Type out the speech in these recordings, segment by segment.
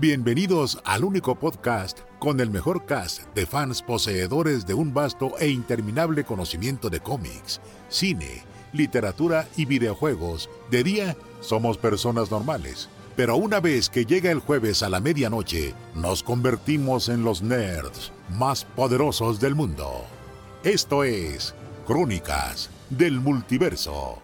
Bienvenidos al único podcast con el mejor cast de fans poseedores de un vasto e interminable conocimiento de cómics, cine, literatura y videojuegos. De día somos personas normales, pero una vez que llega el jueves a la medianoche, nos convertimos en los nerds más poderosos del mundo. Esto es Crónicas del Multiverso.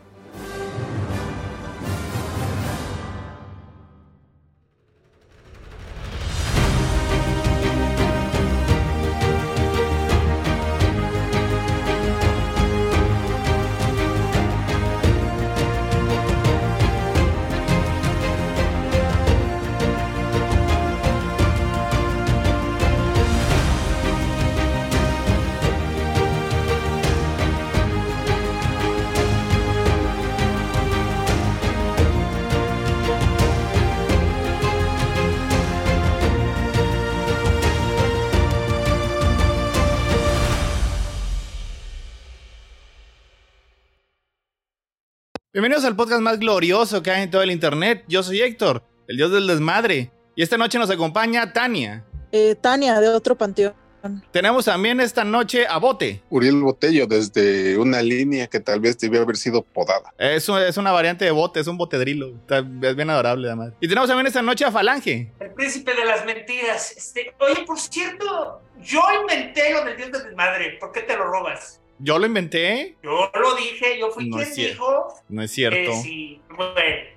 Bienvenidos al podcast más glorioso que hay en todo el internet. Yo soy Héctor, el dios del desmadre. Y esta noche nos acompaña Tania. Eh, Tania, de otro panteón. Tenemos también esta noche a Bote. Uriel Botello, desde una línea que tal vez debió haber sido podada. Es, un- es una variante de Bote, es un botedrilo. Está- es bien adorable, además. Y tenemos también esta noche a Falange. El príncipe de las mentiras. Este, oye, por cierto, yo inventé lo del dios de desmadre. ¿Por qué te lo robas? Yo lo inventé. Yo lo dije, yo fui No quien dijo. No es cierto. Eh, sí, bueno,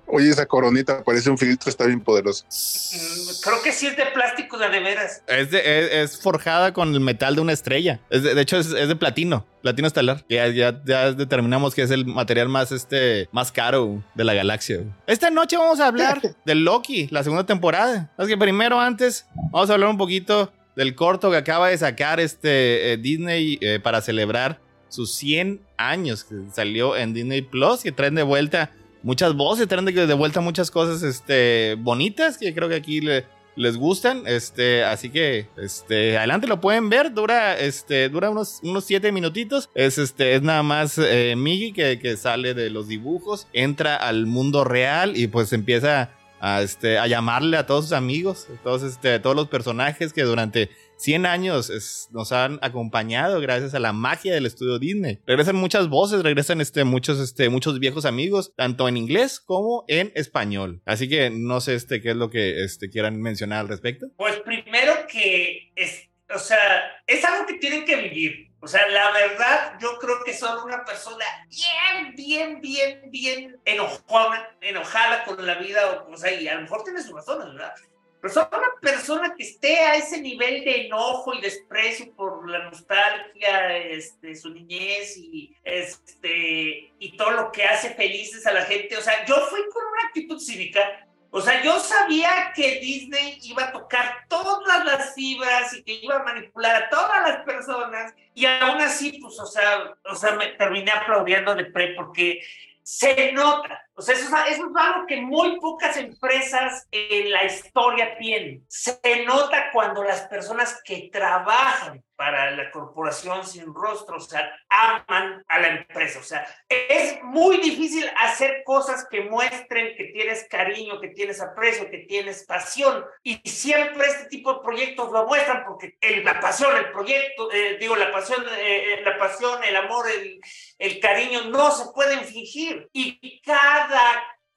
Oye, esa coronita parece un filtro, está bien poderoso. mm, creo que sí es de plástico de, de veras. Es, de- es- es forjada con el metal de una estrella. Es de, de hecho, es, es de platino. Platino estelar. Ya, ya, ya determinamos que es el material más, este, más caro de la galaxia. Esta noche vamos a hablar de Loki, la segunda temporada. Así que primero, antes, vamos a hablar un poquito del corto que acaba de sacar este eh, Disney eh, para celebrar sus 100 años que salió en Disney Plus que traen de vuelta muchas voces, traen de, vuelta muchas cosas este, bonitas que creo que aquí le- les gustan. Este, así que este, adelante lo pueden ver. Dura, este, dura unos, unos siete minutitos. Es, este, es nada más eh, que, que sale de los dibujos, entra al mundo real y pues empieza a, este, a llamarle a todos sus amigos, todos, este, todos los personajes que durante 100 años es- nos han acompañado gracias a la magia del estudio Disney. Regresan muchas voces, regresan este, muchos, este, muchos viejos amigos, tanto en inglés como en español. Así que no sé este, qué es lo que este, quieran mencionar al respecto. Pues primero que es, o sea, es algo que tienen que vivir. O sea, la verdad, yo creo que son una persona bien, bien, bien, bien enojona, enojada con la vida, o, o sea, y a lo mejor tiene sus razones, ¿verdad? Pero son una persona que esté a ese nivel de enojo y desprecio por la nostalgia, este, su niñez y, este, y todo lo que hace felices a la gente. O sea, yo fui con una actitud cívica o sea, yo sabía que Disney iba a tocar todas las fibras y que iba a manipular a todas las personas y aún así, pues, o sea, o sea, me terminé aplaudiendo de pre porque se nota. O sea, eso es, eso es algo que muy pocas empresas en la historia tienen. Se nota cuando las personas que trabajan para la corporación sin rostro, o sea, aman a la empresa. O sea, es muy difícil hacer cosas que muestren que tienes cariño, que tienes aprecio, que tienes pasión. Y siempre este tipo de proyectos lo muestran porque el- la pasión, el proyecto, eh, digo, la pasión, eh, eh, la pasión, el amor, el, el cariño no se pueden fingir. Y cada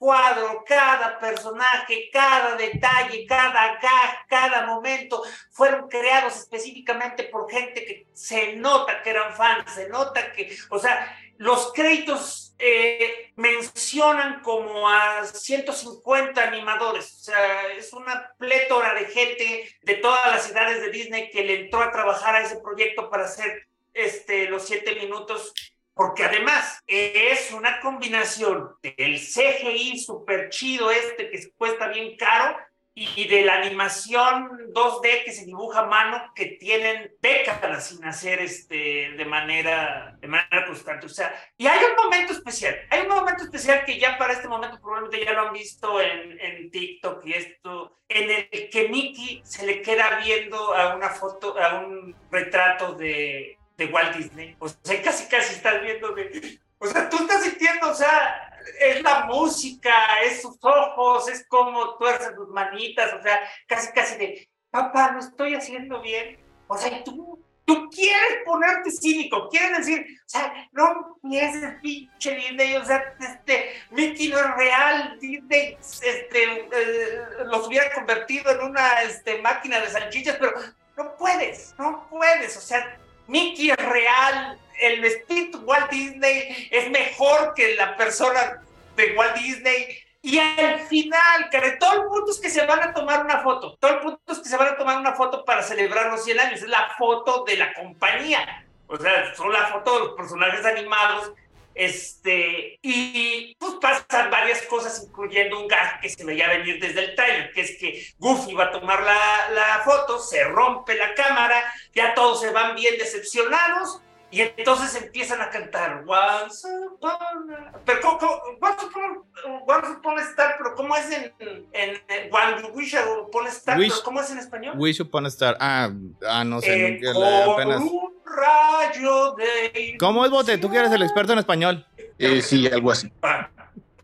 cuadro, cada personaje, cada detalle, cada gag, cada momento fueron creados específicamente por gente que se nota que eran fans, se nota que, o sea, los créditos eh, mencionan como a 150 animadores, o sea, es una plétora de gente de todas las ciudades de Disney que le entró a trabajar a ese proyecto para hacer este, los siete minutos porque además es una combinación del CGI súper chido este que cuesta bien caro y de la animación 2D que se dibuja a mano que tienen décadas sin hacer este de manera de manera constante. O sea, y hay un momento especial, hay un momento especial que ya para este momento probablemente ya lo han visto en, en TikTok y esto, en el que Mickey se le queda viendo a una foto, a un retrato de, de Walt Disney. O sea, casi casi estás viendo de... O sea, tú estás sintiendo, o sea, es la música, es sus ojos, es como tuerce sus manitas, o sea, casi, casi de, papá, lo estoy haciendo bien. O sea, tú, tú quieres ponerte cínico, quieres decir, o sea, no empieces, pinche Disney, o sea, este, Mickey no es real, Disney, este, eh, los hubiera convertido en una este, máquina de salchichas, pero no puedes, no puedes, o sea, Mickey es real, el espíritu Walt Disney es mejor que la persona de Walt Disney. Y al final, que todo el punto es que se van a tomar una foto. Todo el punto es que se van a tomar una foto para celebrar los 100 años. Es la foto de la compañía. O sea, son la foto de los personajes animados. Este, y pues pasan varias cosas, incluyendo un gag que se veía venir desde el trailer, que es que Goofy va a tomar la, la foto, se rompe la cámara, ya todos se van bien decepcionados y entonces empiezan a cantar Once Upon a... Pero ¿cómo, once, upon, once upon a Star, pero ¿cómo es en, en, en One Wish Upon a Star? Wish, pero ¿Cómo es en español? Wish Upon a Star. Ah, ah no sé. Eh, nunca con apenas. un rayo de... ¿Cómo es, Bote? Tú que eres el experto en español. Eh, sí, algo así. Ah,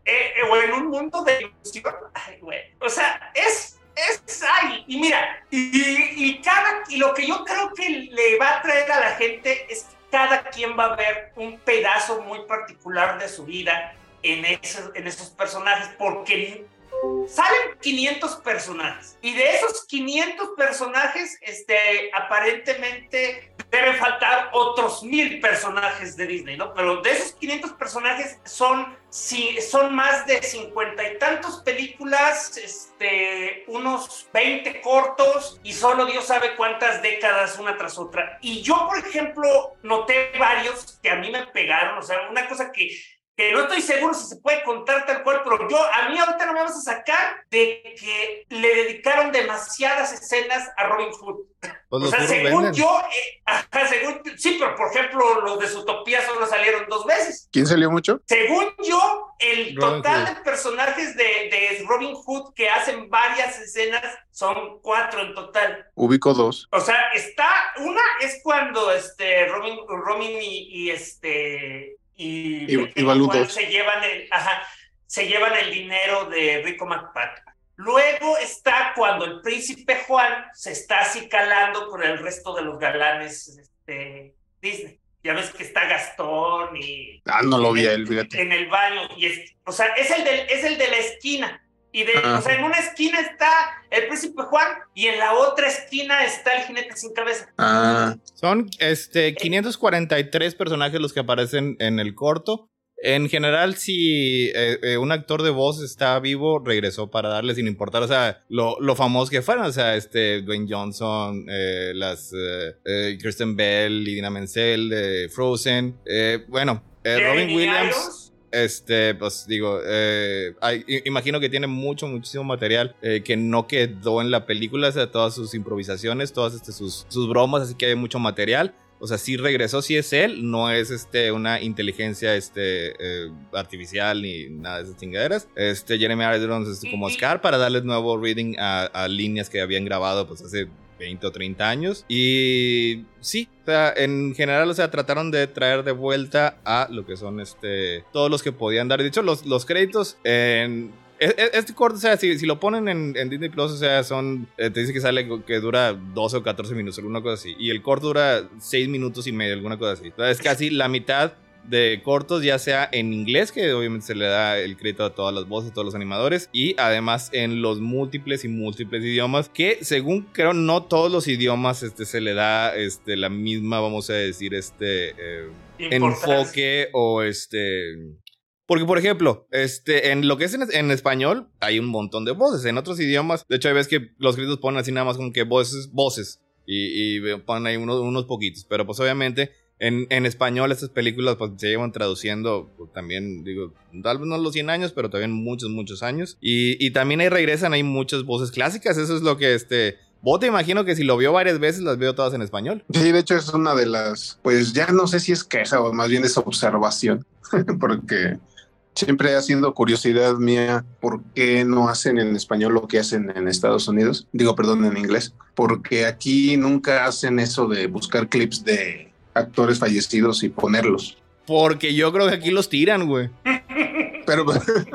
eh, eh, o en un mundo de ilusión. Ay, güey. O sea, es, es, ay, y mira, y, y cada, y lo que yo creo que le va a traer a la gente es que cada quien va a ver un pedazo muy particular de su vida en esos, en esos personajes, porque salen 500 personajes y de esos 500 personajes, este, aparentemente deben faltar otros mil personajes de Disney, ¿no? Pero de esos 500 personajes son, si, son más de cincuenta y tantos películas, este, unos 20 cortos y solo Dios sabe cuántas décadas una tras otra. Y yo, por ejemplo, noté varios que a mí me pegaron, o sea, una cosa que que no estoy seguro si se puede contar tal cual, pero yo, a mí ahorita no me vas a sacar de que le dedicaron demasiadas escenas a Robin Hood. Pues o sea, según venden. yo, eh, ajá, según, sí, pero por ejemplo, los de Zootopia solo salieron dos veces. ¿Quién salió mucho? Según yo, el Robin total Hood. de personajes de, de Robin Hood que hacen varias escenas son cuatro en total. Ubico dos. O sea, está, una es cuando este Robin, Robin y, y este y, Y- y se llevan el, ajá, se llevan el dinero de Rico McPatrick. Luego está cuando el príncipe Juan se está acicalando con el resto de los galanes este, Disney. Ya ves que está Gastón y Ah, no lo vi él, fíjate. en el baño. Y es, o sea, es el, del, es el de la esquina. Y de, Ajá. o sea, en una esquina está el príncipe Juan y en la otra esquina está el jinete sin cabeza. Ah, Son este 543 personajes los que aparecen en el corto. En general, si eh, eh, un actor de voz está vivo, regresó para darle sin importar, o sea, lo, lo famoso que fueron, o sea, este Dwayne Johnson, eh, las eh, eh, Kristen Bell, Idina Menzel, de Frozen, eh, bueno, eh, Robin Williams. Irons, Este, pues digo, eh, hay- imagino que tiene mucho, muchísimo material eh, que no quedó en la película, o sea, todas sus improvisaciones, todas este, sus, sus bromas, así que hay mucho material. O sea, sí regresó, sí es él, no es este, una inteligencia este, eh, artificial ni nada de esas chingaderas. Este, Jeremy Irons como Scar para darles nuevo reading a, a líneas que habían grabado pues hace 20 o 30 años. Y sí, o sea, en general, o sea, trataron de traer de vuelta a lo que son este todos los que podían dar. De hecho, los, los créditos en. e- e- Este corto, o sea, si, si lo ponen en, en Disney Plus, o sea, son. eh, te dice que sale que dura 12 o 14 minutos, alguna cosa así. Y el corto dura 6 minutos y medio, alguna cosa así. Entonces, casi la mitad de cortos, ya sea en inglés, que obviamente se le da el crédito a todas las voces, a todos los animadores, y además en los múltiples y múltiples idiomas, que según creo no todos los idiomas este, se le da este, la misma, vamos a decir, este... eh, enfoque o este... Porque, por ejemplo, este, en lo que es en, en español, hay un montón de voces. En otros idiomas, de hecho, hay veces que los créditos ponen así nada más como que voces, voces. Y, y ponen ahí unos, unos poquitos. Pero pues obviamente, en, español estas películas pues se llevan traduciendo pues, también, digo, tal vez no los 100 años, pero también muchos, muchos años. Y, y también ahí regresan, hay muchas voces clásicas. Eso es lo que este... Vos te imagino que si lo vio varias veces, las veo todas en español. sí, de hecho es una de las, pues ya no sé si es queja o más bien es observación, porque siempre ha sido curiosidad mía por qué no hacen en español lo que hacen en Estados Unidos, digo, perdón, en inglés, porque aquí nunca hacen eso de buscar clips de actores fallecidos y ponerlos. Porque yo creo que aquí los tiran, güey. Pero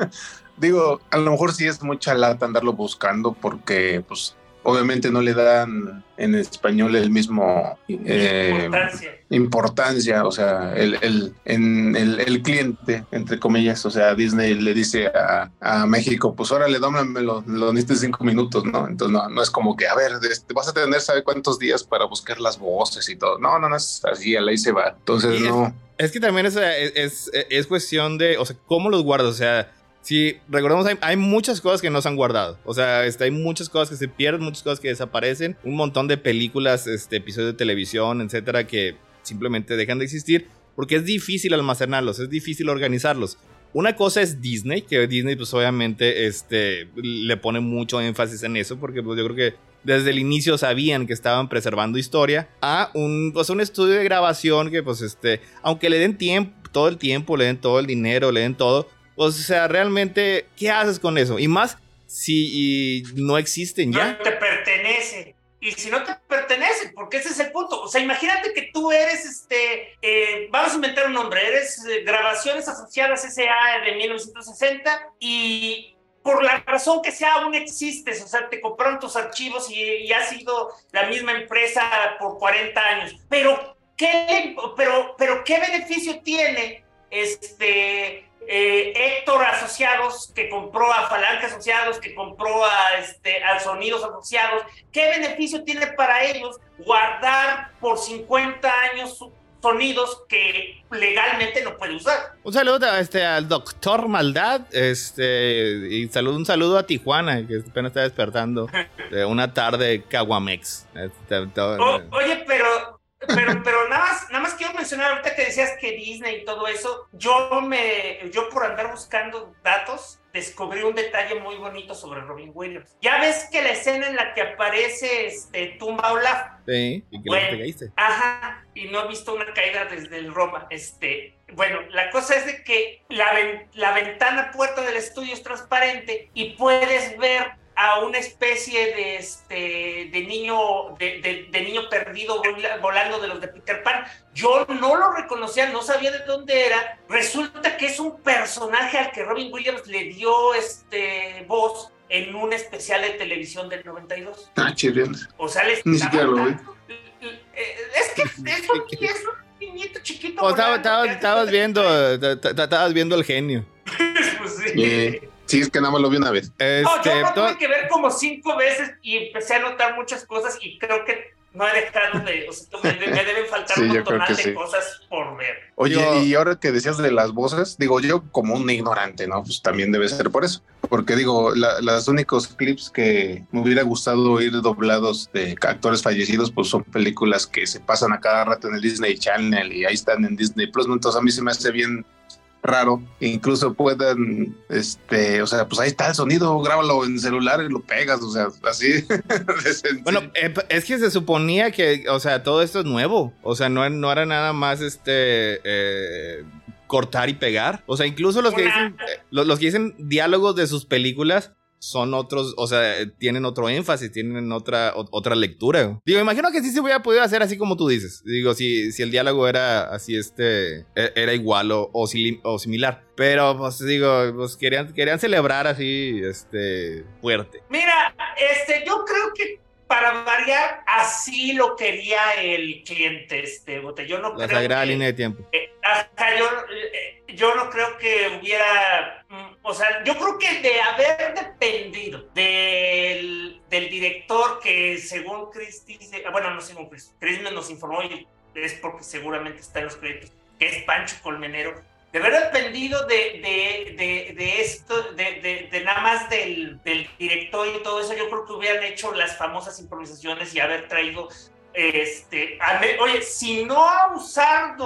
digo, a lo mejor sí es mucha lata andarlo buscando porque pues obviamente no le dan en español el mismo eh, Importancia. importancia, o sea, el, el, en el, el cliente, entre comillas, o sea, Disney le dice a, a México, pues órale, dómamelo, lo necesitas cinco minutos, ¿no? Entonces no, no es como que, a ver, este, vas a tener, ¿sabe cuántos días para buscar las voces y todo? No, no, no es así, a la ahí se va. Entonces Y es- no. Es que también es, es, es- es cuestión de, o sea, cómo los guardas. O sea, si recordemos, hay, muchas cosas que no se han guardado. O sea, este, hay muchas cosas que se pierden, muchas cosas que desaparecen. Un montón de películas, este, episodios de televisión, etcétera, que simplemente dejan de existir porque es difícil almacenarlos, es difícil organizarlos. Una cosa es Disney, que Disney, pues obviamente, este, le pone mucho énfasis en eso, porque pues, yo creo que desde el inicio sabían que estaban preservando historia, a un, pues, un estudio de grabación que, pues, este, aunque le den tiempo, todo el tiempo, le den todo el dinero, le den todo, o sea, realmente, ¿qué haces con eso? Y más si no existen ya. No te pertenece. Y si no te pertenece, porque ese es el punto. O sea, imagínate que tú eres, este, eh, vamos a inventar un nombre, eres eh, Grabaciones Asociadas S.A. de 1960 y por la razón que sea aún existes, o sea, te compraron tus archivos y, y has sido la misma empresa por 40 años. Pero, ¿qué, pero, pero ¿qué beneficio tiene este eh, Héctor Asociados, que compró a Falange Asociados, que compró a, este, a Sonidos Asociados, ¿qué beneficio tiene para ellos guardar por 50 años su- sonidos que legalmente no puede usar? Un saludo a, este, al doctor Maldad, este, y saludo, un saludo a Tijuana, que apenas está despertando de una tarde Caguamex. Este, todo- O- oye, pero, pero, pero nada más, nada más quiero mencionar ahorita que decías que Disney y todo eso, yo me, yo por andar buscando datos, descubrí un detalle muy bonito sobre Robin Williams. Ya ves que la escena en la que aparece este Tumba Olaf, Sí, y que Bueno. pegaste. Ajá, y no he visto una caída desde el Roma. Este, bueno, la cosa es de que la, la ventana puerta del estudio es transparente y puedes ver a una especie de este de niño de, de- de niño perdido vola- volando de los de Peter Pan. Yo no lo reconocía, no sabía de dónde era. Resulta que es un personaje al que Robin Williams le dio este voz en un especial de televisión del 92. Ah, chirrión. O sea, les Ni siquiera lo vi. Eh, Es que es un, es un niñito chiquito. O estabas, volando, estabas- viendo, estabas viendo el genio. Pues sí. Eh, sí, es que nada más lo vi una vez. No, Este, yo lo to- tuve que ver como cinco veces y empecé a notar muchas cosas y creo que no he dejado de. O sea, me, me deben faltar Sí, un yo montón de sí. cosas por ver. Oye, Digo- y ahora que decías de las voces, digo yo como un ignorante, ¿no? Pues también debe ser por eso. Porque digo, la- los únicos clips que me hubiera gustado oír doblados de actores fallecidos, pues son películas que se pasan a cada rato en el Disney Channel y ahí están en Disney Plus, ¿no? Entonces a mí se me hace bien raro incluso puedan, este, o sea, pues ahí está el sonido, grábalo en celular y lo pegas, o sea, así. Bueno, eh, es que se suponía que, o sea, todo esto es nuevo. O sea, no, no era nada más este eh, cortar y pegar. O sea, incluso los que dicen, eh, los, los que dicen diálogos de sus películas son otros, o sea, eh, tienen otro énfasis, tienen otra, otra lectura. Digo, imagino que sí se hubiera podido hacer así como tú dices. Digo, si, si el diálogo era así, este, e- era igual o, o similar. Pero, pues digo, pues querían, querían celebrar así, este, fuerte. Mira, este, yo creo que para variar, así lo quería el cliente, este botellón. No La creo sagrada que- línea de tiempo. Eh, ajá, yo, eh, yo no creo que hubiera, mm, o sea, yo creo que de haber dependido del, del director que según Chris dice, ah, bueno, no según Chris, Chris nos informó y es porque seguramente está en los créditos, que es Pancho Colmenero, de haber dependido de, de, de, esto, de, nada más del, del director y todo eso, yo creo que hubieran hecho las famosas improvisaciones y haber traído este, oye, si no usar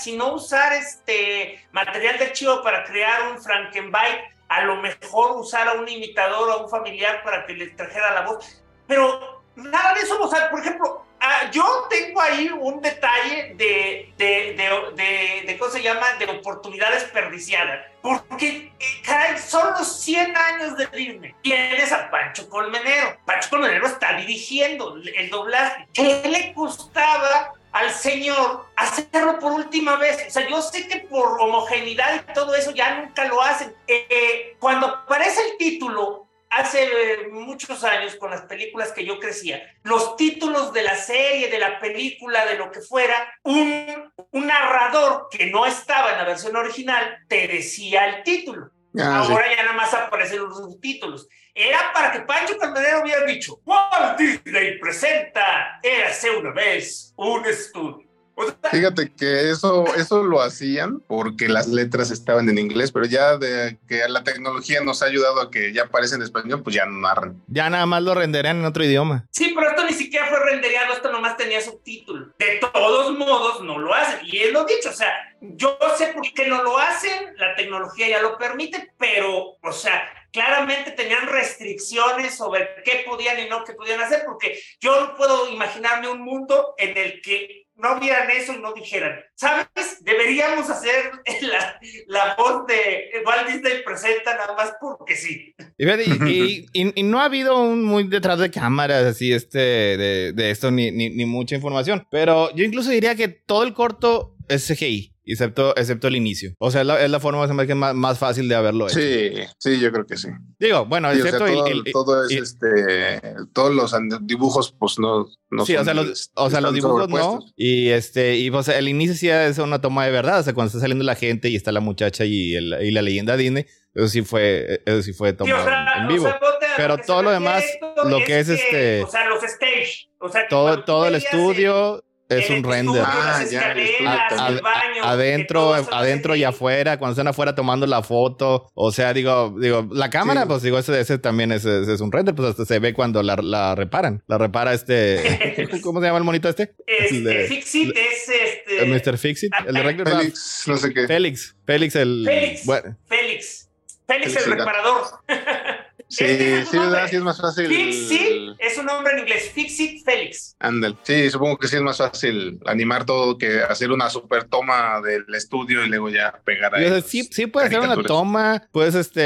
si no usar este material de archivo para crear un Frankenbite, a lo mejor usar a un imitador o a un familiar para que le trajera la voz, pero nada de eso, o por ejemplo, ah, yo tengo ahí un detalle de, de, de, de, ¿cómo se llama? De oportunidad desperdiciada, porque, eh, caray, son los 100 años de Disney. Tienes a Pancho Colmenero. Pancho Colmenero está dirigiendo el doblaje. ¿Qué le costaba al señor hacerlo por última vez. O sea, yo sé que por homogeneidad y todo eso ya nunca lo hacen. Eh, cuando aparece el título, hace eh, muchos años con las películas que yo crecía, los títulos de la serie, de la película, de lo que fuera, un, un narrador que no estaba en la versión original te decía el título. Ah, sí. Ahora ya nada más aparecen los subtítulos. Era para que Pancho Calderero hubiera dicho, Walt Disney presenta Érase una vez un estudio. O sea, Fíjate que eso, eso lo hacían porque las letras estaban en inglés, pero ya de que la tecnología nos ha ayudado a que ya aparece en español, pues ya no narran. Ya nada más lo renderían en otro idioma. Sí, pero esto ni siquiera fue rendereado, esto nomás tenía subtítulo. De todos modos, no lo hacen. Y él lo ha dicho, o sea, yo sé por qué no lo hacen, la tecnología ya lo permite, pero, o sea, claramente tenían restricciones sobre qué podían y no qué podían hacer, porque yo no puedo imaginarme un mundo en el que no vieran eso y no dijeran, ¿sabes? Deberíamos hacer la, la voz de Walt Disney presenta nada más porque sí. Y, y- y- y no ha habido un muy detrás de cámaras así este de, de esto, ni, ni, ni mucha información. Pero yo incluso diría que todo el corto es CGI. Excepto, excepto el inicio. O sea, es la, es la forma que más, más fácil de haberlo hecho. Sí, sí, yo creo que sí. Digo, bueno, Sí, o sea, excepto el- todo, el, el- todo es y- este, todos los dibujos, pues no, no sí, o son, sea, los, o sea, los dibujos no. Y este, y pues el inicio sí es una toma de verdad. O sea, cuando está saliendo la gente y está la muchacha y, el- y la leyenda Disney, eso sí fue, eso sí fue Sí, tomado o sea, en o vivo. sea, ponte a Pero que todo lo demás, lo que es este- O sea, los stage. O sea, que todo, todo el estudio es el un render. Ah, las escaleras, el baño, adentro, adentro y es afuera, cuando están afuera tomando la foto, o sea, digo, digo, la cámara, Sí. pues digo, ese, ese también es, es, es un render, pues hasta se ve cuando la, la reparan, la repara este, ¿cómo se llama el monito este? Este, El de- Fixit es este. El Mr. Fixit, el de Rector Félix, no sé qué. Félix, Félix el, Félix. bueno, Félix. Félix Félix el reparador. Sí, es sí. ¿verdad? Sí es más fácil. Fixit es un nombre en inglés. Fixit Félix. Ándale. Sí, supongo que sí es más fácil animar todo que hacer una super toma del estudio y luego ya pegar las sí, sí puedes hacer una toma, puedes este,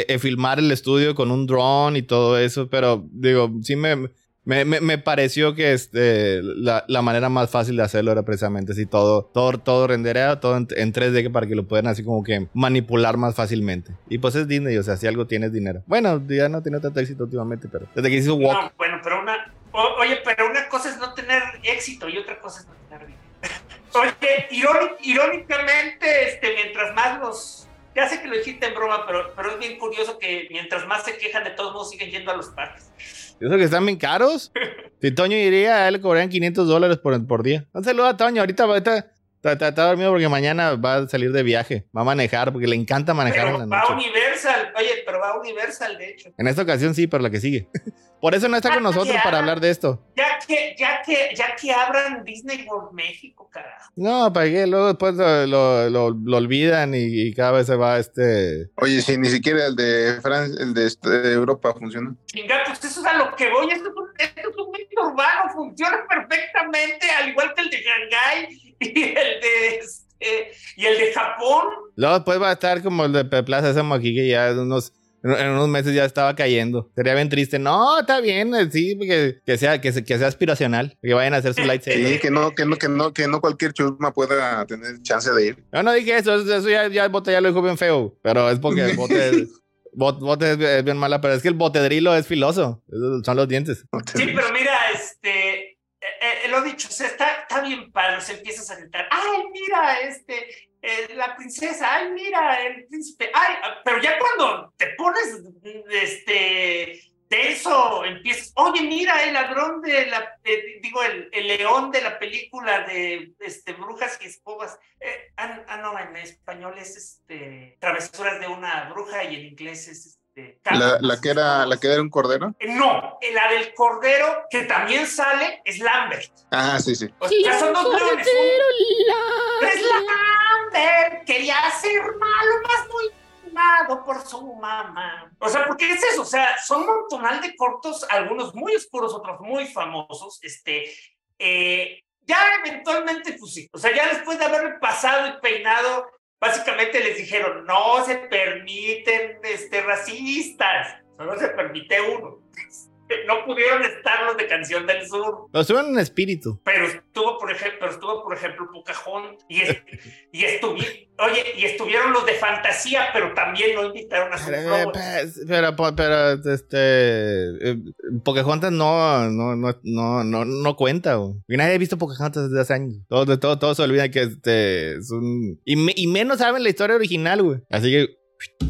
eh, eh, filmar el estudio con un drone y todo eso, pero digo, sí me, me, me, pareció que este, la, la manera más fácil de hacerlo era precisamente así, todo, todo, todo rendereado, todo en, en 3D que para que lo puedan así como que manipular más fácilmente. Y pues es Disney, o sea, si algo tienes dinero. Bueno, ya no tiene tanto éxito últimamente, pero desde que hizo Walk. No, bueno, pero una. oye, pero una cosa es no tener éxito y otra cosa es no tener dinero. Oye, iróni- irónicamente, este, mientras más los. Ya sé que lo dijiste en broma, pero, pero es bien curioso que mientras más se quejan, de todos modos siguen yendo a los parques. ¿Y Eso que están bien caros. Si Toño iría, a él le cobrarían 500 dólares por, por día. Un saludo a Toño. Ahorita, ahorita está, dormido porque mañana va a salir de viaje. Va a manejar porque le encanta manejar Pero en la va a. Universal, oye, pero va a Universal, de hecho. En esta ocasión sí, pero la que sigue. Por eso no está con Ah, nosotros para hablar de esto. Ya que, ya que, ya que abran Disney World México, carajo. No, para que luego después lo, lo- lo- lo olvidan y, y cada vez se va este. Oye, sí, ni siquiera el de Francia, el de, este- de Europa funciona. Chinga, pues eso es a lo que voy. Esto es un, esto es un mito urbano, funciona perfectamente, al igual que el de Shanghái y el de, este, y el de Japón. Luego después va a estar como el de Plaza Sésamo aquí que ya unos, en unos meses ya estaba cayendo. Sería bien triste. No, está bien, eh, sí, que, que sea, que, se- que sea aspiracional. Que vayan a hacer su lightsaber. Sí, que no, que no, que no, que no cualquier chusma pueda tener chance de ir. Yo no dije eso, eso, eso ya, ya el bote ya lo dijo bien feo. Pero es porque el bote, bot- bote es, es bien mala, pero es que el botedrilo es filoso. Esos son los dientes. No te Sí, pero mira, este, eh, eh, lo dicho, o sea, está, está bien padre, se empiezas a gritar, ay, mira, este, eh, la princesa, ay, mira, el príncipe, ay, ah, pero ya cuando te pones, este, tenso, empiezas, oye, mira, el ladrón de la, eh, digo, el, el león de la película de, este, Brujas y Escobas, eh, ah, ah, no, en español es, este, Travesuras de una bruja y en inglés es, este, La, la que era, la que era un cordero. eh, No, la del cordero que también sale es Lambert. Ah, sí, sí. O sea, son dos leones. un- Es Lambert. Quería ser malo, más muy amado por su mamá. O sea, porque es eso. O sea, son un montonal de cortos, algunos muy oscuros, otros muy famosos. Este, eh, ya eventualmente, pues sí. O sea, ya después de haberme pasado y peinado, básicamente les dijeron, no se permiten este, racistas. Solo se permite uno. No pudieron estar los de Canción del Sur. Lo suben en espíritu. Pero estuvo, por ejemplo, pero estuvo, por ejemplo, Pocahontas. Y, es- y oye, y estuvieron los de Fantasía, pero también no invitaron a sus Pero, globos. pero, pero, pero, este. eh, Pocahontas no, no, no, no, no, no cuenta, güey. Y nadie ha visto Pocahontas desde hace años. Todo, todo, todo se olvida que este es un. Y, me- y menos saben la historia original, güey. Así que.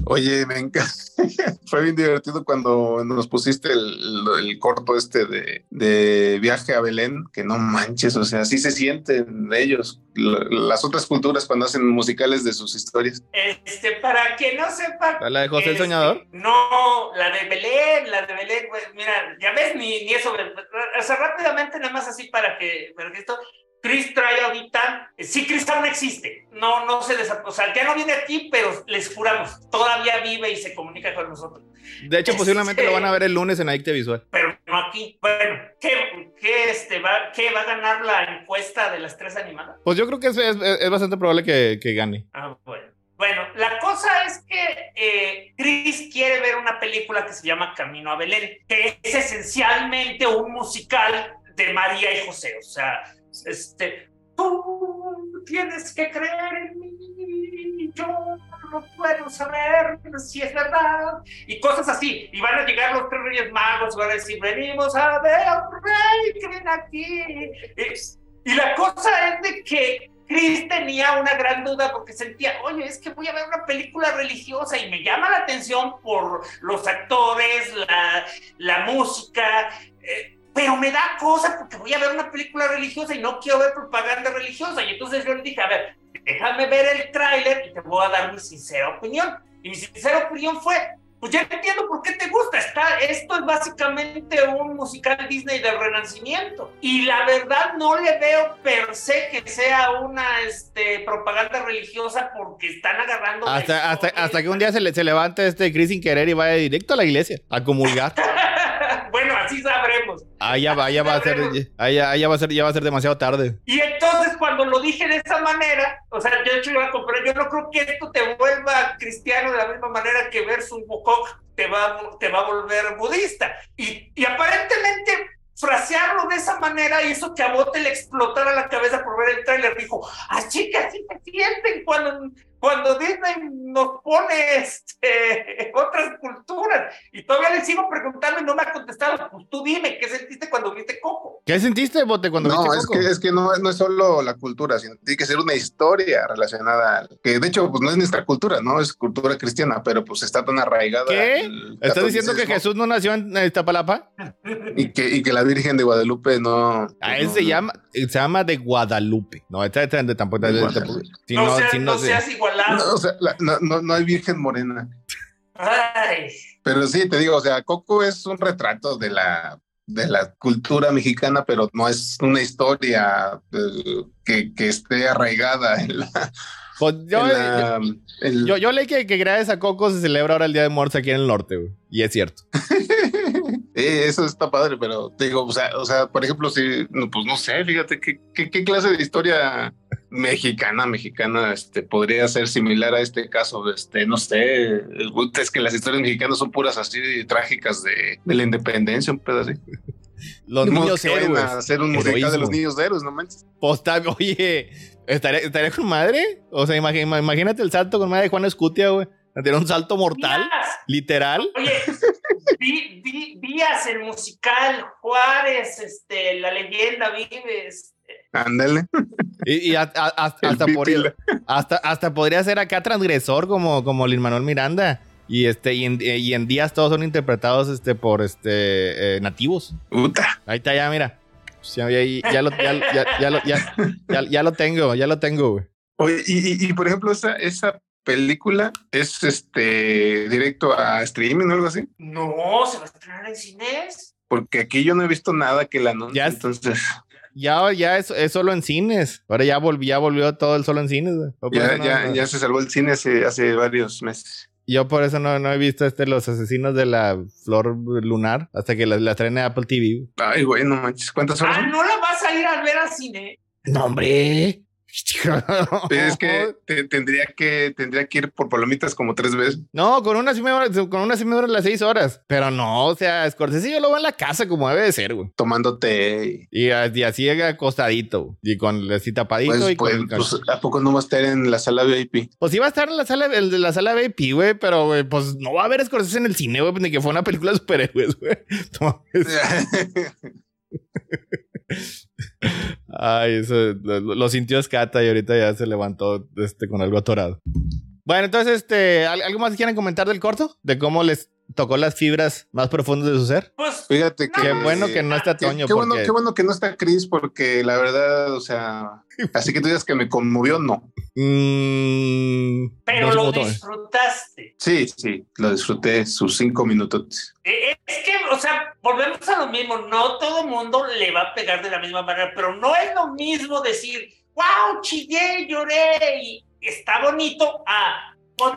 Oye, me encanta. Fue bien divertido cuando nos pusiste el, el corto este de, de viaje a Belén, que no manches, o sea, sí se sienten ellos, la- las otras culturas cuando hacen musicales de sus historias. Este, para quien no sepa. ¿La de José el este, Soñador? No, la de Belén, la de Belén, pues mira, ya ves, ni, ni eso. O sea, rápidamente, nada más así para que, para que esto. Chris trae ahorita, sí, Chris aún existe, no, no se desa- o sea, ya no viene aquí, pero les juramos, todavía vive y se comunica con nosotros, De hecho, posiblemente lo van a ver el lunes en Adicte Visual. pero no aquí. Bueno, ¿qué, qué, este, va, ¿qué va a ganar la encuesta de las tres animadas? Pues yo creo que es, es- es bastante probable que, que gane. Ah, bueno. Bueno, la cosa es que eh, Chris quiere ver una película que se llama Camino a Belén, que es esencialmente un musical de María y José. O sea, este, tú tienes que creer en mí, yo no puedo saber si es verdad, y cosas así. Y van a llegar los tres reyes magos van a decir, venimos a ver a un rey que viene aquí. Y la cosa es de que Chris tenía una gran duda porque sentía, oye, es que voy a ver una película religiosa y me llama la atención por los actores, la, la música, eh, pero me da cosa porque voy a ver una película religiosa y no quiero ver propaganda religiosa. Y entonces yo le dije, a ver, déjame ver el tráiler y te voy a dar mi sincera opinión. Y mi sincera opinión fue, pues ya entiendo por qué te gusta. Está, esto es básicamente un musical Disney del Renacimiento. Y la verdad no le veo per se que sea una este, propaganda religiosa porque están agarrando... Hasta, hasta, hasta que un día se, le, se levante este Chris sin querer y vaya directo a la iglesia a comulgar. así sabremos. Ahí ya va, ya va a ser, ya, ya va a ser, ya va a ser demasiado tarde. Y entonces cuando lo dije de esa manera, o sea, yo de hecho iba a comprar, yo no creo que esto te vuelva cristiano de la misma manera que ver Sun Wukong te va, a- te va a volver budista. Y, y aparentemente frasearlo de esa manera hizo que a Bote le explotara la cabeza por ver el tráiler. Dijo, así que así se sienten cuando, cuando Disney nos pone este, otras culturas. Y todavía le sigo preguntando y no me ha contestado. Pues tú dime, ¿qué sentiste cuando viste Coco? ¿Qué sentiste, Bote, cuando No, viste es Coco? que, es que no, no es solo la cultura, sino tiene que ser una historia relacionada, al- que de hecho pues no es nuestra cultura, ¿no? Es cultura cristiana, pero pues está tan arraigada. ¿Qué? ¿Estás diciendo que Jesús no nació en Iztapalapa? Y que, y que la Virgen de Guadalupe no... A él no- se no- llama, se llama de Guadalupe. No, esta, esta, esta- tampoco. Esta- si no, si no no seas igualado. No, o sea, la- no, no, no hay Virgen morena. Ay, Pero sí, te digo, o sea, Coco es un retrato de la, de la cultura mexicana, pero no es una historia eh, que, que esté arraigada en la... Pues la- yo, yo leí que, que gracias a Coco se celebra ahora el Día de Muertos aquí en el norte, güey. Y es cierto. Eh, eso está padre, pero te digo, o sea, o sea, por ejemplo, si, no, pues no sé, fíjate, ¿qué, qué, qué clase de historia mexicana, mexicana, este, podría ser similar a este caso? Este, no sé, es que las historias mexicanas son puras así trágicas de, de la independencia, un pedo así. Los niños héroes. a hacer un musical de los niños héroes, no manches. Pues, está- oye, ¿estaría, estaría con madre? O sea, imagínate el salto con madre de Juan Escutia, güey. Tiene un salto mortal, literal. Oye, Dí- Dí- Díaz, el musical, Juárez, este, la leyenda vive. este, Ándale. Y, y a- a- hasta, podría, hasta, hasta podría ser acá transgresor como, como Lin Manuel Miranda. Y este, y en, y en días todos son interpretados este, por este eh, nativos. Puta. Ahí está, ya, mira. Ya, lo, ya, ya, ya lo, ya, ya- ya lo tengo, ya lo tengo, güey. Oye, y, y- y, por ejemplo, esa, esa película es este directo a streaming o algo así. No, se va a estrenar en cines. Porque aquí yo no he visto nada que la anuncie, Ya es- entonces Ya, ya es, es solo en cines. Ahora ya, volví, ya volvió todo el solo en cines, ya, ya, no- ya se salvó el cine hace, hace varios meses. Yo por eso no, no he visto este Los Asesinos de la Flor Lunar hasta que la, la estrene Apple TV. Ay, güey, no manches. ¿Cuántas horas Ah, son? ¿no la vas a ir a ver al cine? No, hombre. Es que te- tendría que tendría que ir por palomitas como tres veces. No, con una sí me dura- con una sí me duran las seis horas. Pero no, o sea, Scorsese yo lo veo en la casa como debe de ser, güey. tomándote. Y, y así acostadito. Y con así tapadito Pues, y con... pues, con- pues, ¿a poco no va a estar en la sala VIP? Pues iba a estar en la sala, el de la sala VIP, güey, pero güey, pues no va a haber Scorsese en el cine, güey, pues, ni que fue una película de superhéroes, güey. No, Ay, eso lo, sintió Scata y ahorita ya se levantó este, con algo atorado. Bueno, entonces, este, ¿al- ¿algo más quieren comentar del corto? De cómo les tocó las fibras más profundas de su ser. Pues Fíjate que. Qué bueno que no está Toño, qué bueno, porque- qué bueno que no está Chris, porque la verdad, o sea, así que tú digas que me conmovió, no. Mm, pero no lo disfrutaste. Sí, sí, lo disfruté sus cinco minutos. Eh, Es que, o sea, volvemos a lo mismo. No todo mundo le va a pegar de la misma manera, pero no es lo mismo decir, wow, chillé, lloré y está bonito. Ah,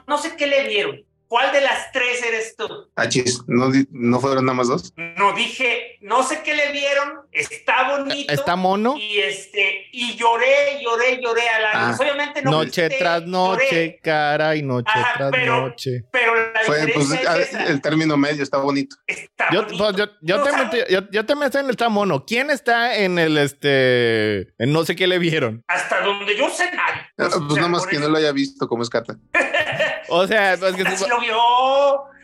no sé qué le vieron. ¿Cuál de las tres eres tú? Achis, ¿no, di- ¿no fueron nada más dos? No dije, no sé qué le vieron, está bonito. ¿Está mono? Y este, y lloré, lloré, lloré a lágrimas. Ah, Obviamente no noche tras noche, lloré, cara y noche Ajá, tras pero- noche. pero la Fue, pues, es el término medio está bonito. Está Yo, bonito. pues, yo, yo, también estoy en el está mono. ¿Quién está en el este en no sé qué le vieron? Hasta donde yo sé nadie. Ah, O sea, pues nada más que eso- no lo haya visto como es Cata. O sea, pues, que- lo vio.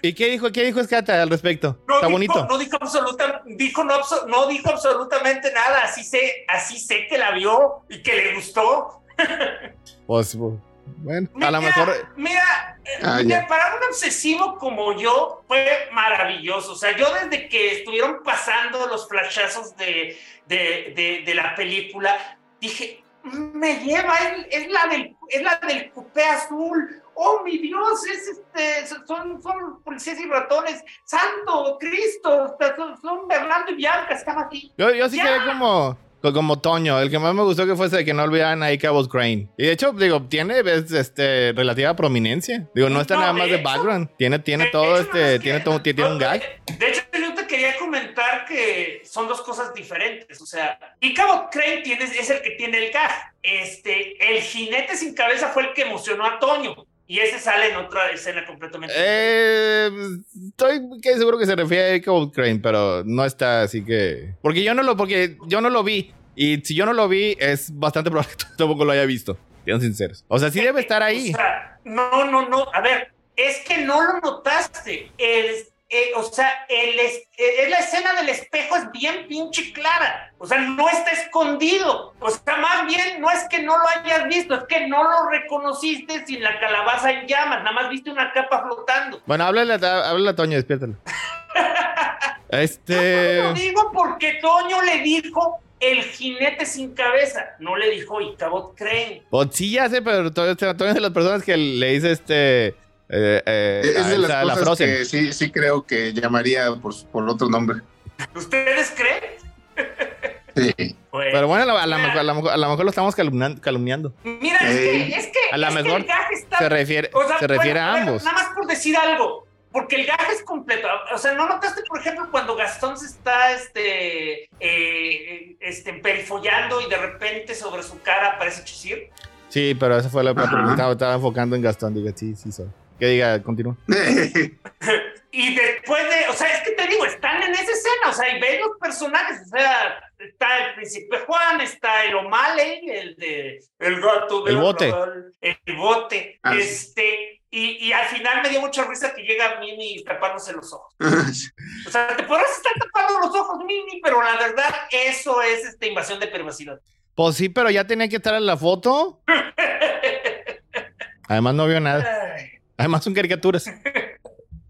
¿y qué dijo? ¿Qué dijo Escata al respecto? No está dijo, bonito. No dijo, absoluta, dijo, no, no dijo absolutamente nada. Así sé, así sé que la vio y que le gustó. Pues bueno, a lo mejor Mira, eh, Ah, mira, para un obsesivo como yo fue maravilloso. O sea, yo desde que estuvieron pasando los flashazos de, de, de, de la película, dije, me lleva, es, es la del, es la del cupé azul. Oh, mi Dios, es este, son, son policías y ratones. Santo Cristo, son, son Bernardo y Bianca, están aquí. yo, yo sí Ya. quedé como co- como Toño, el que más me gustó que fuese que no olvidaran a Cabos Crane. Y de hecho, digo, tiene es, este, relativa prominencia. Digo, no está No, nada más de eso- background. Tiene, tiene De- todo hecho, este, tiene todo, tiene un gag. De, hecho, yo te quería comentar que son dos cosas diferentes. O sea, y Cabo Crane tiene, es el que tiene el gag. Este, el jinete sin cabeza fue el que emocionó a Toño. Y ese sale en otra escena completamente. Eh, estoy que seguro que se refiere a Cabos Crane, pero no está así que. Porque yo no lo, porque yo no lo vi. Y si yo no lo vi, es bastante probable que tú tampoco lo haya visto. Sean sinceros. O sea, sí debe estar ahí. O sea, no, no, no. A ver, es que no lo notaste. El, eh, o sea, el es, eh, es la escena del espejo es bien pinche clara. O sea, no está escondido. O sea, más bien no es que no lo hayas visto, es que no lo reconociste sin la calabaza en llamas. Nada más viste una capa flotando. Bueno, háblale, a- háblale a Toño, despiértalo. Este. Lo digo porque Toño le dijo el jinete sin cabeza. No le dijo Icabot Crane. Pues sí, ya sé, pero Toño Toño es de las personas que le dice este. Eh, eh, Es de las la cosas Frozen. que sí, sí creo que llamaría por, por otro nombre. ¿Ustedes creen? Sí. Pues, Pero bueno, a lo mejor, a lo mejor, estamos calumniando. calumniando. Mira, es que, es que, A lo que mejor está Se refiere, O sea, se refiere bueno, a ambos. Nada más por decir algo, porque el gag es completo. O sea, ¿no notaste, por ejemplo, cuando Gastón se está este, eh, este, perifollando y de repente sobre su cara aparece Chisir? Sí, pero esa fue la Ajá. pregunta. Estaba, estaba enfocando en Gastón. Diga, sí, sí, soy. Que diga, continúa. Y después de, o sea, es que te digo, están en esa escena, o sea, y ves los personajes, o sea, está el príncipe Juan, está el O'Malley, el de el gato de El bote. El bote, Ah, sí. este, y, y al final me dio mucha risa que llega Mimi tapándose los ojos. O sea, te podrás estar tapando los ojos, Mimi, pero la verdad, eso es esta invasión de privacidad. Pues sí, pero ya tenía que estar en la foto. Además, no vio nada. Además, son caricaturas.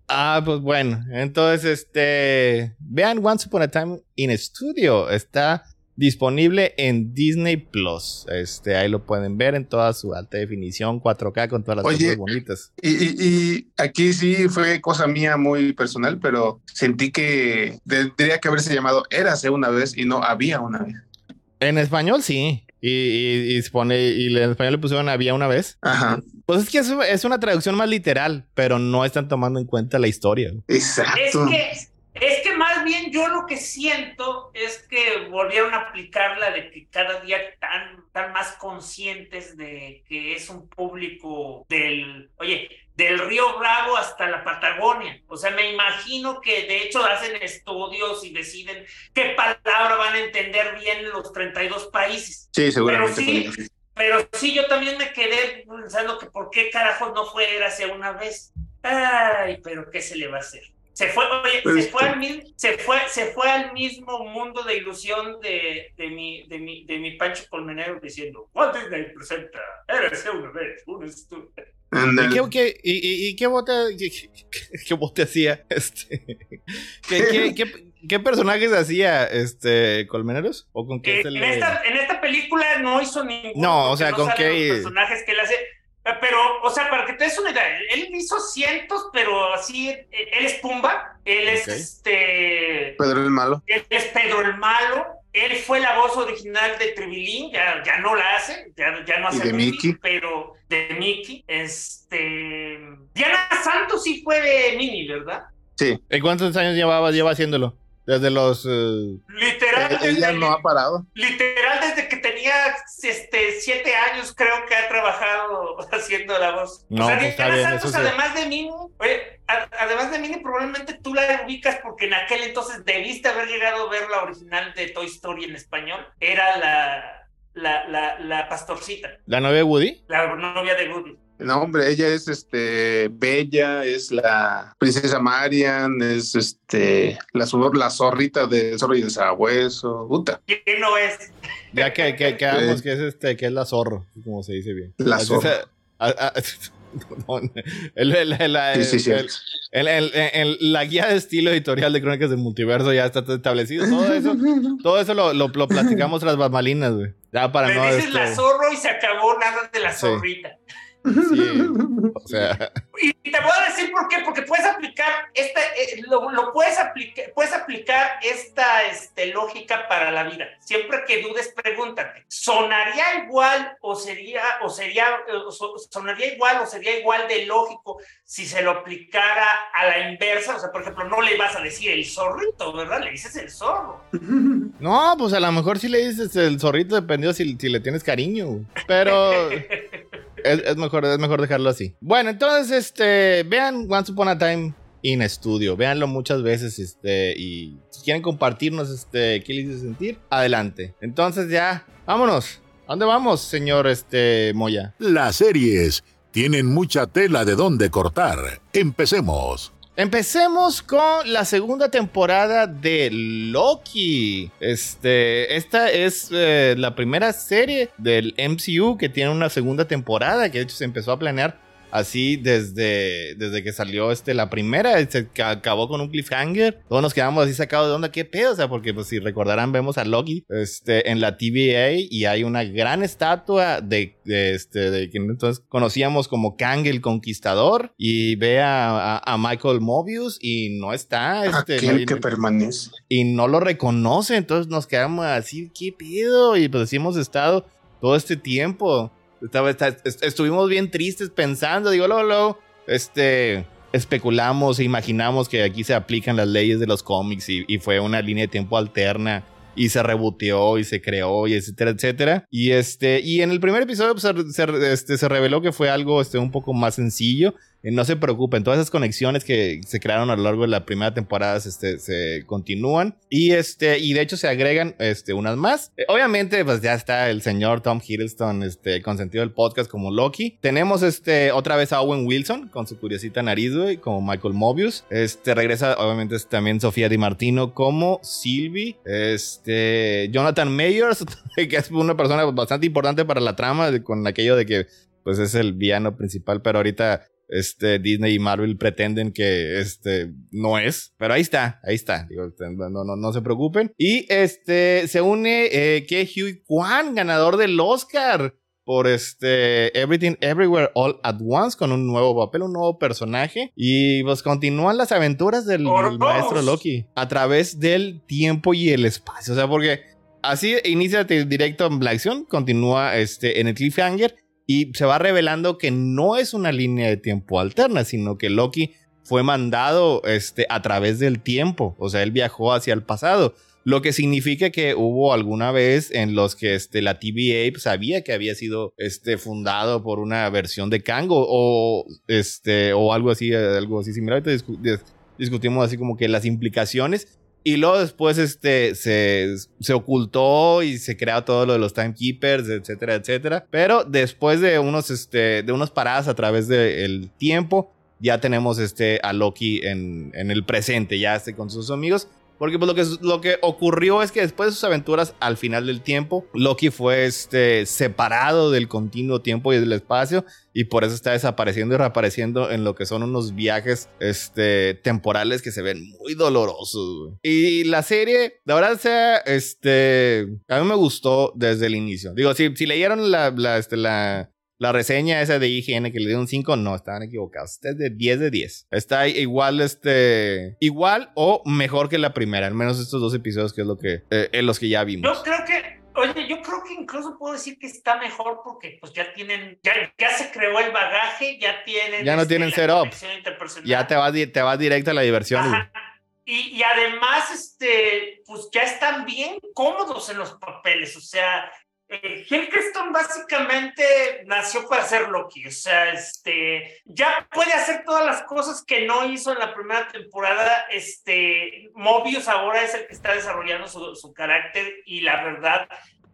Ah, pues bueno. Entonces, este. Vean Once Upon a Time in Studio. Está disponible en Disney Plus. Este, ahí lo pueden ver en toda su alta definición, 4K con todas las Oye. cosas bonitas. Y, y- y aquí sí fue cosa mía muy personal, pero sentí que tendría que haberse llamado Érase una vez y no había una vez. En español, sí. Y, y, y se pone, y en español le pusieron había una vez. Ajá, Pues es que es, es una traducción más literal, pero no están tomando en cuenta la historia. Es exacto. que, es que más también yo lo que siento es que volvieron a aplicar la de que cada día están, están más conscientes de que es un público del, oye, del río Bravo hasta la Patagonia. O sea, me imagino que de hecho hacen estudios y deciden qué palabra van a entender bien los 32 países. Sí, seguramente. Pero sí, pero sí, yo también me quedé pensando que por qué carajos no fue hace una vez. Ay, pero ¿qué se le va a hacer? Se fue, oye, Pues, se, fue al, mi- se, fue, se fue al mismo mundo de ilusión de, de, mi, de, mi, de mi Pancho Colmenero diciendo, Walt Disney presenta, érase una vez, un. Ándale. ¿Y qué, qué- y, y- y qué bote, qué, qué- qué bote hacía? Este, ¿qué, qué, qué- qué personajes hacía este Colmeneros? ¿O con qué Eh, se en, le.? esta, en esta película no hizo ninguno. No, o sea, ¿con qué? Los personajes que él hace. Eh, Pero, o sea, para que te des una idea, él hizo cientos, pero así, eh, él es Pumba, él es este. Pedro el malo. Él es Pedro el Malo. Él fue la voz original de Tribilín, ya, ya no la hace, ya, ya no hace Y de Mickey, Mickey. pero de Mickey. Este. Diana Santos sí fue de Mini, ¿verdad? Sí. ¿Y cuántos años llevaba, lleva haciéndolo? Desde los. eh, Literal, Eh, Ella desde, no ha parado. literal desde que tenía este, siete años creo que ha trabajado haciendo la voz. No, o sea, pues está Diana bien, Santos, sí. además de Mini, oye, a- además de Mini, probablemente tú la ubicas porque en aquel entonces debiste haber llegado a ver la original de Toy Story en español. Era la, la, la, la pastorcita, ¿La novia de Woody? la novia de Woody. No, hombre, ella es este Bella, es la princesa Marian, es este la, la zorrita de zorro y de sabueso. Puta, ¿Quién no es? Ya que, que, que hagamos que es este, que es la zorro, como se dice bien. La zorro. el- el- el- la- Sí, sí, sí. el- el- el- el- la guía de estilo editorial de Crónicas del Multiverso ya está establecido. Todo eso, todo eso lo, lo, lo platicamos tras bambalinas, güey. Ya para Le no. dices este, la zorro y se acabó nada de la Sí. zorrita. Sí, o sea, Y te voy a decir por qué, porque puedes aplicar esta, eh, lo, lo puedes aplicar, puedes aplicar esta este, lógica para la vida. Siempre que dudes, pregúntate, ¿sonaría igual o sería, o sería, eh, o sonaría igual o sería igual de lógico si se lo aplicara a la inversa? O sea, por ejemplo, no le vas a decir el zorrito, ¿verdad? Le dices el zorro. no, pues a lo mejor si le dices el zorrito, dependiendo si, si le tienes cariño. Pero. Es, es mejor, es mejor dejarlo así. Bueno, entonces, este, vean Once Upon a Time in Studio. Véanlo muchas veces, este, y si quieren compartirnos, este, qué les hizo sentir, adelante. Entonces ya, vámonos. ¿A dónde vamos, señor, este, Moya? Las series tienen mucha tela de dónde cortar. Empecemos. Empecemos con la segunda temporada de Loki. Este, esta es eh, la primera serie del MCU que tiene una segunda temporada, que de hecho se empezó a planear así desde, desde que salió este, la primera, se ca- acabó con un cliffhanger. Todos nos quedamos así sacados de onda, qué pedo, o sea, porque pues si recordarán, vemos a Loki este, en la TVA y hay una gran estatua de, de, este, de quien entonces conocíamos como Kang el Conquistador y ve a, a- a Michael Mobius y no está, este, Aquel no- que permanece. y no lo reconoce, entonces nos quedamos así, ¿qué pedo? Y pues hemos estado todo este tiempo, estaba, estuvimos bien tristes pensando, digo, luego, este, especulamos e imaginamos que aquí se aplican las leyes de los cómics y, fue una línea de tiempo alterna y se reboteó y se creó y etcétera, etcétera. Y este, y en el primer episodio pues, se, se- este, se reveló que fue algo este, un poco más sencillo. Eh, No se preocupen, todas esas conexiones que se crearon a lo largo de la primera temporada este, se continúan y este y de hecho se agregan este, unas más. Eh, obviamente, pues ya está el señor Tom Hiddleston, este consentido del podcast como Loki. Tenemos este otra vez a Owen Wilson con su curiosita nariz, güey, como Michael Mobius. Este regresa, obviamente, también Sofía Di Martino como Sylvie. Este Jonathan Mayers, que es una persona bastante importante para la trama, con aquello de que pues es el villano principal, pero ahorita este, Disney y Marvel pretenden que este no es, pero ahí está, ahí está, digo, este, no, no, no se preocupen. Y este se une eh, que Hugh Kwan, ganador del Oscar por este Everything Everywhere All at Once con un nuevo papel, un nuevo personaje y pues continúan las aventuras del, maestro. Loki a través del tiempo y el espacio, o sea, porque así inicia directo en la acción, continúa este en el cliffhanger y se va revelando que no es una línea de tiempo alterna, sino que Loki fue mandado este, a través del tiempo. O sea, él viajó hacia el pasado. Lo que significa que hubo alguna vez en los que este, la TVA sabía que había sido este, fundado por una versión de Kango o, este, o algo así, algo así similar. discutimos así como que las implicaciones. Y luego después este, se, se ocultó y se creó todo lo de los timekeepers, etcétera, etcétera. Pero después de unos, este, de unos paradas a través del tiempo, ya tenemos este, a Loki en, en el presente, ya este, con sus amigos. Porque pues, lo, que, lo que ocurrió es que después de sus aventuras al final del tiempo, Loki fue este, separado del continuo tiempo y del espacio y por eso está desapareciendo y reapareciendo en lo que son unos viajes este, temporales que se ven muy dolorosos. Y la serie, la verdad sea, este, a mí me gustó desde el inicio. Digo, si, si leyeron la, la, este, la, la reseña esa de IGN que le dio un 5, no, estaban equivocados. Este es de 10 de 10. Está igual, este, igual o mejor que la primera, al menos estos dos episodios que es lo que, eh, en los que ya vimos. Yo creo que, oye, yo creo que incluso puedo decir que está mejor porque pues ya tienen, ya, ya se creó el bagaje, ya tienen. Ya no este, tienen setup. Ya te vas, te vas directo a la diversión. Ajá. Y, y además, este, pues ya están bien cómodos en los papeles. O sea, eh, Hiddleston básicamente nació para ser Loki. O sea, este, ya puede hacer todas las cosas que no hizo en la primera temporada. Este, Mobius ahora es el que está desarrollando su, su carácter y la verdad,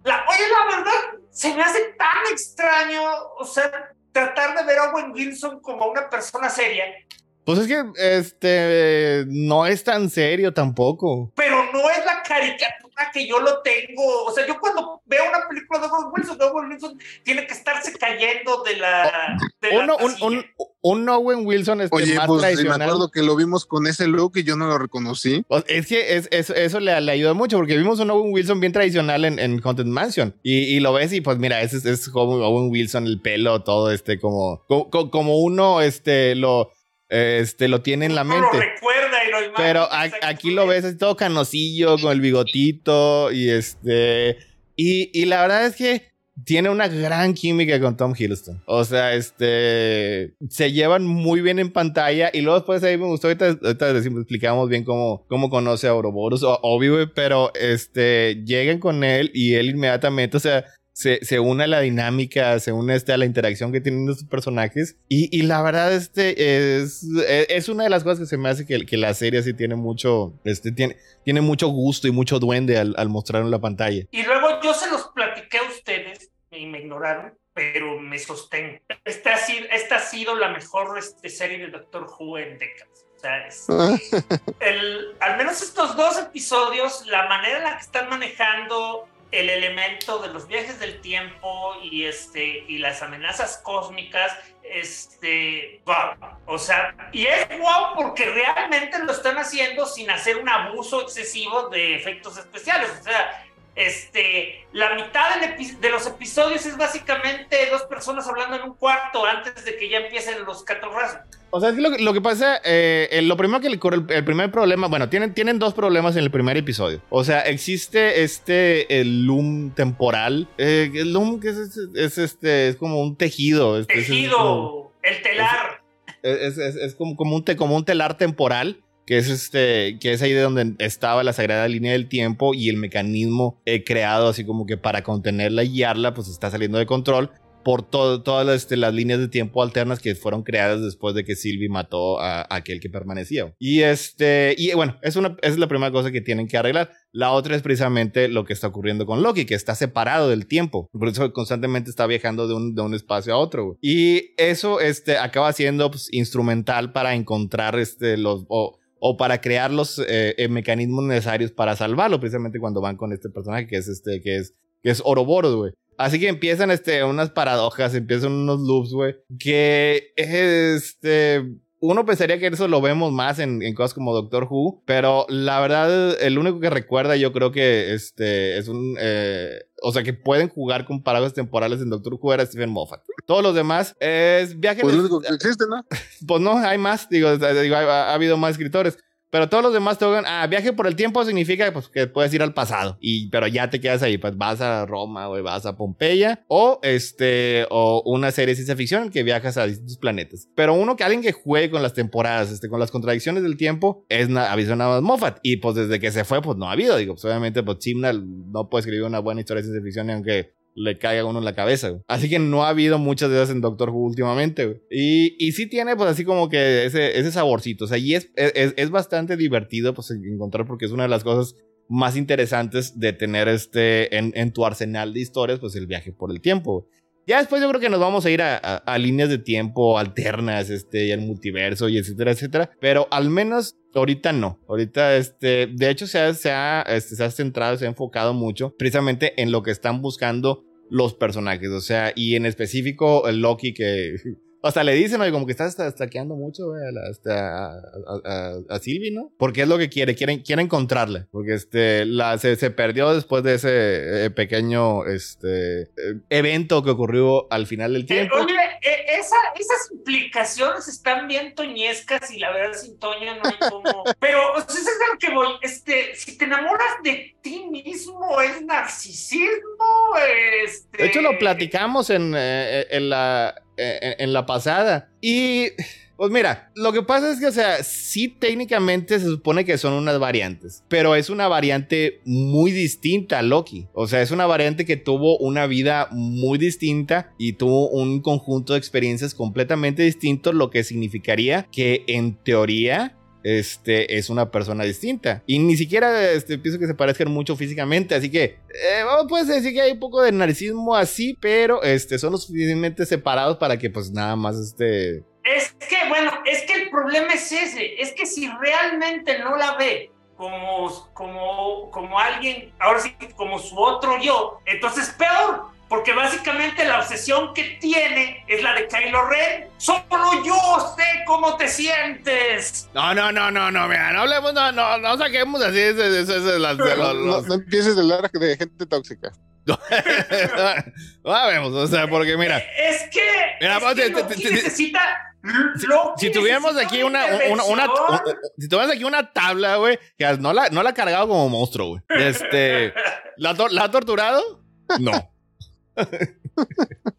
la, oye, la verdad, se me hace tan extraño, o sea, tratar de ver a Owen Wilson como una persona seria. Pues es que, este, no es tan serio tampoco. pero no es la caricatura que yo lo tengo. O sea, yo cuando veo una película de Owen Wilson, Owen Wilson tiene que estarse cayendo de la. de la Uno, un, un, un Owen Wilson este, Oye, más pues sí, me tradicional. acuerdo que lo vimos con ese look y yo no lo reconocí. O- Es que es, es- eso le, le ayuda mucho porque vimos un Owen Wilson bien tradicional en, en Haunted Mansion y, y lo ves y pues mira, ese es, es como Owen Wilson, el pelo, todo este como, co- co- como, uno este lo, este, lo tiene en la mente. Lo recuerda y lo imagina. Pero a- aquí lo ves así todo canosillo con el bigotito y este y, y la verdad es que tiene una gran química con Tom Hiddleston. O sea, este se llevan muy bien en pantalla y luego después ahí me gustó ahorita, ahorita decimos, explicamos bien cómo, cómo conoce a Ouroboros, o- obvio, pero este llegan con él y él inmediatamente, o sea, se, se une a la dinámica, se une este, a la interacción que tienen estos personajes. Y, y la verdad, este es, es es una de las cosas que se me hace que, que la serie sí tiene mucho, este, tiene, tiene mucho gusto y mucho duende al, al mostrarlo en la pantalla. Y luego yo se los platiqué a ustedes y me ignoraron, pero me sostengo. Esta ha sido, esta ha sido la mejor este, serie de Doctor Who en décadas. O sea, es- el, al menos estos dos episodios, la manera en la que están manejando el elemento de los viajes del tiempo y este y las amenazas cósmicas este wow o sea y es wow porque realmente lo están haciendo sin hacer un abuso excesivo de efectos especiales o sea este la mitad de los episodios es básicamente dos personas hablando en un cuarto antes de que ya empiecen los catorrazos O sea, es que lo, lo que pasa, eh, eh, lo primero que le el, el primer problema, bueno, tienen, tienen dos problemas en el primer episodio. O sea, existe este, el loom temporal. Eh, el loom que es, es, es este, es como un tejido. este, es- es como- tejido el telar es, es- es como, como, un te- como un telar temporal. Que es este, que es ahí de donde estaba la sagrada línea del tiempo y el mecanismo eh, creado así como que para contenerla y guiarla, pues está saliendo de control por todo- todas las, este, las líneas de tiempo alternas que fueron creadas después de que Sylvie mató a, a aquel que permanecía. Y este, y bueno, es una, esa es la primera cosa que tienen que arreglar. La otra es precisamente lo que está ocurriendo con Loki, que está separado del tiempo. Por eso constantemente está viajando de un, de un espacio a otro. Y eso este, acaba siendo pues, instrumental para encontrar este, los... o- o para crear los eh, eh, mecanismos necesarios para salvarlo, precisamente cuando van con este personaje que es este, que es, que es Ouroboros, güey. Así que empiezan este, unas paradojas, empiezan unos loops, güey, que este, uno pensaría que eso lo vemos más en, en cosas como Doctor Who, pero la verdad, el único que recuerda yo creo que este, es un, eh, o sea, que pueden jugar con paradojas temporales en Doctor Who era Stephen Moffat. Todos los demás es viaje Pues lo el- único que existe, ¿no? pues no, hay más, digo, digo, ha, ha habido más escritores. Pero todos los demás te digan, ah, viaje por el tiempo significa pues, que puedes ir al pasado. Y, pero ya te quedas ahí, pues vas a Roma, o vas a Pompeya. O este, o una serie de ciencia ficción que viajas a distintos planetas. Pero uno que alguien que juegue con las temporadas, este, con las contradicciones del tiempo, es nada más Moffat. Y pues desde que se fue, pues no ha habido. Digo, pues obviamente, pues Chimnal no puede escribir una buena historia de ciencia ficción, aunque le caiga uno en la cabeza. Así que no ha habido muchas de esas en Doctor Who últimamente. Y, y sí tiene pues así como que ese, ese saborcito. O sea, y es, es, es, bastante divertido pues encontrar porque es una de las cosas más interesantes de tener este en, en, tu arsenal de historias pues el viaje por el tiempo. Ya después yo creo que nos vamos a ir a, a, líneas de tiempo alternas, este, y el multiverso y etcétera, etcétera. Pero al menos ahorita no. Ahorita, este, de hecho se ha, se ha, este, se ha centrado, se ha enfocado mucho precisamente en lo que están buscando los personajes. O sea, y en específico el Loki que hasta le dicen, oye, como que estás estaqueando mucho, güey, a, a, a, Sylvie, ¿no? Porque es lo que quiere, quiere, quiere encontrarla. Porque este, la, se, se perdió después de ese eh, pequeño este, eh, evento que ocurrió al final del tiempo. Eh, oye, esa, esas implicaciones están bien toñescas y la verdad sin Toña no hay como... Pero, o sea, es lo que voy, este, si te enamoras de ti mismo, es narcisismo, este... De hecho, lo platicamos en, en la eh, en, la pasada. Y pues mira, lo que pasa es que, o sea, sí técnicamente se supone que son unas variantes, pero es una variante muy distinta a Loki. O sea, es una variante que tuvo una vida muy distinta y tuvo un conjunto de experiencias completamente distintos, lo que significaría que en teoría este, es una persona distinta. Y ni siquiera este, pienso que se parezcan mucho físicamente. Así que, eh, puedes decir que hay un poco de narcisismo así, pero este, son lo suficientemente separados para que, pues, nada más este. Es que, bueno, es que el problema es ese. Es que si realmente no la ve como, como, como alguien, ahora sí, como su otro yo, entonces peor porque básicamente la obsesión que tiene es la de Kylo Ren. Solo yo sé cómo te sientes. No, no, no, no, no, mira, no hablemos, no, no, no saquemos así de, no, empieces a hablar de gente tóxica. no vemos, o sea, porque mira. Es que. Mira, es que necesita. Si, tuviéramos aquí una, una, una, si tuviéramos aquí una tabla, güey, que no la, no la ha cargado como monstruo, güey. Este, ¿la, ¿La ha torturado? No.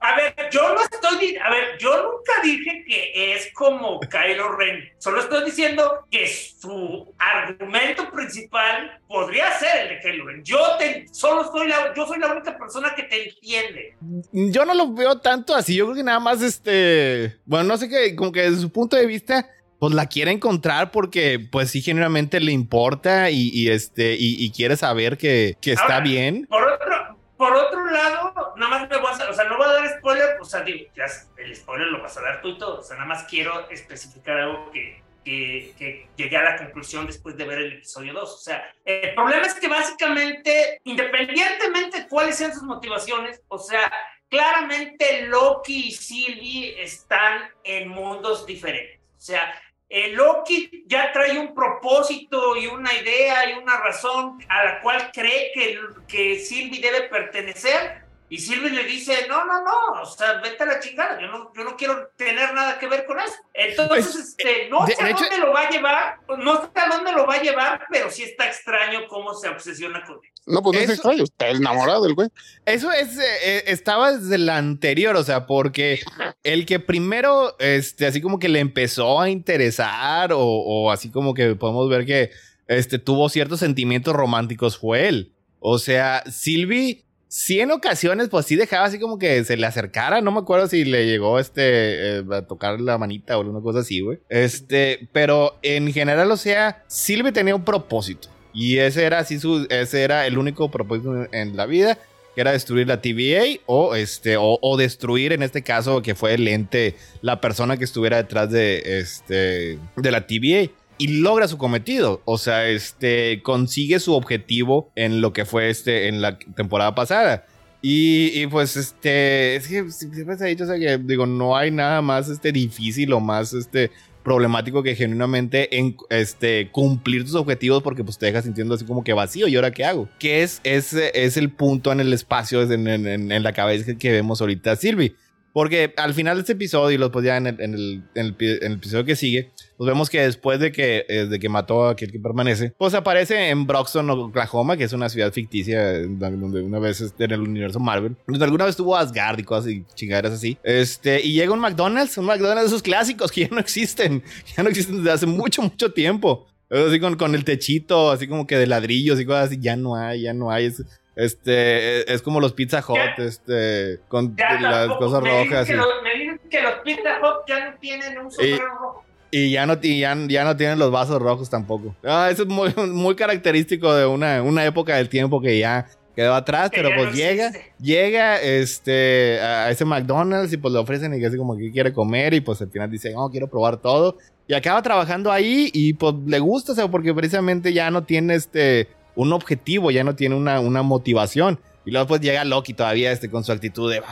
A ver, yo no estoy, a ver, yo nunca dije que es como Kylo Ren. Solo estoy diciendo que su argumento principal podría ser el de Kylo Ren. Yo te, solo soy la, yo soy la única persona que te entiende. Yo no lo veo tanto así. Yo creo que nada más, este, bueno, no sé qué, como que desde su punto de vista pues la quiere encontrar porque pues sí generalmente le importa y, este y, quiere saber que, que está bien. Por otro, por otro lado, nada más me voy a, o sea, no voy a dar spoiler, o sea, digo, ya el spoiler lo vas a dar tú y todo, o sea, nada más quiero especificar algo que, que, que llegué a la conclusión después de ver el episodio 2, o sea, el problema es que básicamente, independientemente de cuáles sean sus motivaciones, o sea, claramente Loki y Sylvie están en mundos diferentes, o sea, el Loki ya trae un propósito y una idea y una razón a la cual cree que, que Sylvie debe pertenecer. Y Sylvie le dice, no, no, no, o sea, vete a la chingada, yo no, yo no quiero tener nada que ver con eso. Entonces, pues, este, no sé a dónde lo va a llevar, no sé a dónde lo va a llevar, pero sí está extraño cómo se obsesiona con él. No, pues no es extraño, está enamorado el güey. Eso es, eh, eh, estaba desde la anterior, o sea, porque el que primero, este, así como que le empezó a interesar, o, o así como que podemos ver que, este, tuvo ciertos sentimientos románticos fue él. O sea, Sylvie, sí en ocasiones, pues sí dejaba así como que se le acercara, no me acuerdo si le llegó, este, eh, a tocar la manita o alguna cosa así, güey. Este, pero en general, o sea, Sylvie tenía un propósito. Y ese era así su, ese era el único propósito en la vida, que era destruir la TVA o este o, destruir en este caso que fue el ente, la persona que estuviera detrás de este de la TVA y logra su cometido. O sea, este consigue su objetivo en lo que fue este en la temporada pasada. Y, pues este es que siempre se ha dicho o sea, que digo no hay nada más este difícil o más este problemático que genuinamente en, este, cumplir tus objetivos porque pues te dejas sintiendo así como que vacío y ahora qué hago. Que es, es, es el punto en el espacio, en, en, en la cabeza que vemos ahorita Silvi. Porque al final de este episodio, y pues ya en el, en el, en el, en el episodio que sigue, pues vemos que después de que, eh, de que mató a aquel que permanece, pues aparece en Broxton, Oklahoma, que es una ciudad ficticia donde una vez este, en el universo Marvel, donde alguna vez tuvo Asgard y cosas y chingaderas así. Este, y llega un McDonald's, un McDonald's de esos clásicos que ya no existen, ya no existen desde hace mucho, mucho tiempo. Así con, con el techito, así como que de ladrillos y cosas así, ya no hay, ya no hay. Es, este, es como los Pizza Hut, este, con las cosas rojas. Que me dicen que los Pizza Hut ya no tienen un sombrero rojo. Y ya no, ya, no tienen los vasos rojos tampoco. Ah, eso es muy, muy característico de una, una época del tiempo que ya quedó atrás, pero pues llega, llega este, a ese McDonald's y pues le ofrecen y que así como que quiere comer y pues al final dice, no, quiero probar todo. Y acaba trabajando ahí y pues le gusta, o sea, porque precisamente ya no tiene este, un objetivo, ya no tiene una, una motivación. Y luego pues llega Loki todavía este, con su actitud de,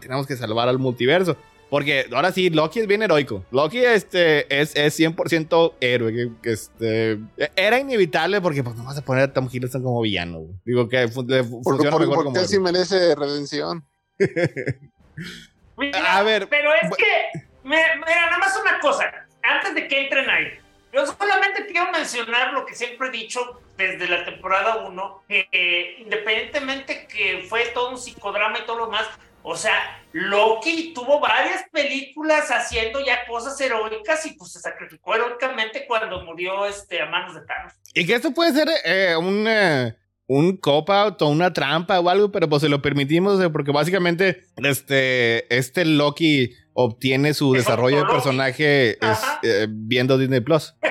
tenemos que salvar al multiverso. Porque ahora sí, Loki es bien heroico. Loki este, es, es 100% héroe. Este, era inevitable porque pues, no vas a poner a Tom Hiddleston como villano. Digo que funciona mejor porque como sí merece redención. a ver. Pero es que, mira, nada más una cosa. Antes de que entren ahí. Yo solamente quiero mencionar lo que siempre he dicho desde la temporada 1, que independientemente que fue todo un psicodrama y todo lo más, o sea, Loki tuvo varias películas haciendo ya cosas heroicas y pues se sacrificó heroicamente cuando murió este, a manos de Thanos. Y que esto puede ser eh, un, eh, un cop-out o una trampa o algo, pero pues se lo permitimos porque básicamente este, este Loki obtiene su desarrollo de personaje eh, viendo Disney Plus.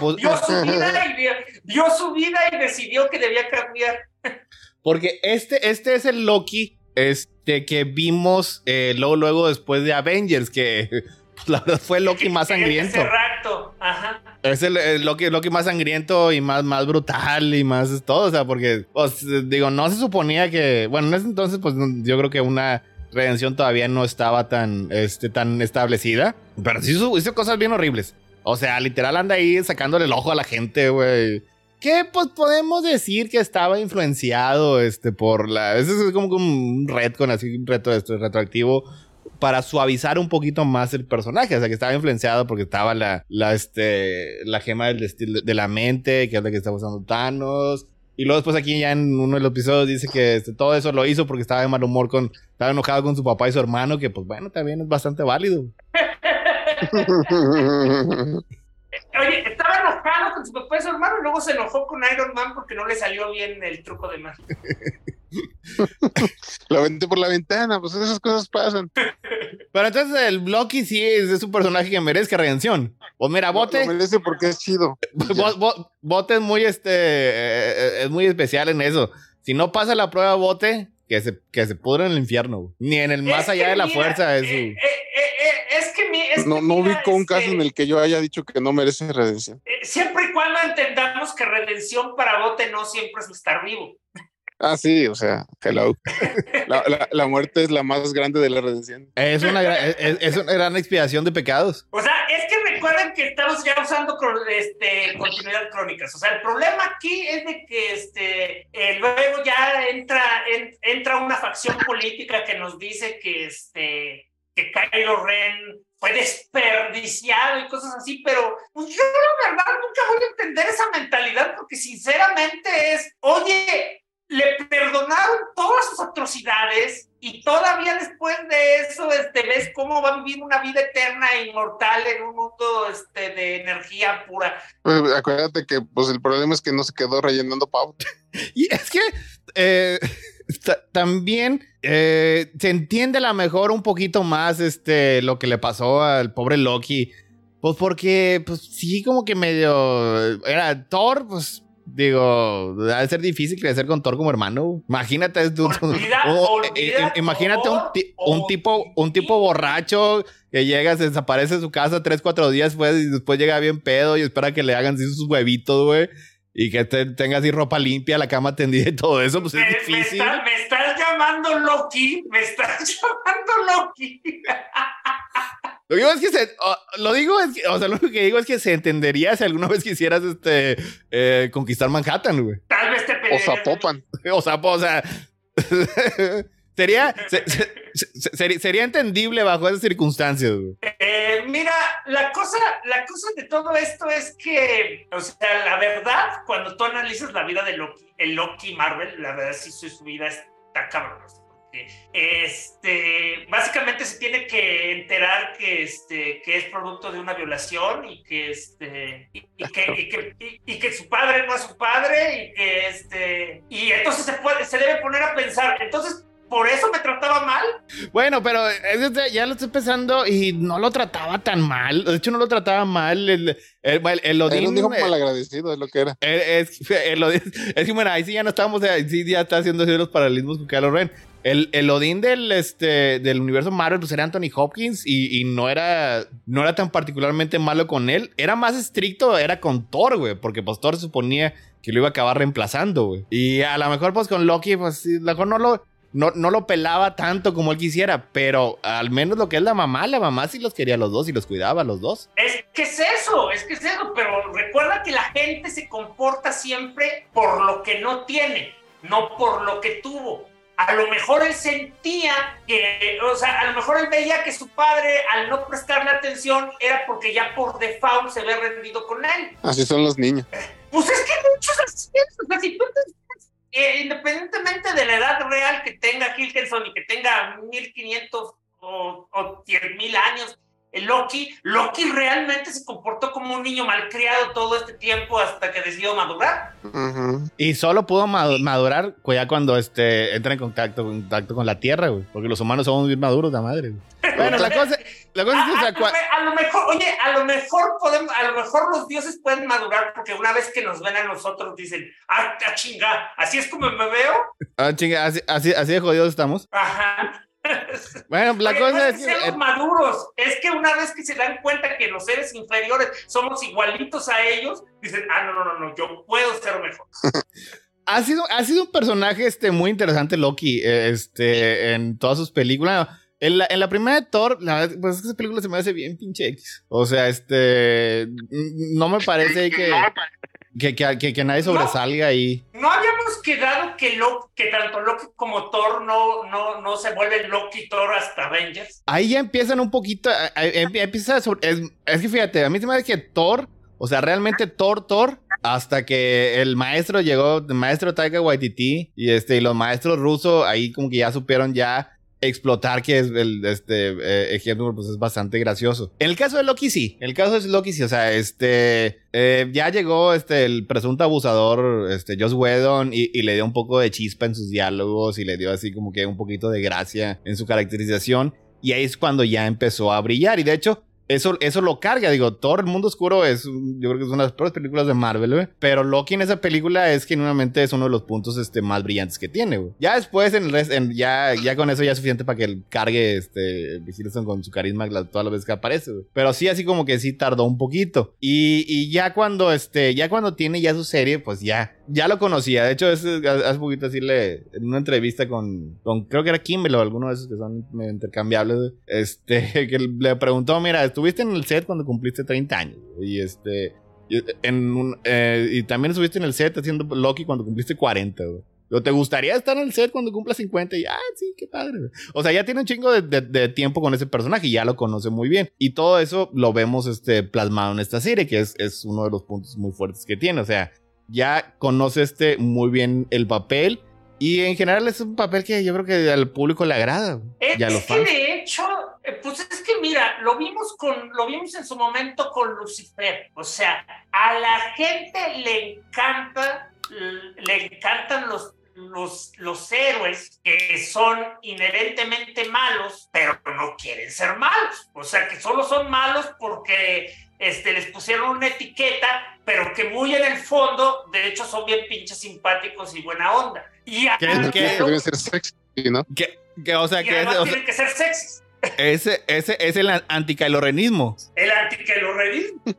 Pues, dio, su vida y, dio su vida y decidió que debía cambiar. Porque este, este es el Loki este, que vimos eh, luego, luego después de Avengers, que pues, la verdad fue el Loki más sangriento. Es el, Loki, Loki, más sangriento y más, más brutal y más todo, o sea, porque, pues, digo, no se suponía que, bueno, en ese entonces, pues yo creo que una redención todavía no estaba tan, este, tan establecida, pero sí hizo, cosas bien horribles. O sea, literal anda ahí sacándole el ojo a la gente, güey que pues podemos decir que estaba influenciado este por la eso es como un retcon así un reto esto retroactivo para suavizar un poquito más el personaje, o sea que estaba influenciado porque estaba la la este la gema del de la mente, que es la que está usando Thanos. Y luego después aquí ya en uno de los episodios dice que este, todo eso lo hizo porque estaba de mal humor con estaba enojado con su papá y su hermano, que pues bueno, también es bastante válido. Oye, estaba enojado con su papá y su hermano y luego se enojó con Iron Man porque no le salió bien el truco de magia. Lo aventé por la ventana, pues esas cosas pasan. Pero entonces el Loki sí es, un personaje que merezca redención. O mira, Bote. Lo merece porque es chido. Bote es muy este eh, eh, es muy especial en eso. Si no pasa la prueba Bote, que se, que se pudre en el infierno. Ni en el más allá de la fuerza su. Eh, es que, mi, es no, no ubico un caso en el que yo haya dicho que no merece redención. siempre y cuando entendamos que redención para Bote no siempre es estar vivo. Ah, sí, o sea, hello. La, muerte es la más grande de la redención. Es una, es, una gran expiación de pecados. O sea, es que recuerden que estamos ya usando este, continuidad crónicas. O sea, el problema aquí es de que este, eh, luego ya entra, entra una facción política que nos dice que, este, que Kylo Ren fue desperdiciado y cosas así, pero pues yo la verdad nunca voy a entender esa mentalidad porque sinceramente es, oye, le perdonaron todas sus atrocidades y todavía después de eso este, ves cómo va a vivir una vida eterna e inmortal en un mundo este, de energía pura. Pues, acuérdate que pues el problema es que no se quedó rellenando pauta. y es que eh, también eh, se entiende a lo mejor un poquito más este, lo que le pasó al pobre Loki. Pues porque, pues sí, como que medio era Thor, pues Digo, debe ser difícil crecer con Thor como hermano. Imagínate, imagínate un, tipo, un tipo borracho que llega, se desaparece de su casa tres, cuatro días después y después llega bien pedo y espera que le hagan sus huevitos, güey. Y que tenga así ropa limpia, la cama tendida y todo eso, pues es difícil. Me, estás llamando Loki, me estás llamando Loki. Lo digo es que se, lo digo es que, o sea, lo que digo es que se entendería si alguna vez quisieras este eh, conquistar Manhattan, güey. Tal vez te O Zapopan. O sea, o sea. sería, se- se- se- sería, sería entendible bajo esas circunstancias, güey. Eh, mira, la cosa, la cosa de todo esto es que, o sea, la verdad, cuando tú analizas la vida de Loki, el Loki Marvel, la verdad sí su, su vida está cabronosa. Este, básicamente se tiene que enterar que, este, que es producto de una violación y que, este, y, y que, y, que, y- y que su padre no es su padre y que, este, y entonces se puede, se debe poner a pensar, entonces, ¿por eso me trataba mal? Bueno, pero ya lo estoy pensando y no lo trataba tan mal. De hecho, no lo trataba mal. El, el, el, Odín, hijo eh, malagradecido, es lo que era. Es, el Odín- es que bueno, ahí sí ya no estamos, ahí sí ya está haciendo así los paralelismos con Kylo Ren. El, el Odín del, este, del universo Marvel pues era Anthony Hopkins y, y no, era, no era tan particularmente malo con él. Era más estricto, era con Thor, güey, porque pues Thor suponía que lo iba a acabar reemplazando. Y a lo mejor pues con Loki, pues a lo mejor no lo, no, no lo pelaba tanto como él quisiera, pero al menos lo que es la mamá, la mamá sí los quería los dos y los cuidaba los dos. Es que es eso, es que es eso, pero recuerda que la gente se comporta siempre por lo que no tiene, no por lo que tuvo. A lo mejor él sentía que, o sea, a lo mejor él veía que su padre, al no prestarle atención, era porque ya por default se había rendido con él. Así son los niños. Pues es que muchos así es, o sea, si tú te- eh, independientemente de la edad real que tenga Hilkenson y que tenga 1500 o, o 10000 años, Loki, Loki realmente se comportó como un niño malcriado todo este tiempo hasta que decidió madurar. Y solo pudo ma- madurar cu- ya cuando este, entra en contacto, contacto con la Tierra, güey. Porque los humanos somos bien maduros, la madre, güey. Bueno, la cosa, la cosa es que, o A, sea, a- cua- a lo mejor, oye, a lo mejor podemos, a lo mejor los dioses pueden madurar porque una vez que nos ven a nosotros dicen, ah, ah, chinga, así es como me veo. ah, chinga, así, así, así de jodidos estamos. Ajá. Bueno, la Oye, cosa no es que seamos maduros, es que una vez que se dan cuenta que los seres inferiores somos igualitos a ellos, dicen, ah, no, no, no, no, yo puedo ser mejor. ha sido, ha sido un personaje este, muy interesante, Loki, este, en todas sus películas. En la, en la primera de Thor, la verdad, pues es que esa película se me hace bien pinche X. O sea, este, no me parece que, que, que, que- que nadie sobresalga ahí. No habíamos quedado que, Lo- que tanto Loki como Thor no, no, no se vuelven Loki y Thor hasta Avengers. Ahí ya empiezan un poquito, a- a- em- empieza sobre- es, es que fíjate, a mí se me hace que Thor, o sea, realmente Thor, Thor, hasta que el maestro llegó, el maestro Taika Waititi y este, y los maestros rusos ahí como que ya supieron ya explotar que es el este eh, ejemplo pues es bastante gracioso. En el caso de Loki sí, el caso de Loki sí, o sea, este eh, ya llegó este el presunto abusador este Joss Whedon y, y le dio un poco de chispa en sus diálogos y le dio así como que un poquito de gracia en su caracterización. Y ahí es cuando ya empezó a brillar. Y de hecho eso, eso lo carga, digo, Thor, el mundo oscuro es, yo creo que es una de las peores películas de Marvel, güey. Pero Loki en esa película es genuinamente es uno de los puntos este, más brillantes que tiene, güey. Ya después, en el rest- en- ya, ya con eso ya es suficiente para que cargue este, Hiddleston con su carisma la- todas las veces que aparece, güey. Pero sí, así como que sí tardó un poquito. Y, y ya cuando, este, ya cuando tiene ya su serie, pues ya, ya lo conocía. De hecho, es, hace poquito así le, en una entrevista con, con creo que era Kimmel o alguno de esos que son medio intercambiables, este, que le preguntó, mira, estuviste en el set cuando cumpliste 30 años, y este, y, en un, eh, y también estuviste en el set haciendo Loki cuando cumpliste 40, güey. ¿Te gustaría estar en el set cuando cumpla 50? Y, ah, sí, qué padre. O sea, ya tiene un chingo de, de- de tiempo con ese personaje y ya lo conoce muy bien. Y todo eso lo vemos este, plasmado en esta serie, que es, es uno de los puntos muy fuertes que tiene. O sea, ya conoce este muy bien el papel. Y en general es un papel que yo creo que al público le agrada. Es, los es que de hecho, eh, pues es que mira, lo vimos con, lo vimos en su momento con Lucifer. O sea, a la gente le encanta, le encantan los, los, los héroes que son inherentemente malos, pero no quieren ser malos. O sea, que solo son malos porque este, les pusieron una etiqueta, pero que muy en el fondo, de hecho, son bien pinches simpáticos y buena onda. Y, a- ¿Qué- Que deben ser sexy, ¿no? Que, que, o sea, y que ese, además o sea, tienen que ser sexys. ese, ese es el anticailorenismo. El antiquelorenismo.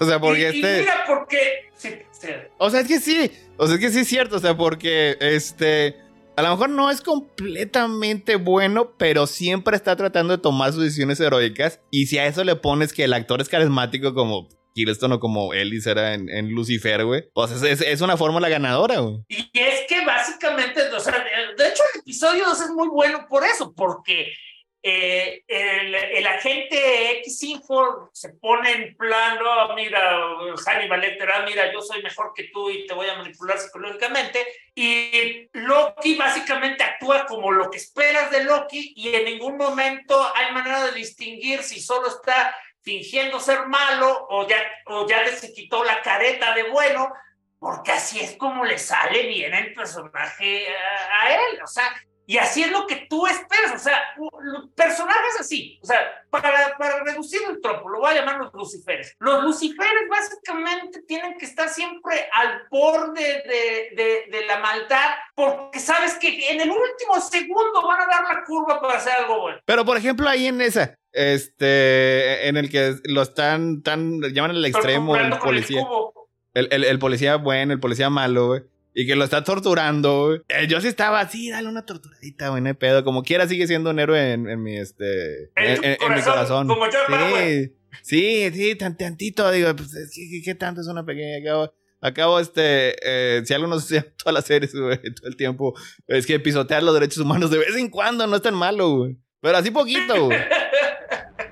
O sea, porque y, y este. mira, porque. Sí, sí. O sea, es que sí. O sea, es que sí es cierto. O sea, porque este. A lo mejor no es completamente bueno, pero siempre está tratando de tomar sus decisiones heroicas. Y si a eso le pones que el actor es carismático como O como Ellis era en, Lucifer, güey. Pues es, es, es una fórmula ganadora, güey. Y es que básicamente, o sea, de de hecho, el episodio 2 es muy bueno por eso, porque eh, el, el, agente X-Info se pone en plan, oh, mira, Hannibal Lecter, ah, mira, yo soy mejor que tú y te voy a manipular psicológicamente. Y Loki básicamente actúa como lo que esperas de Loki y en ningún momento hay manera de distinguir si solo está fingiendo ser malo o ya, o ya se quitó la careta de bueno, porque así es como le sale bien el personaje a, a él. O sea, y así es lo que tú esperas, o sea, personajes así, o sea, para, para reducir el tropo, lo voy a llamar los luciferes. Los luciferes básicamente tienen que estar siempre al borde de, de, de, la maldad, porque sabes que en el último segundo van a dar la curva para hacer algo bueno. Pero por ejemplo ahí en esa, este, en el que lo están, tan, llaman al extremo el policía. El, el, el, policía bueno, el policía malo, güey y que lo está torturando. Eh, yo sí estaba así, dale una torturadita, güey, no hay pedo. Como quiera sigue siendo un héroe en, en mi, este, en, en, en, mi corazón. Como yo, sí, sí, sí, tan tantito, digo, pues, ¿qué, qué tanto es una pequeña? Acabo, acabo este, eh, si algo no se todas las series, güey, todo el tiempo, es que pisotear los derechos humanos de vez en cuando no es tan malo, güey. Pero así poquito, güey.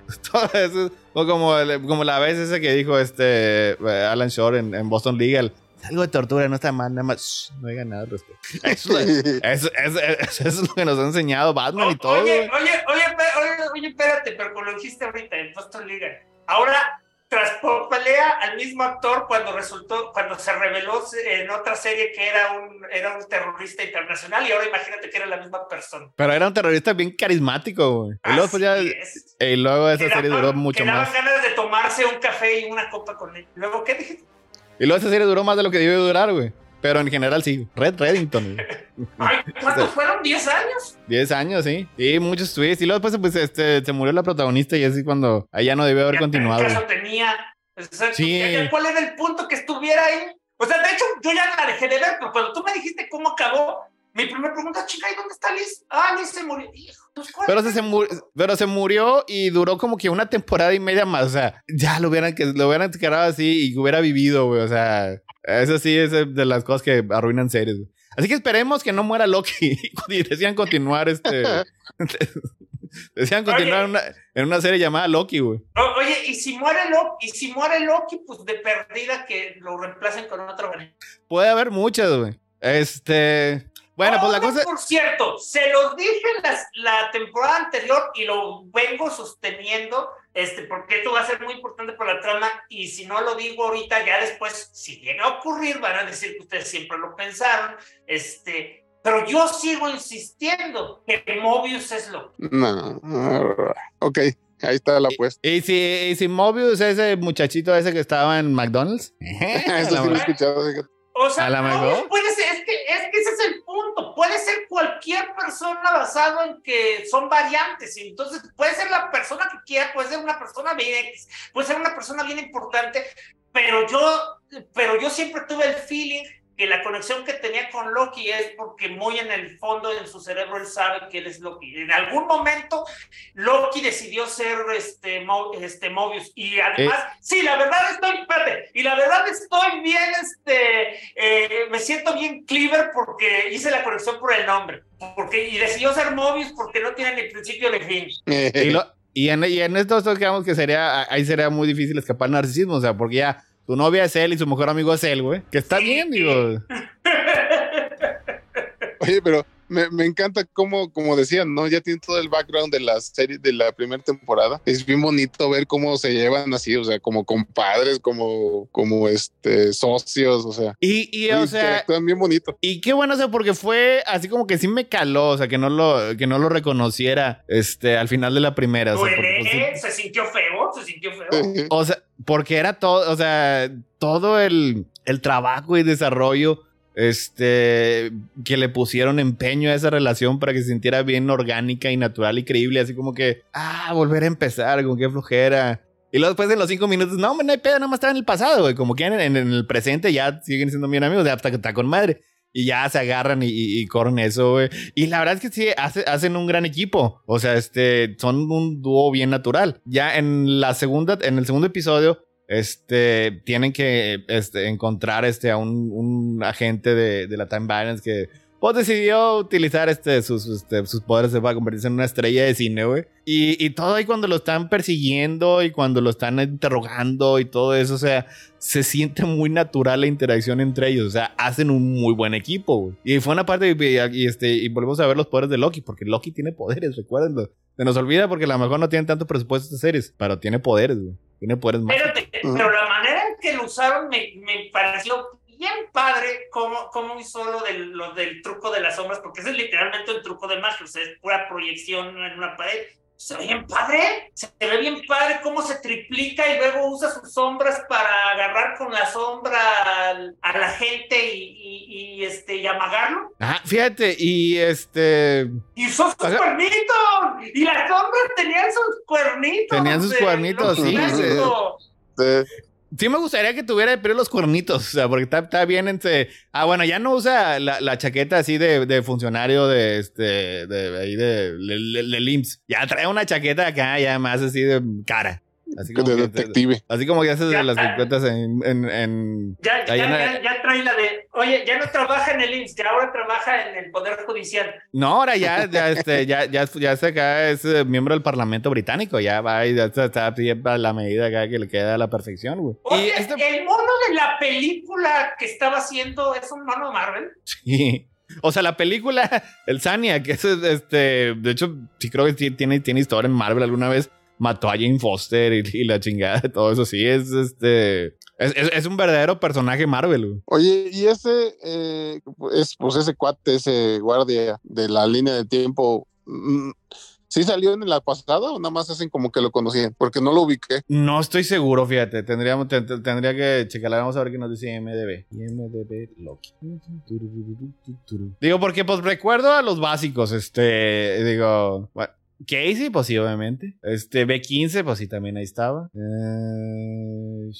Todo eso, o como, como la vez esa que dijo este Alan Shore en, en Boston Legal algo de tortura, no está mal, nada más no digan nada al respecto. Eso, eso, eso, eso, es lo que nos ha enseñado Batman y todo. Oye, oye, oye, oye, oye, espérate, pero como lo dijiste ahorita, en Boston Legal. Ahora traspolea al mismo actor cuando resultó, cuando se reveló en otra serie que era un, era un terrorista internacional y ahora imagínate que era la misma persona. Pero era un terrorista bien carismático, güey. Y luego, pues, ya, y luego esa serie duró mucho que más. ganas de tomarse un café y una copa con él. Luego, ¿qué dijiste? Y luego esa serie duró más de lo que debió durar, güey. Pero en general sí. Red Reddington. Ay, ¿cuántos fueron? ¿10 años? 10 años, sí. Y muchos twists. Y luego después pues, este, se murió la protagonista y así cuando ella no debió haber continuado. Eso tenía. Sí. ¿Cuál era el punto que estuviera ahí? O sea, de hecho, yo ya la dejé de ver, pero cuando tú me dijiste cómo acabó, mi primera pregunta, chica, ¿y dónde está Liz? Ah, Liz se murió. Hijo, pero, se, se pero se murió y duró como que una temporada y media más. O sea, ya lo hubieran, que, lo hubieran quedado así y hubiera vivido, güey. O sea, eso sí es de las cosas que arruinan series, güey. Así que esperemos que no muera Loki y decían continuar este. decían continuar en una, en una, serie llamada Loki, güey. Oye, y si muere Loki, y si muere Loki, pues de perdida que lo reemplacen con otro Puede haber muchas, güey. Este. Bueno, pues la cosa. Por cierto, se los dije la, temporada anterior y lo vengo sosteniendo, este, porque esto va a ser muy importante para la trama. Y si no lo digo ahorita, ya después, si llega a ocurrir, van a decir que ustedes siempre lo pensaron. Este, pero yo sigo insistiendo que Mobius es lo. No, ok. Ahí está la apuesta. ¿Y si, y si Mobius es ese muchachito ese que estaba en McDonald's? Eso sí lo he escuchado. O sea, no, puede ser, es que, es que ese es el punto. Puede ser cualquier persona basado en que son variantes. Entonces, puede ser la persona que quiera, puede ser una persona bien puede ser una persona bien importante, pero yo, pero yo siempre tuve el feeling que la conexión que tenía con Loki es porque muy en el fondo en su cerebro él sabe que él es Loki. En algún momento Loki decidió ser este, este Mobius y además, eh. sí, la verdad estoy, espérate, y la verdad estoy bien, este, eh, me siento bien clever porque hice la conexión por el nombre, porque, y decidió ser Mobius porque no tiene ni principio ni fin. y, lo, y, en, y en esto digamos que sería, ahí sería muy difícil escapar narcisismo, o sea, porque ya tu novia es él y su mejor amigo es él, güey. Que está bien, digo. Oye, pero me, me, encanta cómo, como decían, ¿no? Ya tiene todo el background de la serie, de la primera temporada. Es bien bonito ver cómo se llevan así, o sea, como compadres, como, como este, socios, o sea. Y, y o sea. bien bonito. Y qué bueno, o sea, porque fue así como que sí me caló, o sea, que no lo, que no lo reconociera, este, al final de la primera. O sea, porque, pues, se sintió feo, se sintió feo. o sea, porque era todo, o sea, todo el, el trabajo y desarrollo este, que le pusieron empeño a esa relación para que se sintiera bien orgánica y natural y creíble, así como que, ah, volver a empezar, con qué flojera. Y luego después en los cinco minutos, no, no hay pedo, nada más estaba en el pasado, güey. Como que en, el presente ya siguen siendo bien amigos, hasta que está con madre. Y ya se agarran y, y, corren eso, güey. Y la verdad es que sí, hacen un gran equipo. O sea, este, son un dúo bien natural. Ya en la segunda, en el segundo episodio, este, tienen que este, encontrar este, a un, un agente de, de, la Time Balance que pues decidió utilizar este, sus, este, sus poderes para convertirse en una estrella de cine, güey. Y, y todo ahí cuando lo están persiguiendo y cuando lo están interrogando y todo eso, o sea, se siente muy natural la interacción entre ellos. O sea, hacen un muy buen equipo, güey. Y fue una parte, y, y, este, y volvemos a ver los poderes de Loki, porque Loki tiene poderes, recuérdenlo. Se nos olvida porque a lo mejor no tienen tanto presupuesto de series, pero tiene poderes, güey. Tiene poderes pero la manera en que lo usaron me, me pareció bien padre cómo, cómo hizo lo del, lo del truco de las sombras, porque ese es literalmente un truco de magia, o sea, es pura proyección en una pared. Se ve bien padre, se ve bien padre cómo se triplica y luego usa sus sombras para agarrar con la sombra al- a, la gente y, y, y, este, y amagarlo. Ah, fíjate, y este. Y usó sus Ajá. cuernitos. Y las sombras tenían sus cuernitos. Tenían sus cuernitos, sí. Sí. Sí me gustaría que tuviera de los cuernitos, o sea, porque está, está bien entre... Ah, bueno, ya no usa la, la chaqueta así de, de funcionario de este, de ahí de, de, de-. Ya trae una chaqueta acá, ya más así de cara. Así como, de que, detective. así como que haces Ya. de las encuestas en, en, en- Ya, ya, ya, ya trae la de, oye, ya no trabaja en el IMSS, ya ahora trabaja en el Poder Judicial. No, ahora ya, ya, este, ya, ya, ya es acá, es eh, miembro del Parlamento británico, ya va y ya está, para la medida acá que le queda a la perfección, güey. Y Oye, este- el mono de la película que estaba haciendo es un mono Marvel. Sí. O sea, la película, el Sania, que es este, de hecho, sí creo que sí tiene, tiene historia en Marvel alguna vez, mató a Jane Foster y, y la chingada, todo eso sí, es este, es, es- es un verdadero personaje Marvel. güey. Oye, y ese eh, es pues ese cuate, ese guardia de la línea de tiempo, mm, ¿sí salió en la pasada o nada más hacen como que lo conocían? Porque no lo ubiqué. No estoy seguro, fíjate, tendríamos, te- te- tendría que checarla, vamos a ver qué nos dice IMDB. IMDB Loki. Digo, porque pues recuerdo a los básicos, este, digo, bueno, Casey, pues sí, obviamente. Este, B15, pues sí, también ahí estaba. Eh,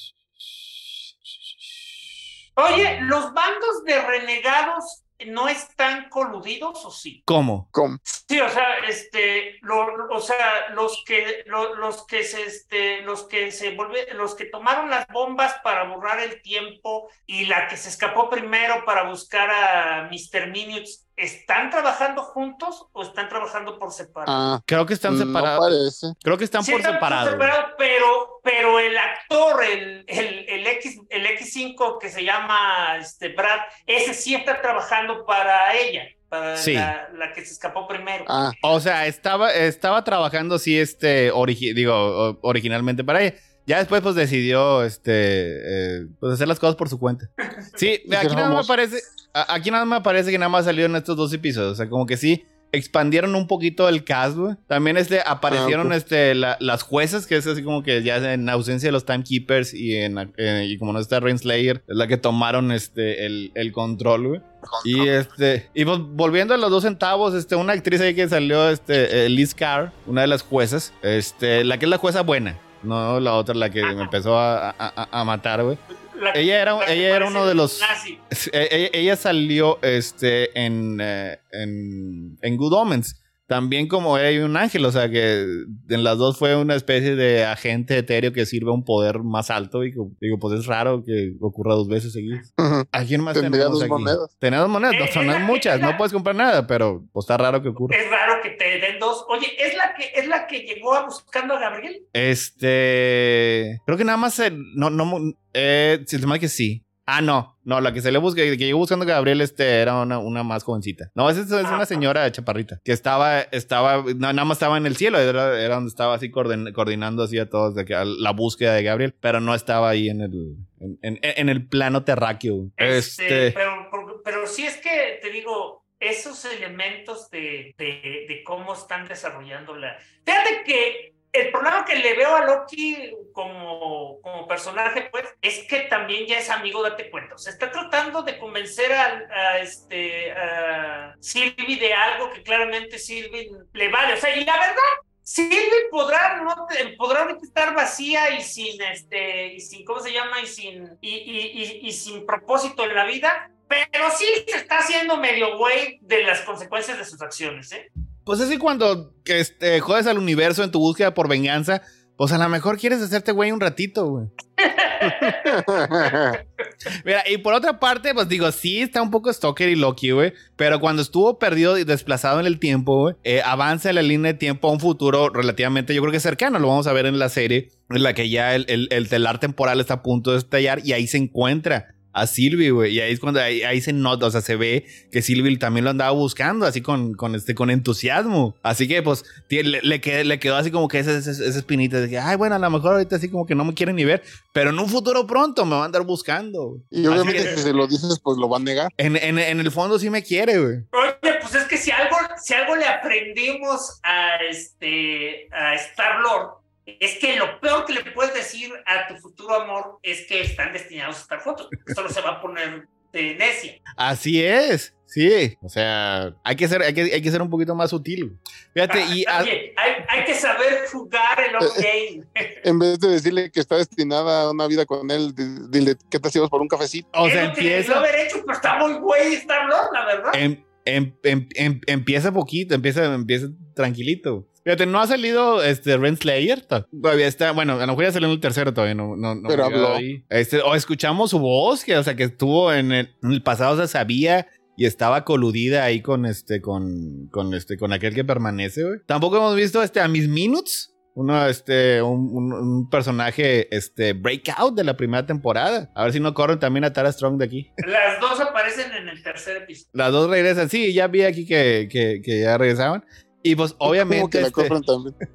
Oye, ¿los bandos de renegados no están coludidos o sí? ¿Cómo? ¿Cómo? Sí, o sea, este, lo- o sea, los que, lo- los que se, este, los que se volve- los que tomaron las bombas para borrar el tiempo y la que se escapó primero para buscar a Mr. Minutes, ¿están trabajando juntos o están trabajando por separado? Ah, Creo que están no separados. parece. Creo que están Sí, por están separado. separados, pero, pero el actor, el, el, el, X, el X5 que se llama este, Brad, ese sí está trabajando para ella, para Sí. la, la que se escapó primero. Ah, O sea, estaba, estaba trabajando así, este, origi- digo, originalmente para ella. Ya después, pues, decidió, este, eh, pues, hacer las cosas por su cuenta. Sí, aquí nada más me parece, aquí nada más me parece que nada más salió en estos dos episodios. O sea, como que sí, expandieron un poquito el cast, güey. También, este, aparecieron, Ah, ok. este, la- las juezas, que es así como que ya en ausencia de los timekeepers y en, eh, y como no está Rainslayer, es la que tomaron, este, el, el control, güey. Y este, y pues, volviendo a los dos centavos, este, una actriz ahí que salió, este, eh, Liz Carr, una de las juezas, este, la que es la jueza buena, no la otra, la que me empezó a, a- a- a matar, güey. La- Ella era, ella era uno de los, nazi. ella, ella salió, este, en, eh, en, en Good Omens. También como hay un ángel, o sea que en las dos fue una especie de agente etéreo que sirve a un poder más alto y digo, pues es raro que ocurra dos veces seguidas. ujú. ¿A quién más Tendría tenemos dos aquí? monedas. Tenemos dos monedas, no Eh, son la muchas, la- no puedes comprar nada, pero pues está raro que ocurra. Es raro que te den dos. Oye, ¿es la que, es la que llegó a buscando a Gabriel? Este, creo que nada más, se- no, no, eh, se que sí. Ah, no, no, la que se le busca, que llegó buscando a Gabriel, este, era una, una más jovencita. No, esa es, es una señora chaparrita, que estaba, estaba, no, nada más estaba en el cielo, era, era donde estaba así coordin- coordinando así a todos de que, a la búsqueda de Gabriel, pero no estaba ahí en el, en, en- en el plano terráqueo. Este, Este, pero, pero, pero sí es que te digo, esos elementos de, de, de cómo están desarrollando la. Fíjate que el problema que le veo a Loki como, como personaje, pues, es que también ya es amigo, date cuenta. Se está tratando de convencer a, a este, a Sylvie de algo que claramente Sylvie le vale. O sea, y la verdad, Sylvie podrá, no podrá estar vacía y sin, este, y sin, ¿cómo se llama? Y sin, y, y, y, y sin propósito en la vida, pero sí se está haciendo medio güey de las consecuencias de sus acciones, ¿eh? Pues es que cuando este, jodes al universo en tu búsqueda por venganza, pues a lo mejor quieres hacerte güey un ratito, güey. Mira, y por otra parte, pues digo, sí está un poco Stalker y Loki, güey. Pero cuando estuvo perdido y desplazado en el tiempo, güey, eh, avanza la línea de tiempo a un futuro relativamente, yo creo que cercano. Lo vamos a ver en la serie, en la que ya el, el, el telar temporal está a punto de estallar y ahí se encuentra a Sylvie, güey. Y ahí es cuando ahí, se nota, o sea, se ve que Sylvie también lo andaba buscando, así con, con, este, con entusiasmo. Así que, pues, le, le, quedó, le quedó así como que esa, esa, espinita de que, ay, bueno, a lo mejor ahorita así como que no me quieren ni ver, pero en un futuro pronto me va a andar buscando. Y obviamente si se lo dices, pues lo va a negar. En, en, en el fondo sí me quiere, güey. Oye, pues es que si algo, si algo le aprendimos a este, a Star-Lord, es que lo peor que le puedes decir a tu futuro amor es que están destinados a estar juntos. Solo se va a poner de necia. Así es. Sí, o sea, hay que ser, hay que, hay que ser un poquito más sutil. Fíjate, y. hay, hay, que saber jugar el ok. en vez de decirle que está destinada a una vida con él, dile que te hacemos por un cafecito. O sea, empieza. Que haber hecho, pero está muy güey estar la verdad. Em, em, em, empieza poquito, empieza, empieza tranquilito. Fíjate, no ha salido este Renslayer. Todavía está, bueno, a lo mejor ya salió en el tercero todavía, no, no, no Pero habló. Este, o escuchamos su voz, que, o sea, que estuvo en el, en el pasado, se sabía y estaba coludida ahí con este, con, con este, con aquel que permanece, güey. Tampoco hemos visto este a Miss Minutes. Uno, este, un, un, personaje, este, breakout de la primera temporada. A ver si no corren también a Tara Strong de aquí. Las dos aparecen en el tercer episodio. Las dos regresan, sí, ya vi aquí que, que, que ya regresaban. Y pues obviamente... Que la este...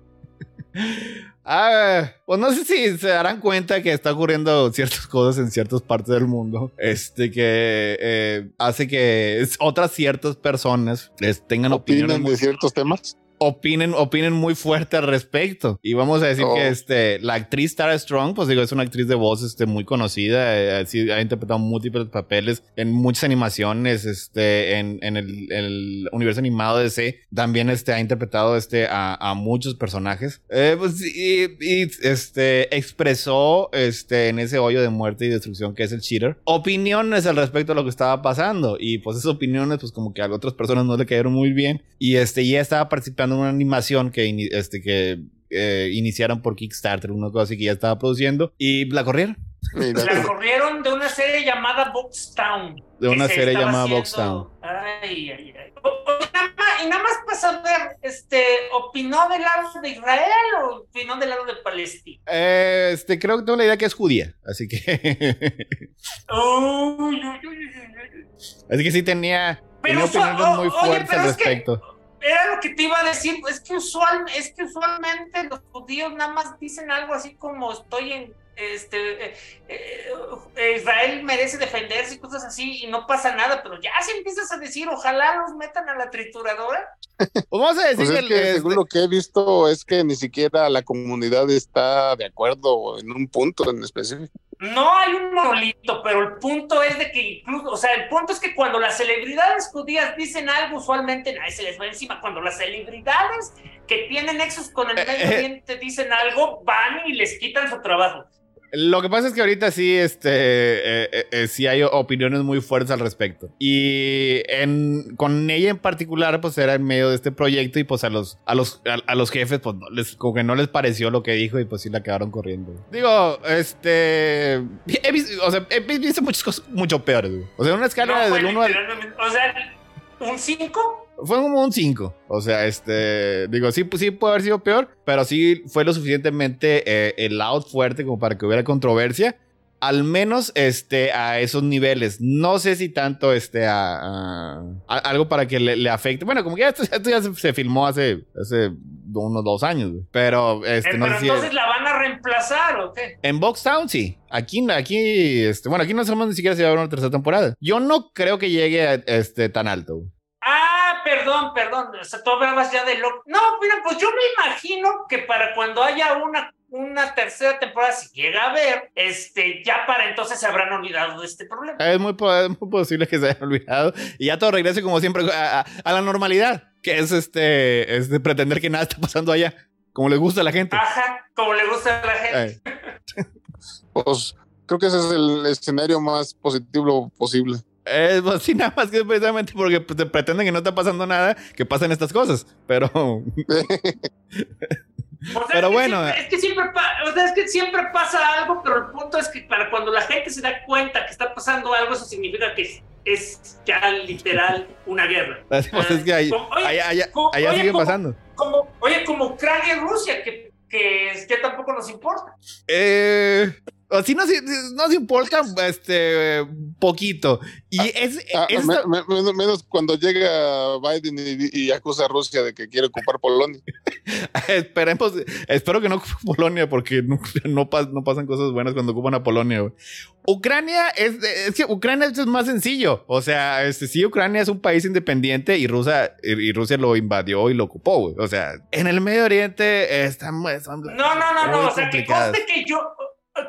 ah, pues no sé si se darán cuenta que está ocurriendo ciertas cosas en ciertas partes del mundo. Este que eh, hace que otras ciertas personas les tengan opiniones de ciertos temas opinen, opinen muy fuerte al respecto. Y vamos a decir que oh. este, la actriz Tara Strong, pues digo, es una actriz de voz este, muy conocida, eh, ha interpretado múltiples papeles en muchas animaciones, este, en, en, el, universo animado de DC, también este, ha interpretado este, a, a muchos personajes. Eh, pues, y, y, este, expresó este, en ese hoyo de muerte y destrucción que es el cheater, opiniones al respecto de lo que estaba pasando. Y pues esas opiniones, pues como que a otras personas no le cayeron muy bien. Y este, ya estaba participando una animación que, este, que eh, iniciaron por Kickstarter, una cosa así que ya estaba produciendo, y la corrieron. La corrieron de una serie llamada Boxtown. De una serie llamada Boxtown. Ay, ay, ay. Y nada más para saber, este, ¿opinó del lado de Israel o opinó del lado de Palestina? Eh, este, creo que tengo la idea que es judía, así que. así que sí tenía, tenía opiniones muy fuertes al respecto era lo que te iba a decir, es que, usual, es que usualmente los judíos nada más dicen algo así como estoy en, este, eh, eh, Israel merece defenderse y cosas así y no pasa nada, pero ya si empiezas a decir, ojalá los metan a la trituradora. Pues vamos a decir pues que, según lo que he visto es que ni siquiera la comunidad está de acuerdo en un punto en específico. No hay un monolito, pero el punto es de que incluso, o sea, el punto es que cuando las celebridades judías dicen algo, usualmente nadie se les va encima. Cuando las celebridades que tienen nexos con el medio ambiente dicen algo, van y les quitan su trabajo. Lo que pasa es que ahorita sí, este, eh, eh, eh, sí hay opiniones muy fuertes al respecto. Y en, con ella en particular, pues era en medio de este proyecto y pues a los, a los, a, los jefes, pues no les, como que no les pareció lo que dijo y pues sí la quedaron corriendo. Digo, este, he visto, o sea, he visto muchas cosas mucho peores. O sea, una escala del 1 al... O sea, un 5 fue como un 5. O sea, este. Digo, sí, sí puede haber sido peor, pero sí fue lo suficientemente eh, el out fuerte como para que hubiera controversia. Al menos este, a esos niveles. No sé si tanto este, a, algo para que le, afecte. Bueno, como que esto, ya se, filmó hace, hace unos dos años. Pero, este, eh, no sé entonces la van a reemplazar o qué? En Boxtown sí. Aquí, aquí, este, bueno, aquí no sabemos ni siquiera si va a haber una tercera temporada. Yo no creo que llegue este, tan alto. Perdón, perdón. O sea, tú hablabas ya de lo. No, mira, pues yo me imagino que para cuando haya una, una tercera temporada, si llega a haber, este, ya para entonces se habrán olvidado de este problema. Es muy, posible que se hayan olvidado y ya todo regrese como siempre a, la normalidad, que es este, es de pretender que nada está pasando allá, como le gusta a la gente. Ajá, como le gusta a la gente. pues creo que ese es el escenario más positivo posible. Eh, pues sí, nada más que precisamente porque pues, te pretenden que no está pasando nada, que pasan estas cosas. Pero. O sea, Pero es que bueno. siempre- es, que siempre o sea, es que siempre pasa algo, pero el punto es que para cuando la gente se da cuenta que está pasando algo, eso significa que es, ya literal una guerra. Pues es que ahí, Como- oye, allá, allá- como- allá oye, como- pasando. Oye, como Ucrania y Rusia, que, que, que tampoco nos importa. Eh, o sí nos, nos importa este poquito. Y es, Ah, es- me- me- menos, menos cuando llega Biden y, y acusa a Rusia de que quiere ocupar Polonia. esperemos, espero que no ocupe Polonia porque no, no, pas- no pasan cosas buenas cuando ocupan a Polonia. güey. Ucrania es, es que Ucrania es más sencillo. O sea, este, sí, Ucrania es un país independiente y Rusia, y, y Rusia lo invadió y lo ocupó. güey. O sea, en el Medio Oriente están, son No, no, no, no. O sea, que conste que yo.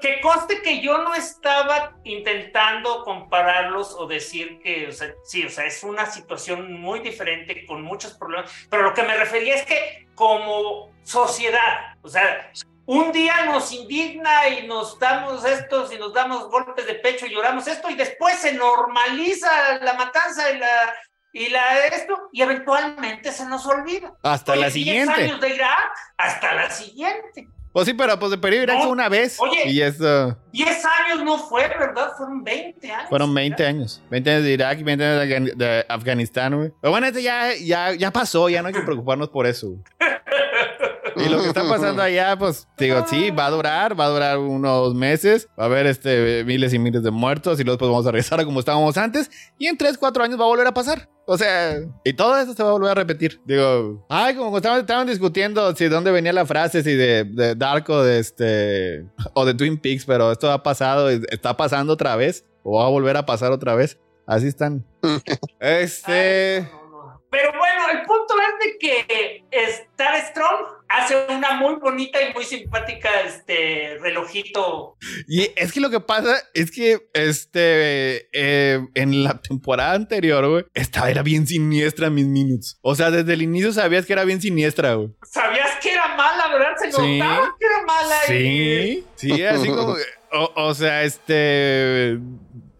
Que conste que yo no estaba intentando compararlos o decir que, o sea, sí, o sea, es una situación muy diferente con muchos problemas, pero lo que me refería es que como sociedad, o sea, un día nos indigna y nos damos estos y nos damos golpes de pecho y lloramos esto y después se normaliza la matanza y la y la esto y eventualmente se nos olvida. Hasta Oye, la 10 siguiente. años de Irak hasta la siguiente. Pues sí, pero pues de periodo Irak No. fue una vez. Oye. Y eso 10 años no fue, ¿verdad? Fueron 20 años. fueron 20 años. 20 años de Irak y 20 años de, Afgan- de Afganistán, güey. Pero bueno, esto ya, ya, ya pasó, ya no hay que preocuparnos por eso. Y lo que está pasando allá, pues, digo, sí, va a durar, va a durar unos meses, va a haber este, miles y miles de muertos y luego pues vamos a regresar a como estábamos antes y en 3, 4 años va a volver a pasar. O sea, y todo eso se va a volver a repetir. Digo, ay, como estaban, estaban discutiendo si de dónde venía la frase, si de, de Dark o de este, o de Twin Peaks, pero esto ha pasado, está pasando otra vez, o va a volver a pasar otra vez. Así están. Este... Ay, no, no, no. Pero bueno, el punto es de que Star Strong hace una muy bonita y muy simpática este relojito. Y es que lo que pasa es que este eh, en la temporada anterior, güey, esta era bien siniestra Miss Minutes. O sea, desde el inicio sabías que era bien siniestra, güey. ¿Sabías que era mala, verdad? Se Sí. notaba que era mala. y- Sí, sí, así como, o, o sea, este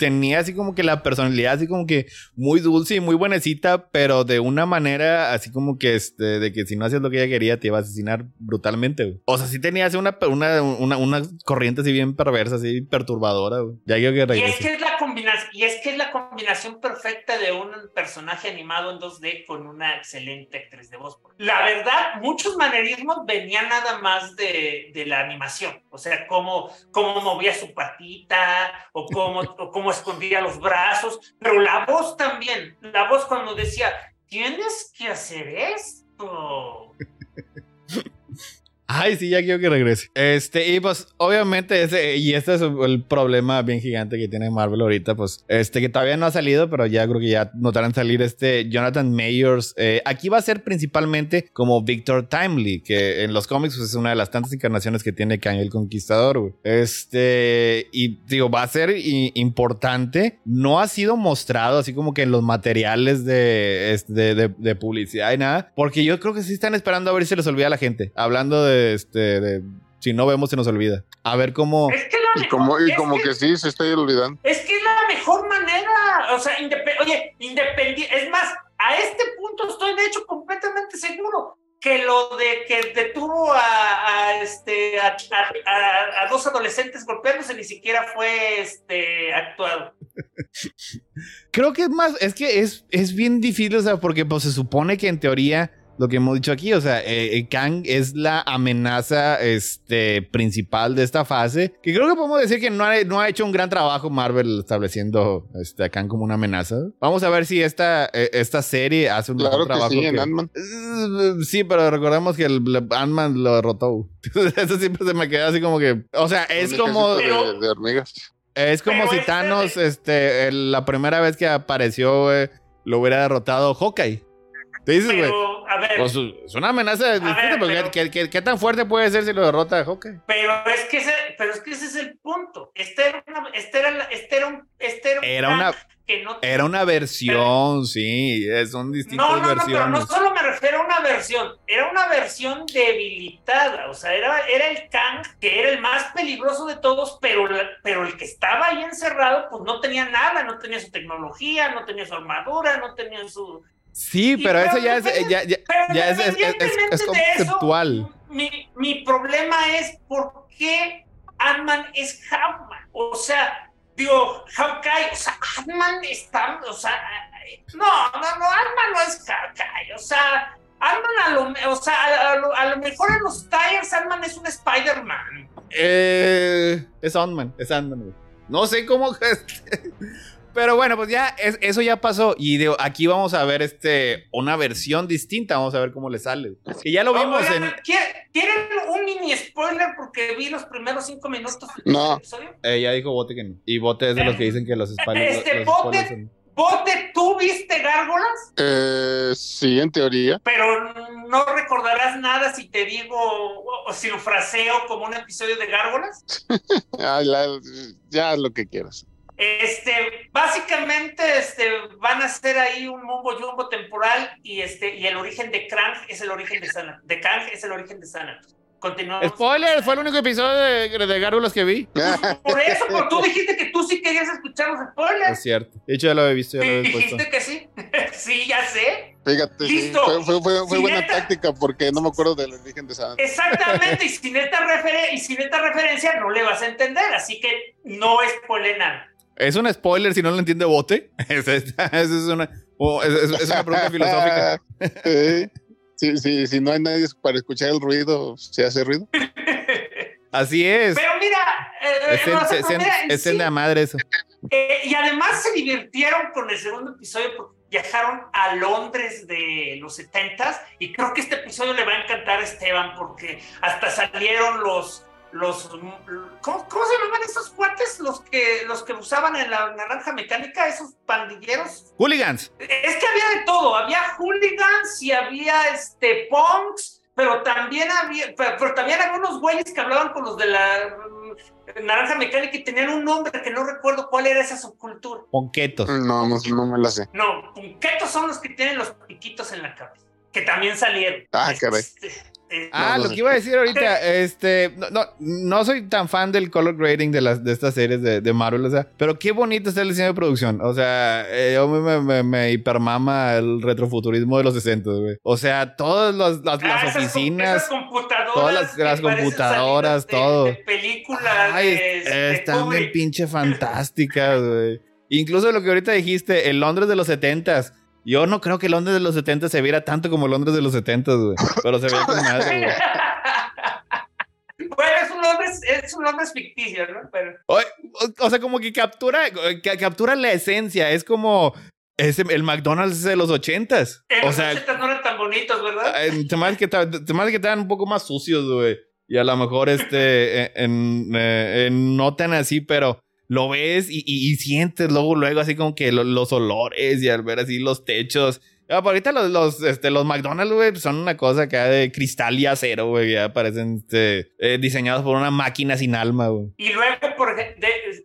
tenía así como que la personalidad así como que muy dulce y muy buenecita, pero de una manera así como que este, de que si no hacías lo que ella quería te iba a asesinar brutalmente, güey. O sea, sí tenía así una, una, una, una corriente así bien perversa, así perturbadora, güey. Ya quiero que Y es que es la combinación, y es que es la combinación perfecta de un personaje animado en 2D con una excelente actriz de voz. La verdad, muchos manerismos venían nada más de, de la animación. O sea, cómo, cómo movía su patita, o cómo, o cómo escondía los brazos, pero la voz también. La voz cuando decía, tienes que hacer esto. Ay, sí, ya quiero que regrese. Este, y pues, obviamente, ese, y este es el problema bien gigante que tiene Marvel ahorita, pues, este, que todavía no ha salido, pero ya creo que ya notarán salir este Jonathan Mayors. Eh, aquí va a ser principalmente como Victor Timely, que en los cómics pues, es una de las tantas encarnaciones que tiene Kang el Conquistador, güey. Este, y digo, va a ser importante. No ha sido mostrado así como que en los materiales de, este, de, de- de publicidad y nada, porque yo creo que sí están esperando a ver si se les olvida a la gente. Hablando de este, de si no vemos, se nos olvida. A ver cómo. Es que la Y mejor- como, y es como que- que sí, se está olvidando. Es que es la mejor manera, o sea, oye, independiente, es más, a este punto estoy de hecho completamente seguro que lo de que detuvo a, a, este, a, a- a- a dos adolescentes golpeándose ni siquiera fue este, actuado. Creo que es más, es que es, es bien difícil, o sea, porque pues se supone que en teoría, lo que hemos dicho aquí, o sea, eh, eh, Kang es la amenaza este, principal de esta fase, que creo que podemos decir que no ha, no ha hecho un gran trabajo Marvel estableciendo este, a Kang como una amenaza. Vamos a ver si esta, eh, esta serie hace un Claro mejor que trabajo. sí, en que- Ant-Man. Eh, Sí, pero recordemos que el el Ant-Man lo derrotó. Eso siempre se me queda así como que. O sea, es como. de, de hormigas. Es como Pero si Thanos, este, el- la primera vez que apareció, lo hubiera derrotado Hawkeye. ¿Te dices, güey? Pero, ver, Pues, es una amenaza distinta, ver, porque pero- ¿qué, qué- qué tan fuerte puede ser si lo derrota a Hawkeye? pero es que ese, pero es que ese es el punto. Este era, una, este era, la- este era un, este era una- que no Era una versión, sí, eh, son distintas No, no, no, pero versiones. no solo me refiero a una versión, era una versión debilitada, o sea, era, era el Kang que era el más peligroso de todos, pero, la- pero el que estaba ahí encerrado, pues no tenía nada, no tenía su tecnología, no tenía su armadura, no tenía su... Sí, pero eso ya es, depende- ya, ya- Pero ya es, es- de eso, conceptual. mi, mi problema es por qué Ant-Man es Hawkman. O sea, digo, Hawkeye, o sea, Ant-Man está, o sea, no, no, no, Ant-Man no es Hawkeye, o sea, Ant-Man a lo, o sea, a, lo, a lo mejor en los tires Ant-Man es un Spider-Man. Eh, es Ant-Man, es Ant-Man. No sé cómo. Pero bueno, pues ya es- eso ya pasó. Y digo, aquí vamos a ver este una versión distinta. Vamos a ver cómo le sale. Que ya lo vimos Oigan, en. ¿quiere- ¿Quieren un mini spoiler? Porque vi los primeros cinco minutos del No. episodio. Eh, ya dijo Bote que no. Y Bote es de los que dicen que los spoilers. Este, los Bote- spoilers son- Bote, ¿tú viste Gárgolas? Eh, sí, en teoría. Pero no recordarás nada si te digo o, o si lo fraseo como un episodio de Gárgolas. Ah, la- ya lo que quieras. Este, básicamente, este, van a hacer ahí un mumbo jumbo temporal y este, y el origen de Krang es el origen de Sana, de Kang es el origen de Sana. Continuamos. Spoiler, fue el único episodio de, de Gárgolas que vi. Por eso, pero tú dijiste que tú sí querías escuchar los spoilers. Es cierto. De hecho, ya lo había visto, ya lo había puesto. Dijiste que sí. sí, ya sé. Fíjate, sí, Listo. fue, fue, fue- fue Sí, buena neta. táctica porque no me acuerdo del origen de esa. Exactamente, y sin esta referen- y sin esta referencia no le vas a entender, así que no spoile nada. ¿Es un spoiler si no lo entiende Bote? Esa es, es una, es, una pregunta filosófica. Sí. Sí, sí, si no hay nadie para escuchar el ruido, ¿se hace ruido? Así es. Pero mira, eh, Es mira, sí, en la madre eso. eh, y además se divirtieron con el segundo episodio porque viajaron a Londres de los 70 y creo que este episodio le va a encantar a Esteban porque hasta salieron los los ¿cómo, cómo se llaman esos cuates los que los que usaban en la naranja mecánica esos pandilleros Hooligans. Es que había de todo, había hooligans y había este punks, pero también había, pero, pero también había unos güeyes que hablaban con los de la mm, naranja mecánica y tenían un nombre que no recuerdo cuál era esa subcultura. Ponquetos. No, no, no me la sé. No, punquetos son los que tienen los piquitos en la cabeza, que también salieron. Ah, caray. Este, eh, Ah, No, no lo que iba a decir ahorita, este, no, no, no soy tan fan del color grading de las de estas series de, de Marvel, o sea, pero qué bonito está el diseño de producción, o sea, eh, yo me, me, me- me hipermama el retrofuturismo de los 60, güey. O sea, todas las, las- ah, las oficinas, esas computadoras todas las- las computadoras, de- todo. De películas ay, de, están bien pinche fantásticas, güey. Incluso lo que ahorita dijiste, el Londres de los 70s. Yo no creo que Londres de los 70 se viera tanto como Londres de los 70, güey. Pero se veía con madre, güey. bueno, es un nombre, es un nombre ficticio, ¿no? Pero O, o- o sea, como que captura, que captura la esencia. Es como ese, el McDonald's de los ochentas. en O los sea, 80 no eran tan bonitos, ¿verdad? eh, hace que, que estaban un poco más sucios, güey. Y a lo mejor este, en, eh, en- no tan así, pero lo ves y, y- sientes luego, luego así como que lo- los olores y al ver así los techos. Ah, pero ahorita los, los, este, los McDonald's, güey, son una cosa acá de cristal y acero, güey. Ya parecen este, eh, diseñados por una máquina sin alma, güey. Y luego, por de-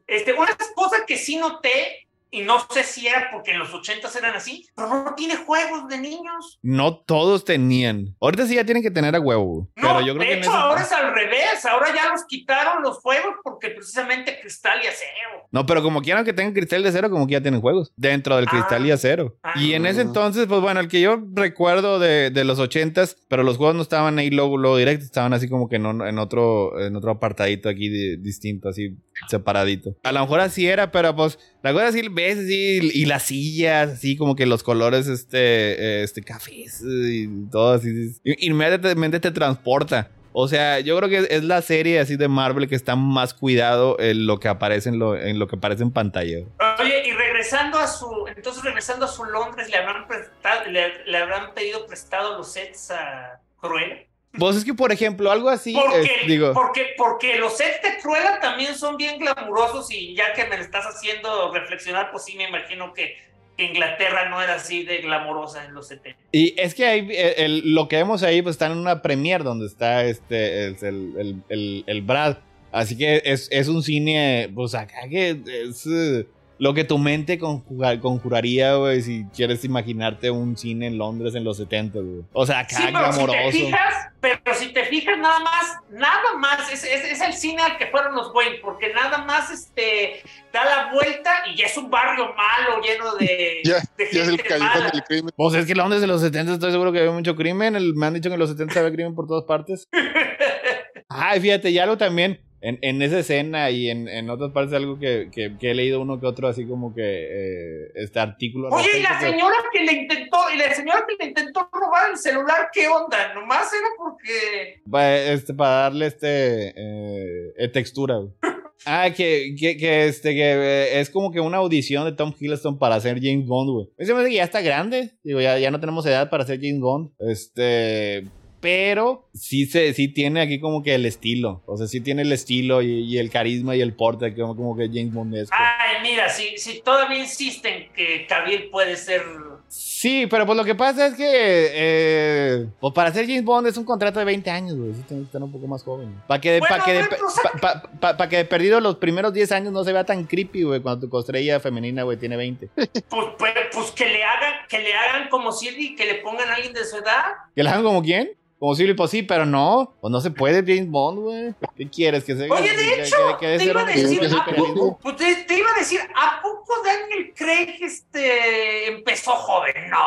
este, una cosa que sí noté, y no sé si era porque en los 80 eran así, pero no tiene juegos de niños. No todos tenían. Ahorita sí ya tienen que tener a huevo. No, pero yo creo de que hecho, ese- ahora es al revés. Ahora ya los quitaron los juegos porque precisamente cristal y acero. No, pero como quieran que tengan cristal de acero, como que ya tienen juegos. Dentro del Ah. cristal y acero. Ah. Y en ese entonces, pues bueno, el que yo recuerdo de, de los ochentas, pero los juegos no estaban ahí luego, luego directo, estaban así como que en, un- en otro, en otro apartadito aquí di- distinto, así separadito. A lo mejor así era, pero pues la cosa así ves así, y las sillas, así como que los colores, este, este, cafés y todo así. Inmediatamente te transporta. O sea, yo creo que es la serie así de Marvel que está más cuidado en lo que aparece en lo, en lo que aparece en pantalla. Oye, y regresando a su, entonces regresando a su Londres, ¿le habrán, prestado, le, le habrán pedido prestado los sets a Cruella? Pues es que, por ejemplo, algo así, Porque, es- digo, porque, porque los sets de Cruella también son bien glamurosos y ya que me estás haciendo reflexionar, pues sí me imagino que, Inglaterra no era así de glamurosa en los 70. y es que ahí, eh, el- lo que vemos ahí, pues está en una premiere donde está este, es el, el, el, el Brad. Así que es, es un cine, pues acá que es eh, lo que tu mente conjuga- conjuraría, güey, si quieres imaginarte un cine en Londres en los 70, güey. O sea, acá Sí, pero si te fijas, pero si te fijas nada más, nada más, es, es, es el cine al que fueron los güeyes, porque nada más este, da la vuelta y ya es un barrio malo lleno de, Ya, de ya es el gente callejón del crimen. Pues es que Londres de los 70 estoy seguro que había mucho crimen. El- me han dicho que en los 70 había crimen por todas partes. Ay, fíjate, y algo también. En, en esa escena y en, en otras partes, algo que, que, que he leído uno que otro, así como que eh, este artículo. Oye, y la que- señora que le intentó, y la señora que le intentó robar el celular, ¿qué onda? Nomás era porque. Pa- este, para darle este eh, eh, textura. güey. Ah, que, que, que, este, que es como que una audición de Tom Hiddleston para hacer James Bond, güey. Ese me que ya está grande. Digo, ya, ya no tenemos edad para ser James Bond. Este. Pero sí, se, sí tiene aquí como que el estilo. O sea, sí tiene el estilo y, y el carisma y el porte como, como que James Bond es. Ay, mira, si, si todavía insisten que Cavill puede ser. Sí, pero pues lo que pasa es que eh, pues para ser James Bond es un contrato de 20 años, güey. Sí, tiene que estar un poco más joven. Para que, de- Bueno, pa que, de- pa- pa- pa- pa que de perdido los primeros 10 años no se vea tan creepy, güey, cuando tu costrella femenina, güey, tiene 20. Pues, pues, pues que le hagan, que le hagan como Sylvie, que le pongan a alguien de su edad. ¿Que la hagan como quién? Como Silvio, pues sí, pero no. Pues no se puede James Bond, güey. ¿Qué quieres? Que se Oye, de hecho, que- que de te iba a decir, que es ¿a imperialismo. poco, pues te, te iba a decir, ¿a poco Daniel Craig este, empezó joven? No.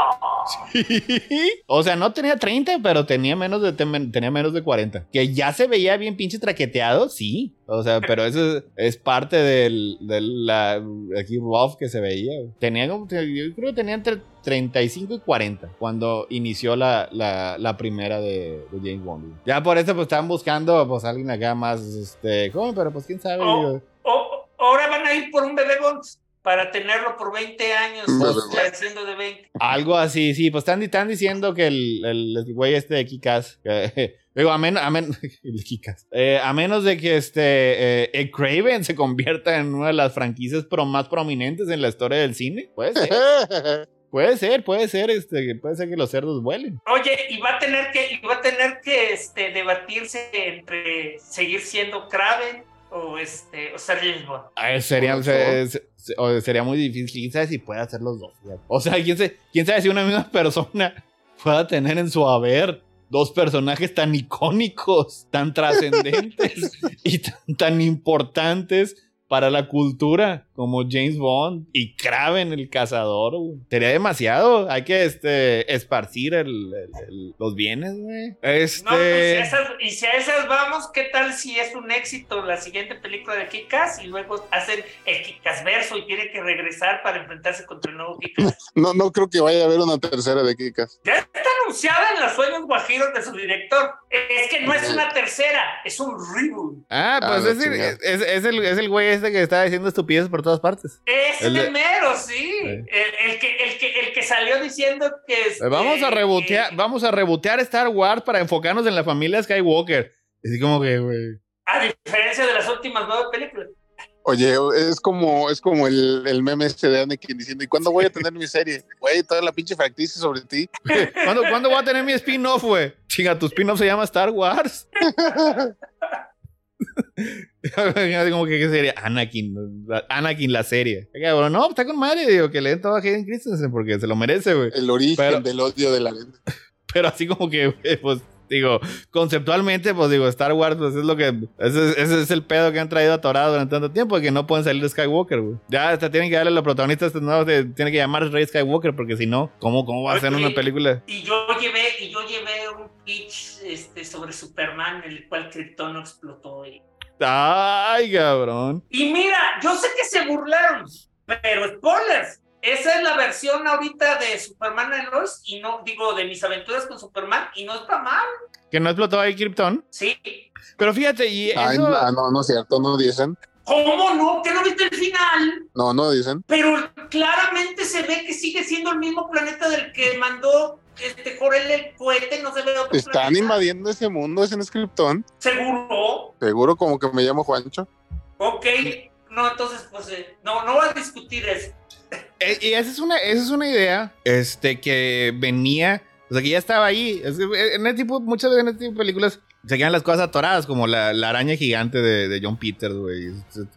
o sea, no tenía 30, pero tenía menos de tenía menos de 40. Que ya se veía bien pinche traqueteado, sí. O sea, pero eso es, es parte del, de la aquí rough que se veía. Tenía como, yo creo que tenía entre 35 y 40 cuando inició la, la, la primera de, de James Bond. Ya por eso pues estaban buscando pues alguien acá más este joven, pero pues quién sabe. Oh. digo. O- ahora van a ir por un bebé Bond para tenerlo por 20 años, de 20. Algo así, sí, pues están, están diciendo que el, el, el güey este de Kikas, digo, a, men- a, men-. Eh, a menos de que este eh, Ed Craven se convierta en una de las franquicias pro más prominentes en la historia del cine, puede ser, puede ser, puede ser, este, puede ser que los cerdos vuelen. Oye, y va a tener que, y va a tener que este, debatirse entre seguir siendo Kraven o este o ser James Bond. Ah, sería, Por se- se- se- o sería muy difícil, quién sabe si puede hacer los dos. O sea, quién, sabe si una misma persona pueda tener en su haber dos personajes tan icónicos, tan trascendentes y tan, tan importantes para la cultura como James Bond y Kraven el cazador. güey. Sería demasiado. Hay que este, esparcir el- el- el- los bienes, güey. Este. No, pues, esas- y si a esas vamos, ¿qué tal si es un éxito la siguiente película de Kikas y luego hacen el Kikas verso y tiene que regresar para enfrentarse contra el nuevo Kikas? No, no creo que vaya a haber una tercera de Kikas. Ya está anunciada en los sueños guajiros de su director. Es que no es una tercera, es un reboot. Ah, Ah, pues la es, es, es el, es el güey este que está diciendo estupideces por todas partes. Es El mero, sí. El, el que, el, que, el que salió diciendo que... este, Eh, Vamos a rebotear, vamos a rebotear Star Wars para enfocarnos en la familia Skywalker. Así como que, güey. A diferencia de las últimas nueve películas. Oye, es como, es como el, el meme este de Anakin diciendo, ¿y cuándo voy a tener mi serie? Güey, toda la pinche franquicia sobre ti. ¿Cuándo, ¿Cuándo voy a tener mi spin-off, güey? Chinga, tu spin-off se llama Star Wars. Así como que ¿qué sería Anakin, Anakin la serie. No, está con madre, digo, que le den todo a Hayden Christensen porque se lo merece, güey. El origen Pero- del odio de la gente. Pero así como que, güey, pues, digo, conceptualmente, pues digo, Star Wars, pues es lo que. Ese, ese es el pedo que han traído atorado durante tanto tiempo, que no pueden salir de Skywalker, güey. Ya hasta tienen que darle a los protagonistas nuevos, de- tiene que llamar Rey Skywalker, porque si no, ¿cómo, cómo va a ser una película? Y yo llevé, y yo llevé un pitch este, sobre Superman, en el cual Krypton no explotó. Y, Ay, cabrón. y mira, yo sé que se burlaron, pero spoilers. Esa es la versión ahorita de Superman and Lois, y no, digo, de mis aventuras con Superman, y no está mal, Que no explotó ahí Krypton. sí. Pero fíjate, y Ay, eso. no, ah, no, no es cierto, no dicen. ¿Cómo no? ¿Que no viste el final? No, no dicen. Pero claramente se ve que sigue siendo el mismo planeta del que mandó este Jorel el cohete, no se ve otro Están planeta. invadiendo ese mundo, es en Scriptón. ¿Seguro? Seguro como que me llamo Juancho. Ok. No, entonces, pues, eh, no, no voy a discutir eso. Eh, y esa es una, esa es una idea este, que venía, o sea, que ya estaba ahí. Que, eh, en este tipo, muchas veces en este tipo de películas se quedan las cosas atoradas, como la, la araña gigante de, de John Peters, güey.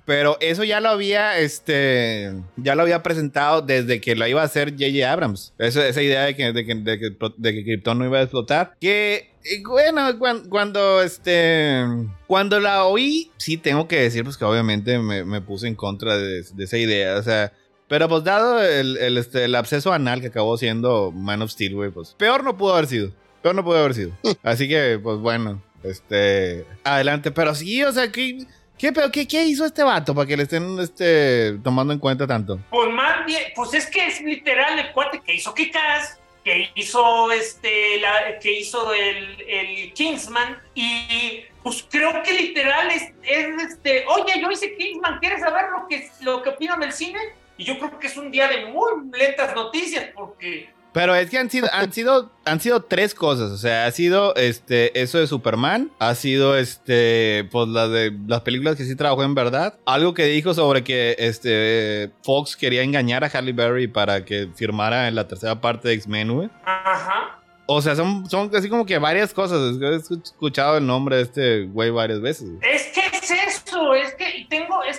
Pero eso ya lo había, este, ya lo había presentado desde que lo iba a hacer J.J. Abrams. Eso, esa idea de que, de que, de que, de que Krypton no iba a explotar. Que, bueno, cuan- cuando, este, cuando la oí, sí tengo que decir, pues que obviamente me, me puse en contra de, de esa idea. O sea, Pero pues dado el, el, este, el absceso anal que acabó siendo Man of Steel, güey, pues peor no pudo haber sido. Peor no pudo haber sido. Así que, pues bueno, este, adelante. Pero sí, o sea, ¿qué, qué, pero qué, qué hizo este vato para que le estén este, tomando en cuenta tanto? Pues más bien, pues es que es literal el cuate que hizo Kikas, que hizo este, la, que hizo el, el Kingsman y pues creo que literal es, es este, oye, yo hice Kingsman, ¿quieres saber lo que, lo que opino del cine? Y yo creo que es un día de muy lentas noticias porque Pero es que han sido, han sido, han sido tres cosas. O sea, ha sido este, eso de Superman. Ha sido este, pues las de las películas que sí trabajó en verdad. Algo que dijo sobre que este Fox quería engañar a Halle Berry para que firmara en la tercera parte de X-Men, güey. Ajá. O sea, son, son así como que varias cosas. He escuchado el nombre de este güey varias veces. Es que es eso, es que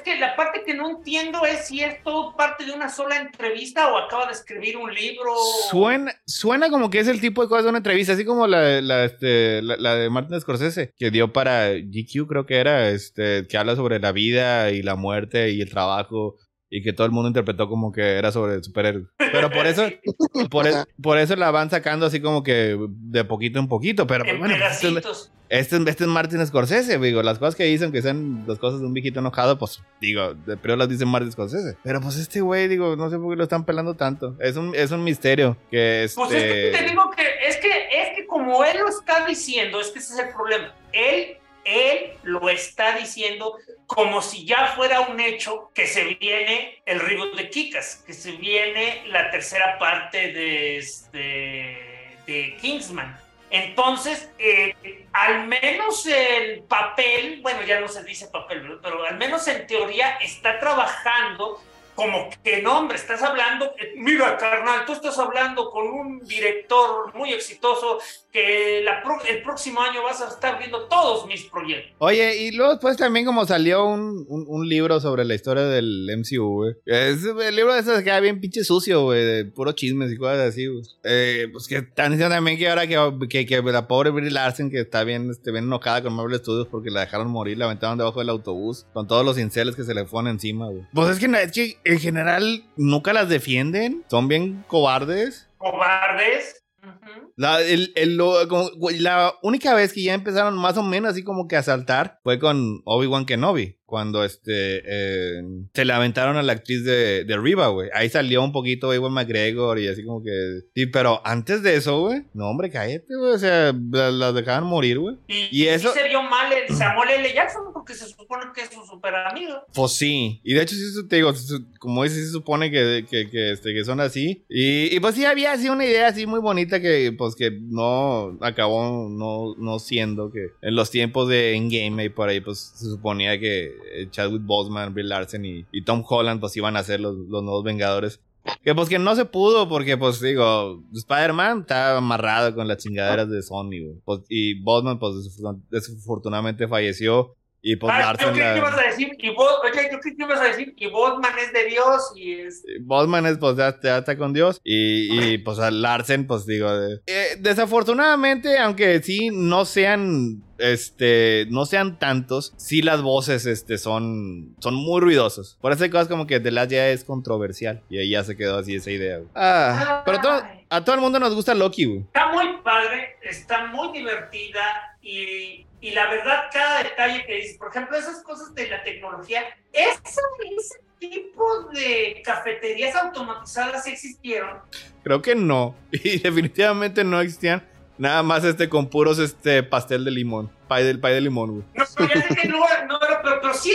que la parte que no entiendo es si es todo parte de una sola entrevista o acaba de escribir un libro. Suena, suena como que es el tipo de cosas de una entrevista, así como la, la, este, de Martin Scorsese, que dio para GQ, creo que era, este, que habla sobre la vida y la muerte y el trabajo. Y que todo el mundo interpretó como que era sobre superhéroes. Pero por eso, por, e- por eso la van sacando así como que de poquito en poquito. Pero en bueno, pues, este, este, este es Martin Scorsese, digo. Las cosas que dicen que sean las cosas de un viejito enojado, pues digo, de primero las dice Martin Scorsese. Pero pues este güey, digo, no sé por qué lo están pelando tanto. Es un, es un misterio que este. Pues es que te digo que es que es que como él lo está diciendo, es que ese es el problema. Él él lo está diciendo como si ya fuera un hecho que se viene el reboot de Kikas, que se viene la tercera parte de este de Kingsman. Entonces, eh, al menos el papel, bueno, ya no se dice papel, pero al menos en teoría está trabajando como que no, hombre, estás hablando, eh, mira, carnal, tú estás hablando con un director muy exitoso que la pro- el próximo año vas a estar viendo todos mis proyectos. Oye, y luego después también como salió un, un, un libro sobre la historia del MCU, güey. Es, el libro de esos queda bien pinche sucio, güey, de puro chismes y cosas así, güey. Eh, pues que están diciendo también que ahora que, que, que la pobre Brie Larson, que está bien, este, bien enojada con Marvel Studios porque la dejaron morir, la aventaron debajo del autobús, con todos los inceles que se le ponen encima, güey. Pues es que, no- es que en general nunca las defienden, son bien cobardes. Cobardes. La, el- el- lo- como- la única vez que ya empezaron más o menos así como que a saltar fue con Obi-Wan Kenobi. Cuando este eh, se le aventaron a la actriz de, de Riva, güey. Ahí salió un poquito Ewan McGregor y así como que. Sí, pero antes de eso, güey. No, hombre, cállate, güey. O sea, la- las dejaban morir, güey. Y, Y eso- sí se vio mal el Samuel L. Jackson porque se supone que es su super amigo. Pues sí. Y de hecho, sí, te digo, como dices, se supone que, que, que, este, que son así. Y, y pues sí, había así una idea así muy bonita que, pues, que no acabó no, no siendo que en los tiempos de Endgame y por ahí, pues, se suponía que eh, Chadwick Boseman, Bill Larson y, y Tom Holland, pues, iban a ser los, los nuevos Vengadores. Que pues que no se pudo porque pues digo, Spider-Man está amarrado con las chingaderas de Sony. Pues, y Bosman pues desafortun- desafortunadamente falleció y pues Ah, yo creí que ibas a decir, y vos, oye, yo creí que ibas a decir, y Bosman es de Dios y es. Bosman es, pues, ya, ya está con Dios. Y, y, pues, a Larsen, pues, digo, de- eh, desafortunadamente, aunque sí no sean, este, no sean tantos, sí las voces, este, son, son muy ruidosas. Por eso hay cosas como que The Last Jedi es controversial. Y ahí ya se quedó así esa idea, güey. Ah, pero todo- a todo el mundo nos gusta Loki, güey. Está muy padre, está muy divertida y, y la verdad cada detalle que dices, por ejemplo, esas cosas de la tecnología, ese, ese tipo de cafeterías automatizadas sí existieron. Creo que no. Y definitivamente no existían. Nada más este con puros este pastel de limón. Pay del pay de limón, güey. No, ya sé que no, no, pero, pero sí,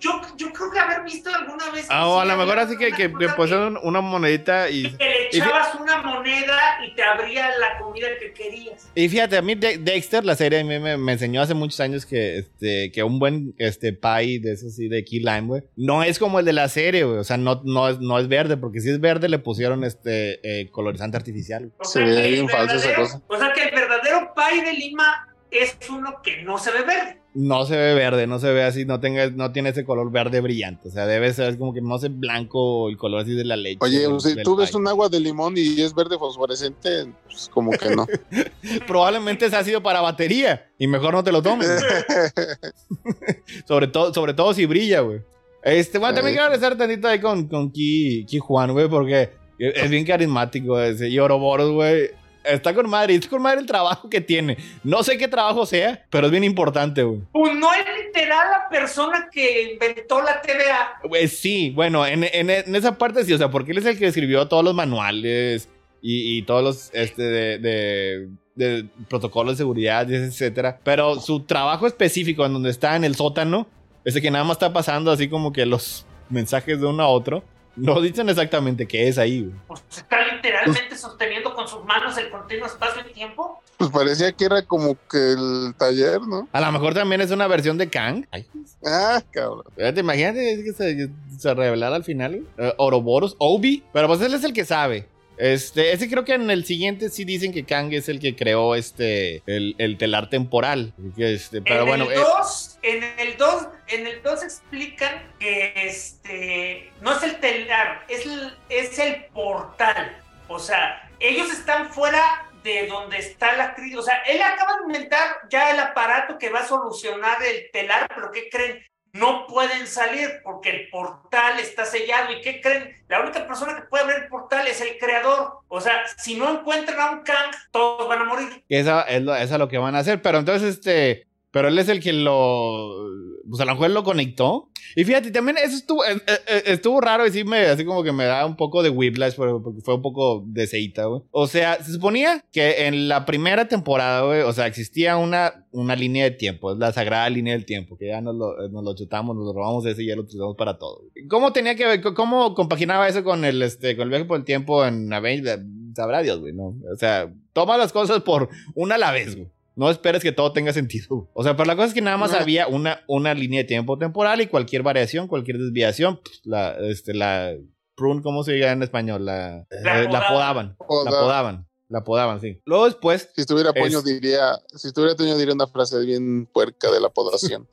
yo, yo creo que haber visto alguna vez. Ah, o a sí lo mejor así que, que, que pusieron una monedita y... que le y echabas una moneda y te abría la comida que querías. Y fíjate, a mí De- Dexter, la serie, a mí me, me enseñó hace muchos años que, este, que un buen este, pie de esos así de Key Lime, güey, no es como el de la serie, güey. O sea, no, no, es, no es verde, porque si es verde le pusieron este eh, colorizante artificial. O Se sea, el bien falso esa cosa. O sea que el verdadero pie de Lima es uno que no se ve verde. No se ve verde, no se ve así, no, tenga, no tiene ese color verde brillante. O sea, debe ser como que no sé, blanco, el color así de la leche. Oye, sea, del tú ves un agua de limón y es verde fosforescente, pues como que no. Probablemente se ha sido para batería y mejor no te lo tomes. sobre, todo, sobre todo si brilla, güey. Este, bueno, también quiero regresar tantito ahí con, con Ki, Ki Juan, güey, porque es bien carismático ese. Y Ouroboros, güey, está con madre. Está con madre el trabajo que tiene. No sé qué trabajo sea, pero es bien importante, güey. Pues no es literal la persona que inventó la TVA. Güey, sí, bueno, en, en- en esa parte sí, o sea, porque él es el que escribió todos los manuales y, y todos los este, de, de- de protocolos de seguridad, etcétera. Pero su trabajo específico, en donde está en el sótano, ese que nada más está pasando así como que los mensajes de uno a otro, no dicen exactamente qué es ahí, güey. Pues está literalmente sosteniendo con sus manos el continuo espacio y tiempo. Pues parecía que era como que el taller, ¿no? A lo mejor también es una versión de Kang. Ay, Ah, cabrón. Fíjate, imagínate que se, se revelara al final, güey. Eh, Ouroboros, Obi, pero pues él es el que sabe. Este, ese creo que en el siguiente sí dicen que Kang es el que creó este, el, el telar temporal. Este, pero en bueno, el 2, en el 2, en el 2 explican que este no es el telar, es el, es el portal. O sea, ellos están fuera de donde está la crisis. O sea, él acaba de inventar ya el aparato que va a solucionar el telar, pero ¿qué creen? No pueden salir porque el portal está sellado. ¿Y qué creen? La única persona que puede abrir el portal es el creador. O sea, si no encuentran a un Kang, todos van a morir. esa es lo, esa es lo que van a hacer. Pero entonces, este, pero él es el que lo, pues a lo mejor lo conectó. Y fíjate, también eso estuvo, eh, eh, eh, estuvo raro decirme, así como que me da un poco de whiplash, porque fue un poco de ceita, güey. O sea, se suponía que en la primera temporada, güey, o sea, existía una, una línea de tiempo, la sagrada línea del tiempo, que ya nos lo, nos lo chutamos, nos lo robamos ese y ya lo utilizamos para todo. güey. ¿Cómo tenía que ver, cómo compaginaba eso con el, este, con el viaje por el tiempo en Avengers? Sabrá Dios, güey, ¿no? O sea, toma las cosas por una a la vez, güey. No esperes que todo tenga sentido. O sea, pero la cosa es que nada más No. había una, una línea de tiempo temporal y cualquier variación, cualquier desviación, pues, la, este, la prune, ¿cómo se diga en español? La, La eh, la podaban. La Poda- podaban. La podaban, sí. Luego después, Si estuviera Poño Es- diría, si estuviera Toño diría una frase bien puerca de la podación.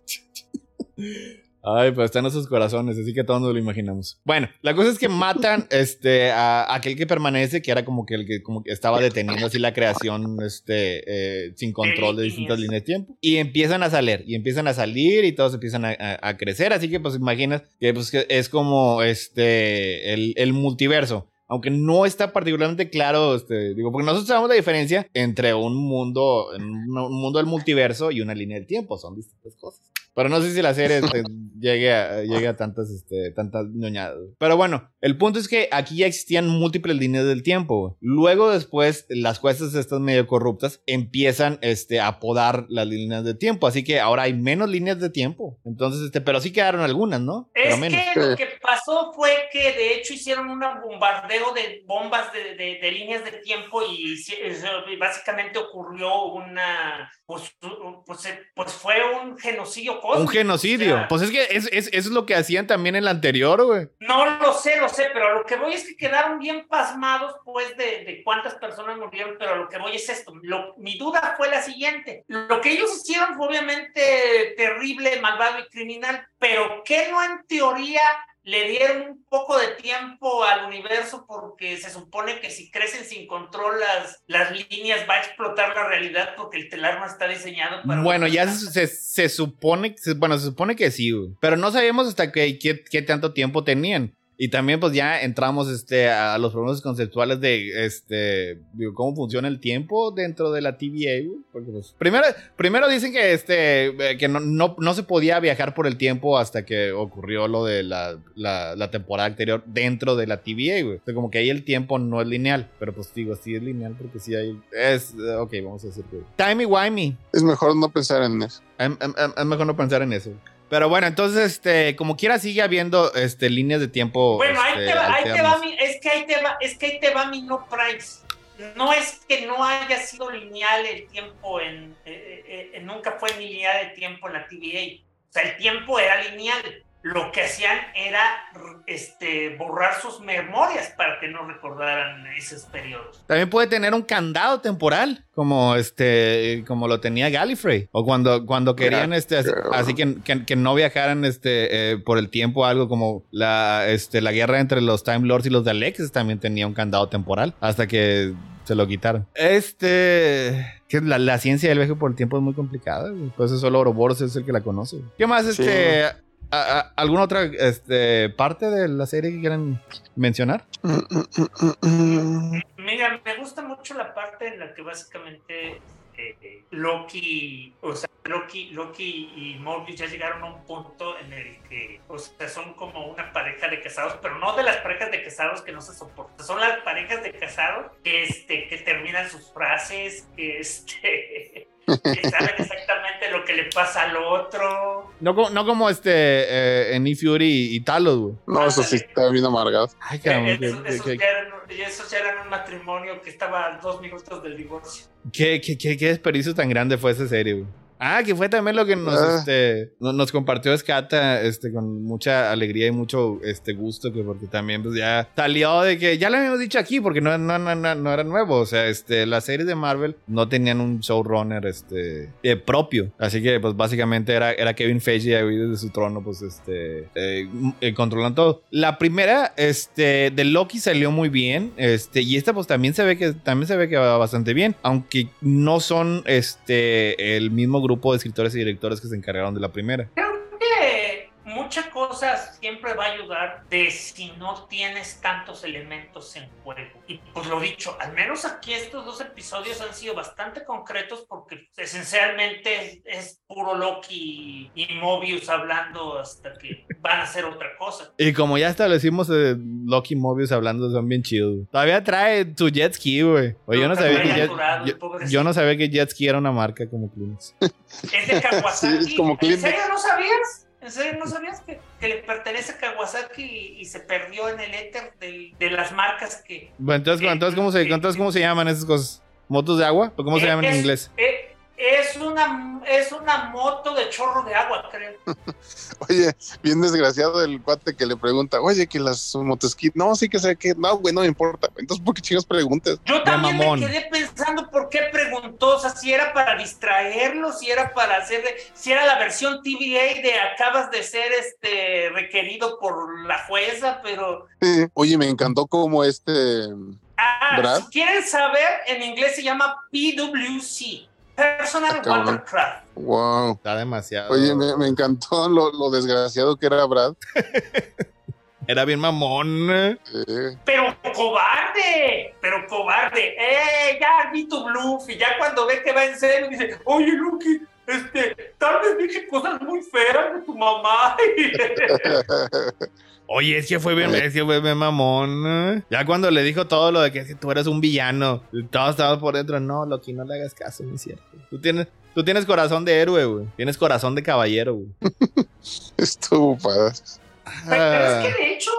Ay, pues están esos corazones, así que todos nos lo imaginamos. Bueno, la cosa es que matan este, a aquel que permanece, que era como que el que como que estaba deteniendo así la creación este, eh, sin control de distintas líneas de tiempo. Y empiezan a salir, y empiezan a salir, y todos empiezan a, a- a crecer. Así que, pues, imaginas que, pues, que es como este, el, el multiverso. Aunque no está particularmente claro, este, digo, porque nosotros sabemos la diferencia entre un mundo, un mundo del multiverso y una línea del tiempo. Son distintas cosas. Pero no sé si la serie este, llegue, a, llegue a tantas, este, tantas ñoñadas. Pero bueno, el punto es que aquí ya existían múltiples líneas del tiempo. Luego después, las jueces estas medio corruptas empiezan este, a podar las líneas de tiempo. Así que ahora hay menos líneas de tiempo. Entonces, este, pero sí quedaron algunas, ¿no? Pero Es menos. que lo que pasó fue que de hecho hicieron un bombardeo de bombas de, de- de líneas de tiempo y, y básicamente ocurrió una, pues, pues, pues fue un genocidio cósmico. Un genocidio. O sea, Pues es que es, es- es lo que hacían también en la anterior, güey. No lo sé, lo sé, pero a lo que voy es que quedaron bien pasmados, pues, de, de cuántas personas murieron, pero a lo que voy es esto. Lo- mi duda fue la siguiente. Lo que ellos hicieron fue obviamente terrible, malvado y criminal, pero ¿qué no en teoría le dieron un poco de tiempo al universo porque se supone que si crecen sin control las, las líneas va a explotar la realidad porque el telar no está diseñado para... Bueno, ya se, se- se supone, se- bueno, se supone que sí. Pero no sabíamos hasta qué, qué, qué tanto tiempo tenían. Y también, pues ya entramos este, a los problemas conceptuales de este, digo, cómo funciona el tiempo dentro de la TVA, güey. Porque, pues, primero, primero dicen que, este, eh, que no, no, no se podía viajar por el tiempo hasta que ocurrió lo de la, la, la temporada anterior dentro de la TVA, güey. O sea, como que ahí el tiempo no es lineal. Pero pues digo, sí es lineal porque sí hay. Es. eh, Ok, vamos a decir que. Timey-wimey. Es mejor no pensar en eso. Es mejor no pensar en eso. Pero bueno, entonces, este, como quiera, sigue habiendo este, líneas de tiempo. Bueno, ahí este, te va, ahí te va mi, es que ahí te va, es que ahí te va mi no price. No es que no haya sido lineal el tiempo en, eh, eh, eh, nunca fue lineal el tiempo en la TVA. O sea, el tiempo era lineal. Lo que hacían era este, borrar sus memorias para que no recordaran esos periodos. También puede tener un candado temporal, como este, como lo tenía Gallifrey. O cuando, cuando querían, este, así, que, que, que no viajaran este, eh, por el tiempo, algo como la, este, la guerra entre los Time Lords y los Daleks también tenía un candado temporal. Hasta que se lo quitaron. Este. Que la, la ciencia del viaje por el tiempo es muy complicada. eso solo Ouroboros es el que la conoce. ¿Qué más? Sí. Este. ¿A- a- ¿Alguna otra este, parte de la serie que quieran mencionar? Mira, me gusta mucho la parte en la que básicamente eh, Loki, o sea, Loki, Loki y Morbius ya llegaron a un punto en el que, o sea, son como una pareja de casados, pero no de las parejas de casados que no se soportan, son las parejas de casados que, este, que terminan sus frases, que, este, que saben exactamente lo que le pasa al otro. No, como- no como este eh, en Fury y, Talos, güey. No, eso sí está bien amargado. Ay, Eh, cabrón. esos, qué- esos qué- ya eran, esos ya eran un matrimonio que estaba a dos minutos del divorcio. Qué, qué, qué, qué desperdicio tan grande fue esa serie, güey. Ah, que fue también lo que nos, Ah. este, no- nos compartió Escata este, con mucha alegría y mucho este, gusto, que porque también pues, ya salió de que, ya lo habíamos dicho aquí, porque no, no, no, no, no era nuevo, o sea, este, las series de Marvel no tenían un showrunner este, eh, propio, así que pues básicamente era, era Kevin Feige ahí desde su trono, pues este, eh, eh, controlando todo. La primera, este, de Loki salió muy bien, este, y esta pues también se ve que, también se ve que va bastante bien, aunque no son, este, el mismo grupo de escritores y directores que se encargaron de la primera. Muchas cosas siempre va a ayudar de si no tienes tantos elementos en juego. Y pues lo dicho, al menos aquí estos dos episodios han sido bastante concretos porque esencialmente es, es puro Loki y Mobius hablando hasta que van a hacer otra cosa. Y como ya establecimos, eh, Loki y Mobius hablando son bien chidos. Todavía trae su jet ski, güey. Oye, yo no sabía que jet, aturado, yo, pobrecito. yo no sabía que jet ski era una marca como Kleenex. Es de Kawasaki. Sí, es como ¿En serio no sabías? ¿En serio no sabías que, que le pertenece a Kawasaki y, y se perdió en el éter del- de las marcas que... Bueno, entonces, entonces, ¿cómo se, entonces, ¿cómo se llaman esas cosas? ¿Motos de agua? ¿O cómo se llaman en inglés? eh, Es una, es una moto de chorro de agua, creo. Oye, bien desgraciado el cuate que le pregunta, oye, que las motoesquí, no, sí que sé que, no, güey, no me importa. Entonces, ¿por qué chicos preguntas? Yo también me quedé pensando por qué preguntó, o sea, si era para distraerlo, si era para hacerle, si era la versión TVA de acabas de ser este requerido por la jueza, pero Sí. Oye, me encantó como este, ah, si quieren saber, en inglés se llama PWC, Personal Ah. Watercraft. wow. Está demasiado. Oye, me, me encantó lo, lo desgraciado que era Brad. Era bien mamón. eh. Eh, Pero cobarde, pero cobarde. ¡Eh! Ya vi tu bluff. Y ya cuando ve que va en serio, dice: Oye, Lucky, este, tal vez dije cosas muy feas de tu mamá. Oye, es que fue bien, es que fue bien mamón. Ya cuando le dijo todo lo de que tú eres un villano, todos estaban por dentro. No, Loki, no le hagas caso, no es cierto. Tú tienes, tú tienes corazón de héroe, güey. Tienes corazón de caballero, güey. estuvo padre. Pero Ah. es que de hecho,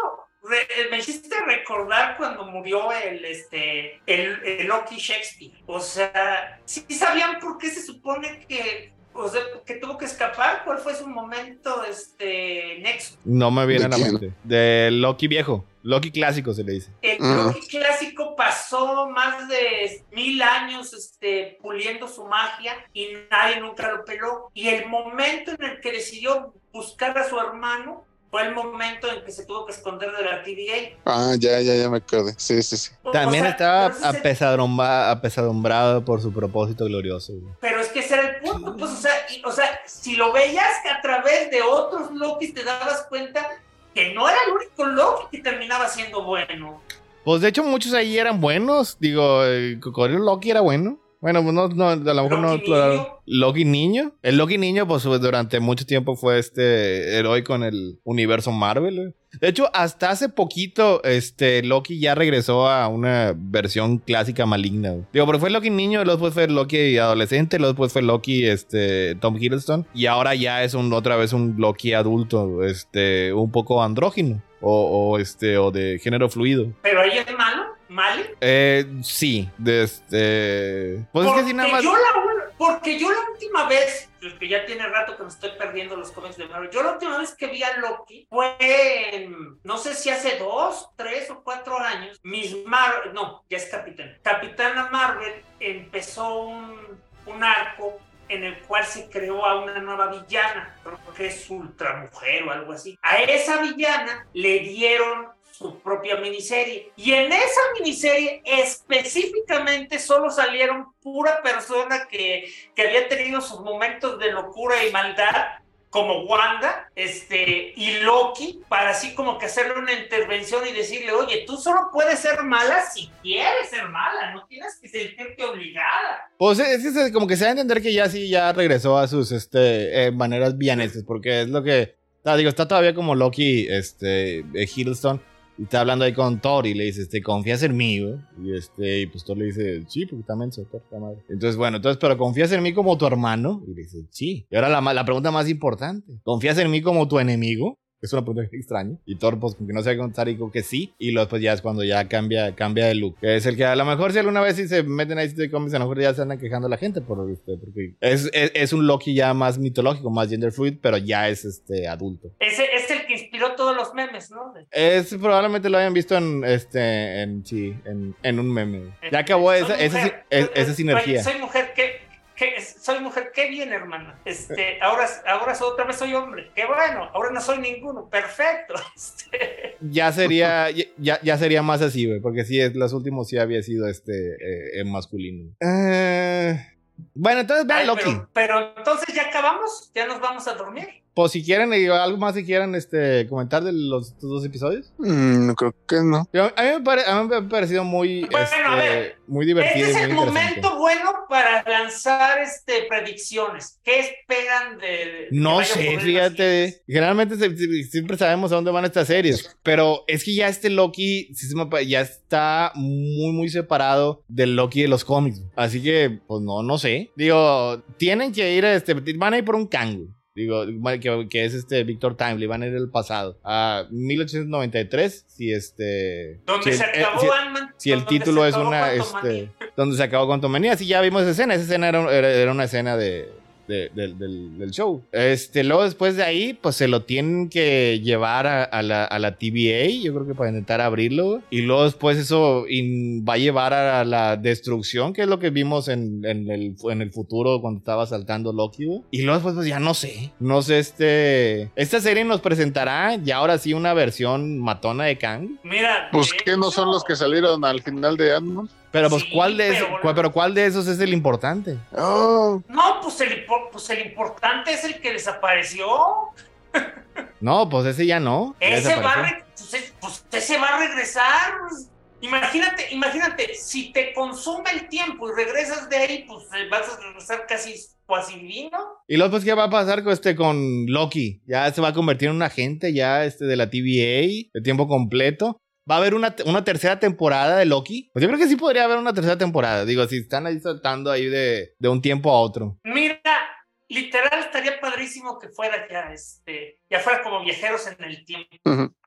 re- me hiciste recordar cuando murió el, este, el, el Loki Shakespeare. O sea, ¿sí sabían por qué se supone que, o sea, que tuvo que escapar? ¿Cuál fue su momento, este, nexo? No me viene ¿De a la mente. De Loki viejo. Loki clásico se le dice. El. Loki clásico pasó más de mil años este, puliendo su magia y nadie nunca lo peló. Y el momento en el que decidió buscar a su hermano fue el momento en que se tuvo que esconder de la TVA. Ah, ya, ya, ya me acordé. Sí, sí, sí. O También sea, estaba apesadumbrado, apesadumbrado por su propósito glorioso, güey. Pero es que ese era el punto, pues, o sea, y- o sea, si lo veías a través de otros Lokis, te dabas cuenta que no era el único Loki que terminaba siendo bueno. Pues de hecho muchos ahí eran buenos. Digo, el cocodrilo Loki era bueno. Bueno, pues no, no, a lo mejor no. Loki claro. niño. Loki niño. El Loki niño, pues durante mucho tiempo fue este héroe con el universo Marvel. güey. De hecho, hasta hace poquito, este Loki ya regresó a una versión clásica maligna. güey. Digo, porque fue Loki niño, luego después fue Loki adolescente, luego después fue Loki, este, Tom Hiddleston. Y ahora ya es un, otra vez un Loki adulto, este, un poco andrógino. O, o, este, o de género fluido. Pero ahí es malo, ¿vale? Eh, sí, de este. Pues es que sí, nada más. yo la, porque yo la última vez, pues, que ya tiene rato que me estoy perdiendo los cómics de Marvel, yo la última vez que vi a Loki fue en, no sé si hace dos, tres o cuatro años, Miss Marvel, no, ya es Capitán. Capitana Marvel empezó un, un arco en el cual se creó a una nueva villana, creo que es ultramujer o algo así. A esa villana le dieron su propia miniserie. Y en esa miniserie específicamente solo salieron pura persona que, que había tenido sus momentos de locura y maldad como Wanda, este, y Loki, para así como que hacerle una intervención y decirle, oye, tú solo puedes ser mala si quieres ser mala, no tienes que sentirte obligada. Pues es, es- es como que se da a entender que ya sí, ya regresó a sus este, eh, maneras vianesas, porque es lo que. digo, está todavía como Loki, este, eh, y está hablando ahí con Thor y le dice, este, ¿confías en mí? Y este, y pues Thor le dice, sí, porque también soy Thor, la madre. Entonces, bueno, entonces, pero ¿confías en mí como tu hermano? Y le dice, sí. Y ahora la, la pregunta más importante, ¿confías en mí como tu enemigo? Es una pregunta extraña. Y Thor, pues, como que no sabe contestar, dijo que sí. Y luego, pues, ya es cuando ya cambia, cambia de look. Es el que a lo mejor si alguna vez si se meten ahí de cómics, a lo mejor ya se andan quejando la gente por este, porque es, es, un Loki ya más mitológico, más gender fluid, pero ya es este adulto. Ese es todos los memes, ¿no? Es probablemente lo hayan visto en este, en sí, en, en un meme. Ya acabó Soy esa, esa, esa, sinergia. Soy mujer, ¿qué, qué- soy mujer, qué bien, hermana. Este, ahora, ahora otra vez soy hombre, qué bueno. Ahora no soy ninguno, perfecto. Este, Ya sería, ya, ya sería más así, güey, porque sí, los últimos sí había sido este eh, masculino. Eh, bueno, entonces vean ay, Loki. pero, pero entonces ya acabamos, ya nos vamos a dormir. Pues si quieren, algo más que quieran este, comentar de los estos dos episodios. Mm, no creo que no. Yo- A mí, me pare- a mí me ha parecido muy, Bueno, este, a ver, muy divertido. Este es y el momento bueno para lanzar este, predicciones. ¿Qué esperan de.? No sé, fíjate. Generalmente se- se- siempre sabemos a dónde van estas series. Pero es que ya este Loki ya está muy, muy separado del Loki de los cómics. Así que, pues no, no sé. Digo, tienen que ir a este. Van a ir por un Kang. Digo, que, que es este Victor Timely, van a ir al pasado. A 1893, si este. Donde si el- se eh, acabó si- Ant-Man. si el título es una, este, donde se acabó con Manía, sí, ya vimos esa escena, esa escena era, era- era una escena de, de- del- del, del show. Este, luego después de ahí, pues se lo tienen que llevar a, a la, a la TVA, yo creo que para intentar abrirlo, y luego después eso in- va a llevar a la destrucción, que es lo que vimos en, en el, en el futuro cuando estaba saltando Loki, y luego después, pues ya no sé, no sé, este, esta serie nos presentará ya ahora sí una versión matona de Kang. Mira. Pues de que no son los que salieron al final de Ant-Man. Pero pues, Sí, ¿cuál de pero- esos, cuál- pero ¿cuál de esos es el importante? Oh, No, pues el, pues el importante es el que desapareció. No, pues ese ya no. ya Ese va, a pues, es- pues ese va a regresar. Imagínate, imagínate, si te consume el tiempo y regresas de ahí, pues eh, vas a regresar casi cuasi divino. Y luego, pues, ¿qué va a pasar con, este, con Loki? Ya se va a convertir en un agente ya este, de la TVA de tiempo completo. ¿Va a haber una, una tercera temporada de Loki? Pues yo creo que sí podría haber una tercera temporada. Digo, si están ahí saltando ahí de, de un tiempo a otro. Mira, literal estaría padrísimo que fuera ya, este, ya fuera como viajeros en el tiempo.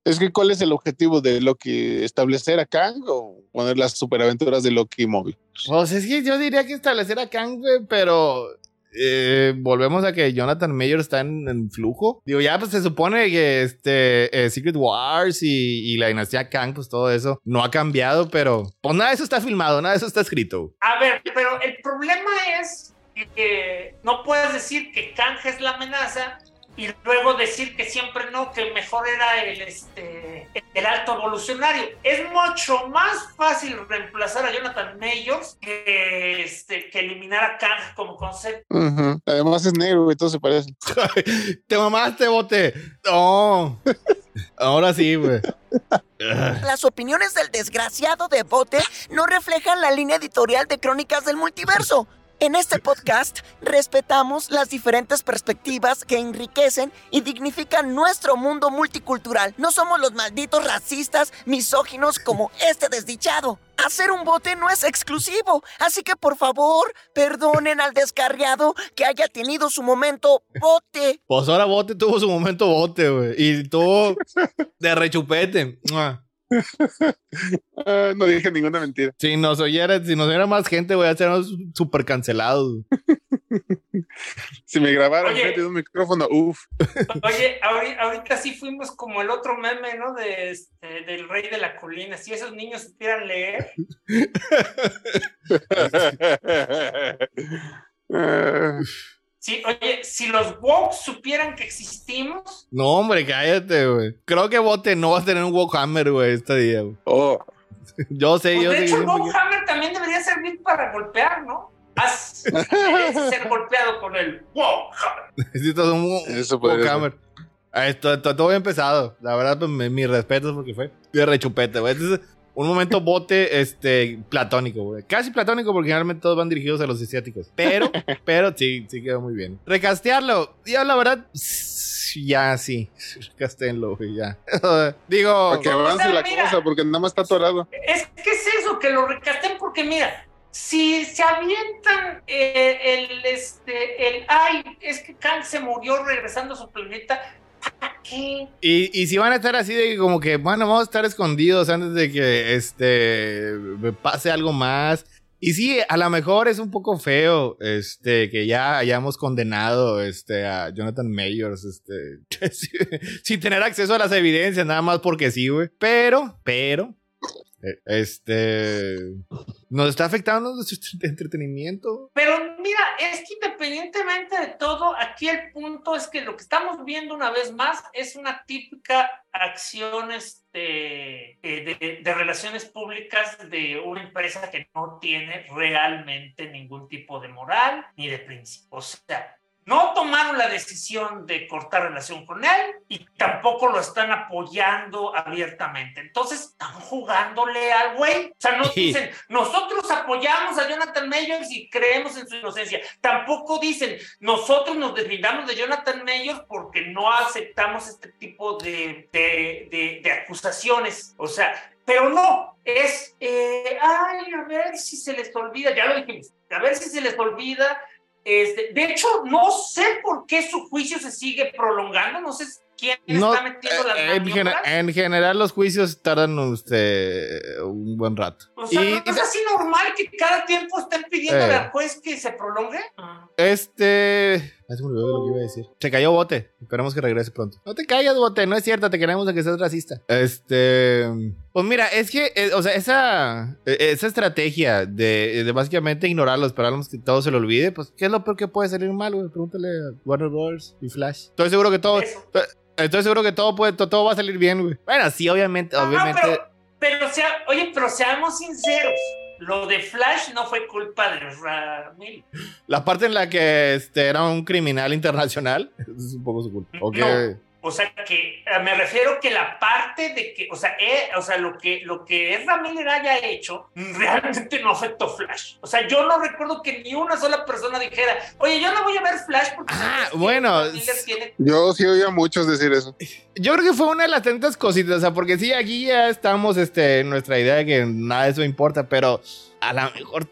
Es que, ¿cuál es el objetivo de Loki? ¿Establecer a Kang o poner las superaventuras de Loki móvil? Pues es que yo diría que establecer a Kang, güey, pero eh, volvemos a que Jonathan Mayer está en, flujo. Digo, ya pues se supone que este eh, Secret Wars y la dinastía Kang, pues todo eso no ha cambiado, pero pues nada de eso está filmado, nada de eso está escrito. A ver, pero el problema es que no puedes decir que Kang es la amenaza y luego decir que siempre no, que mejor era el, este, el alto evolucionario. Es mucho más fácil reemplazar a Jonathan Mayors que, este, que eliminar a Kang como concepto. Además es negro y todo se parece. Te mamaste, bote. No. Ahora sí, güey. Las opiniones del desgraciado de Bote no reflejan la línea editorial de Crónicas del Multiverso. En este podcast respetamos las diferentes perspectivas que enriquecen y dignifican nuestro mundo multicultural. No somos los malditos racistas, misóginos como este desdichado. Hacer un bote no es exclusivo, así que por favor, perdonen al descarriado que haya tenido su momento bote. Pues ahora bote tuvo su momento bote, güey. Y tuvo de rechupete. Ah, no dije ninguna mentira. Si nos oyera, si nos oyera más gente, güey, ya seríamos súper cancelados. Si me grabaran Oye. frente de un micrófono, uff. Oye, ahori- ahorita sí fuimos como el otro meme, ¿no? De este, del rey de la colina. Si esos niños supieran leer, Ah, sí, oye, si los woke supieran que existimos, No, hombre, cállate, güey. Creo que bote no va a tener un Warhammer, güey, este día, güey. oh, Yo sé, pues yo de sé. hecho yo el sé que- Warhammer también debería servir para golpear, ¿no? Haz, ser golpeado con el wow. Sí, todo un. Warhammer. Ah, Esto, esto- todo bien pesado. La verdad, pues, mi- mis respetos porque fue de rechupete, güey. Este es un momento bote este, platónico, güey. Casi platónico porque generalmente todos van dirigidos a los asiáticos. Pero, pero sí, sí quedó muy bien. Recastearlo. Yo, la verdad, ya sí. Recastéenlo, güey, ya. Digo, Para que avance sea, la mira. cosa, porque nada más está atorado. Es que es eso, que lo recasten porque mira, si se avientan eh, el, este, el, ay, es que Kang se murió regresando a su planeta. Y, y si van a estar así de como que, bueno, vamos a estar escondidos antes de que este pase algo más. Y sí, a lo mejor es un poco feo, este, que ya hayamos condenado, este, a Jonathan Mayors, este, sin tener acceso a las evidencias, nada más porque sí, güey. Pero, pero, este, nos está afectando nuestro entretenimiento. Pero mira, es que independientemente de todo, aquí el punto es que lo que estamos viendo una vez más es una típica acción este, eh, de, de relaciones públicas de una empresa que no tiene realmente ningún tipo de moral ni de principio. O sea, no tomaron la decisión de cortar relación con él y tampoco lo están apoyando abiertamente. Entonces están jugándole al güey. O sea, no dicen, nosotros apoyamos a Jonathan Mayors y creemos en su inocencia. Tampoco dicen, nosotros nos deslindamos de Jonathan Mayors porque no aceptamos este tipo de, de, de- de acusaciones. O sea, pero no, es, eh, ay, a ver si se les olvida, ya lo dijimos, a ver si se les olvida. Este, de hecho, no sé por qué su juicio se sigue prolongando, no sé quién No, está metiendo las eh, en, general los juicios tardan este, un buen rato. O sea, Y- ¿no es así normal que cada tiempo estén pidiendo Eh. al juez que se prolongue? Este. Se me olvidó lo que iba a decir. Se cayó bote. Esperemos que regrese pronto. No te caigas, bote. No es cierto. Te queremos de que seas racista. Este. Pues mira, es que, eh, o sea, esa, eh, esa estrategia de, de básicamente ignorarlo, esperarnos que todo se lo olvide, pues, ¿qué es lo peor que puede salir mal, güey? Pregúntale a Warner Bros. y Flash. Estoy seguro que todo. Eso. Estoy seguro que todo puede, to- todo va a salir bien, güey. Bueno, sí, obviamente, No, no, obviamente. pero, pero sea, oye, pero seamos sinceros. Lo de Flash no fue culpa de Ramil. La parte en la que este, era un criminal internacional, es un poco su culpa. No. O sea, que eh, me refiero que la parte de que, o sea, eh, o sea lo que lo que Ezra Miller haya hecho realmente no afectó Flash. O sea, yo no recuerdo que ni una sola persona dijera, oye, yo no voy a ver Flash porque Ah, bueno, tiene Yo sí oía a muchos decir eso. Yo creo que fue una de las tantas cositas, o sea, porque sí, aquí ya estamos este, en nuestra idea de que nada de eso importa, pero a lo mejor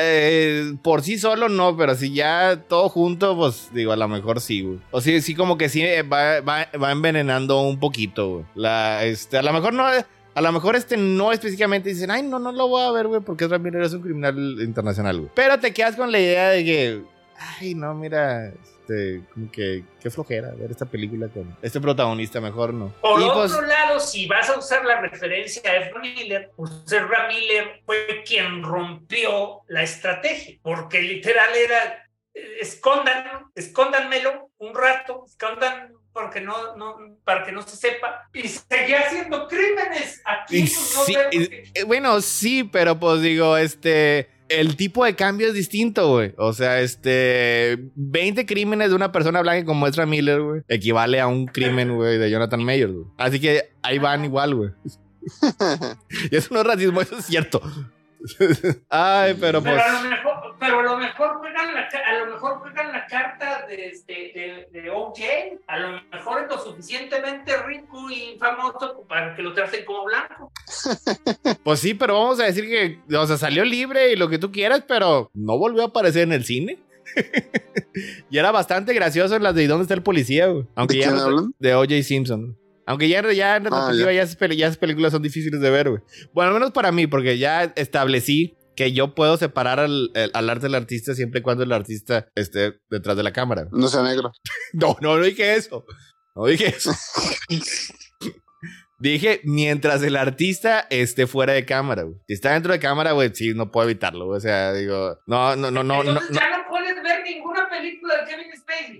eh, por sí solo no, pero si ya todo junto, pues digo, a lo mejor sí, güey. O sí, sí como que sí eh, va, va, va envenenando un poquito, güey. La, este, a lo mejor no... A lo mejor este no específicamente dicen, ay, no, no lo voy a ver, güey, porque Ramírez es un criminal internacional, güey. Pero te quedas con la idea de que, ay, no, mira, este, como que, qué flojera ver esta película con este protagonista, mejor no. Por Y, otro pues, lado, si vas a usar la referencia a Ezra Miller, pues Ezra Miller fue quien rompió la estrategia, porque literal era eh, escondan, escóndanmelo un rato, escondan porque no, no, para que no se sepa, y seguía haciendo crímenes. Aquí pues, no vemos que- eh, bueno, sí, pero pues digo, este, el tipo de cambio es distinto, güey. O sea, este, 20 crímenes de una persona blanca como Ezra Miller, güey, equivale a un crimen, güey, de Jonathan Mayors, güey. Así que ahí van igual, güey. y eso no es racismo, eso es cierto. Ay, pero pues... Pero a lo mejor, pero a lo mejor juegan la, a lo mejor juegan la carta de, de, de, de OJ, a lo mejor es lo suficientemente rico y famoso para que lo traten como blanco. Pues sí, pero vamos a decir que, o sea, salió libre y lo que tú quieras, pero no volvió a aparecer en el cine. y era bastante gracioso en las de ¿Y dónde está el policía? güey? Aunque ¿De ya quién no- hablan? De O.J. Simpson. Aunque ya, ya en retrospectiva ya. esas, peli- ya esas películas son difíciles de ver, güey. Bueno, al menos para mí, porque ya establecí que yo puedo separar al, el- al arte del artista siempre y cuando el artista esté detrás de la cámara. No sea negro. No, no, no dije eso. No dije eso. Dije, mientras el artista esté fuera de cámara, güey. Si está dentro de cámara, güey, sí, no puedo evitarlo, güey. O sea, digo, no, no, no, no, no. Entonces no. ya no puedes ver ninguna película de Kevin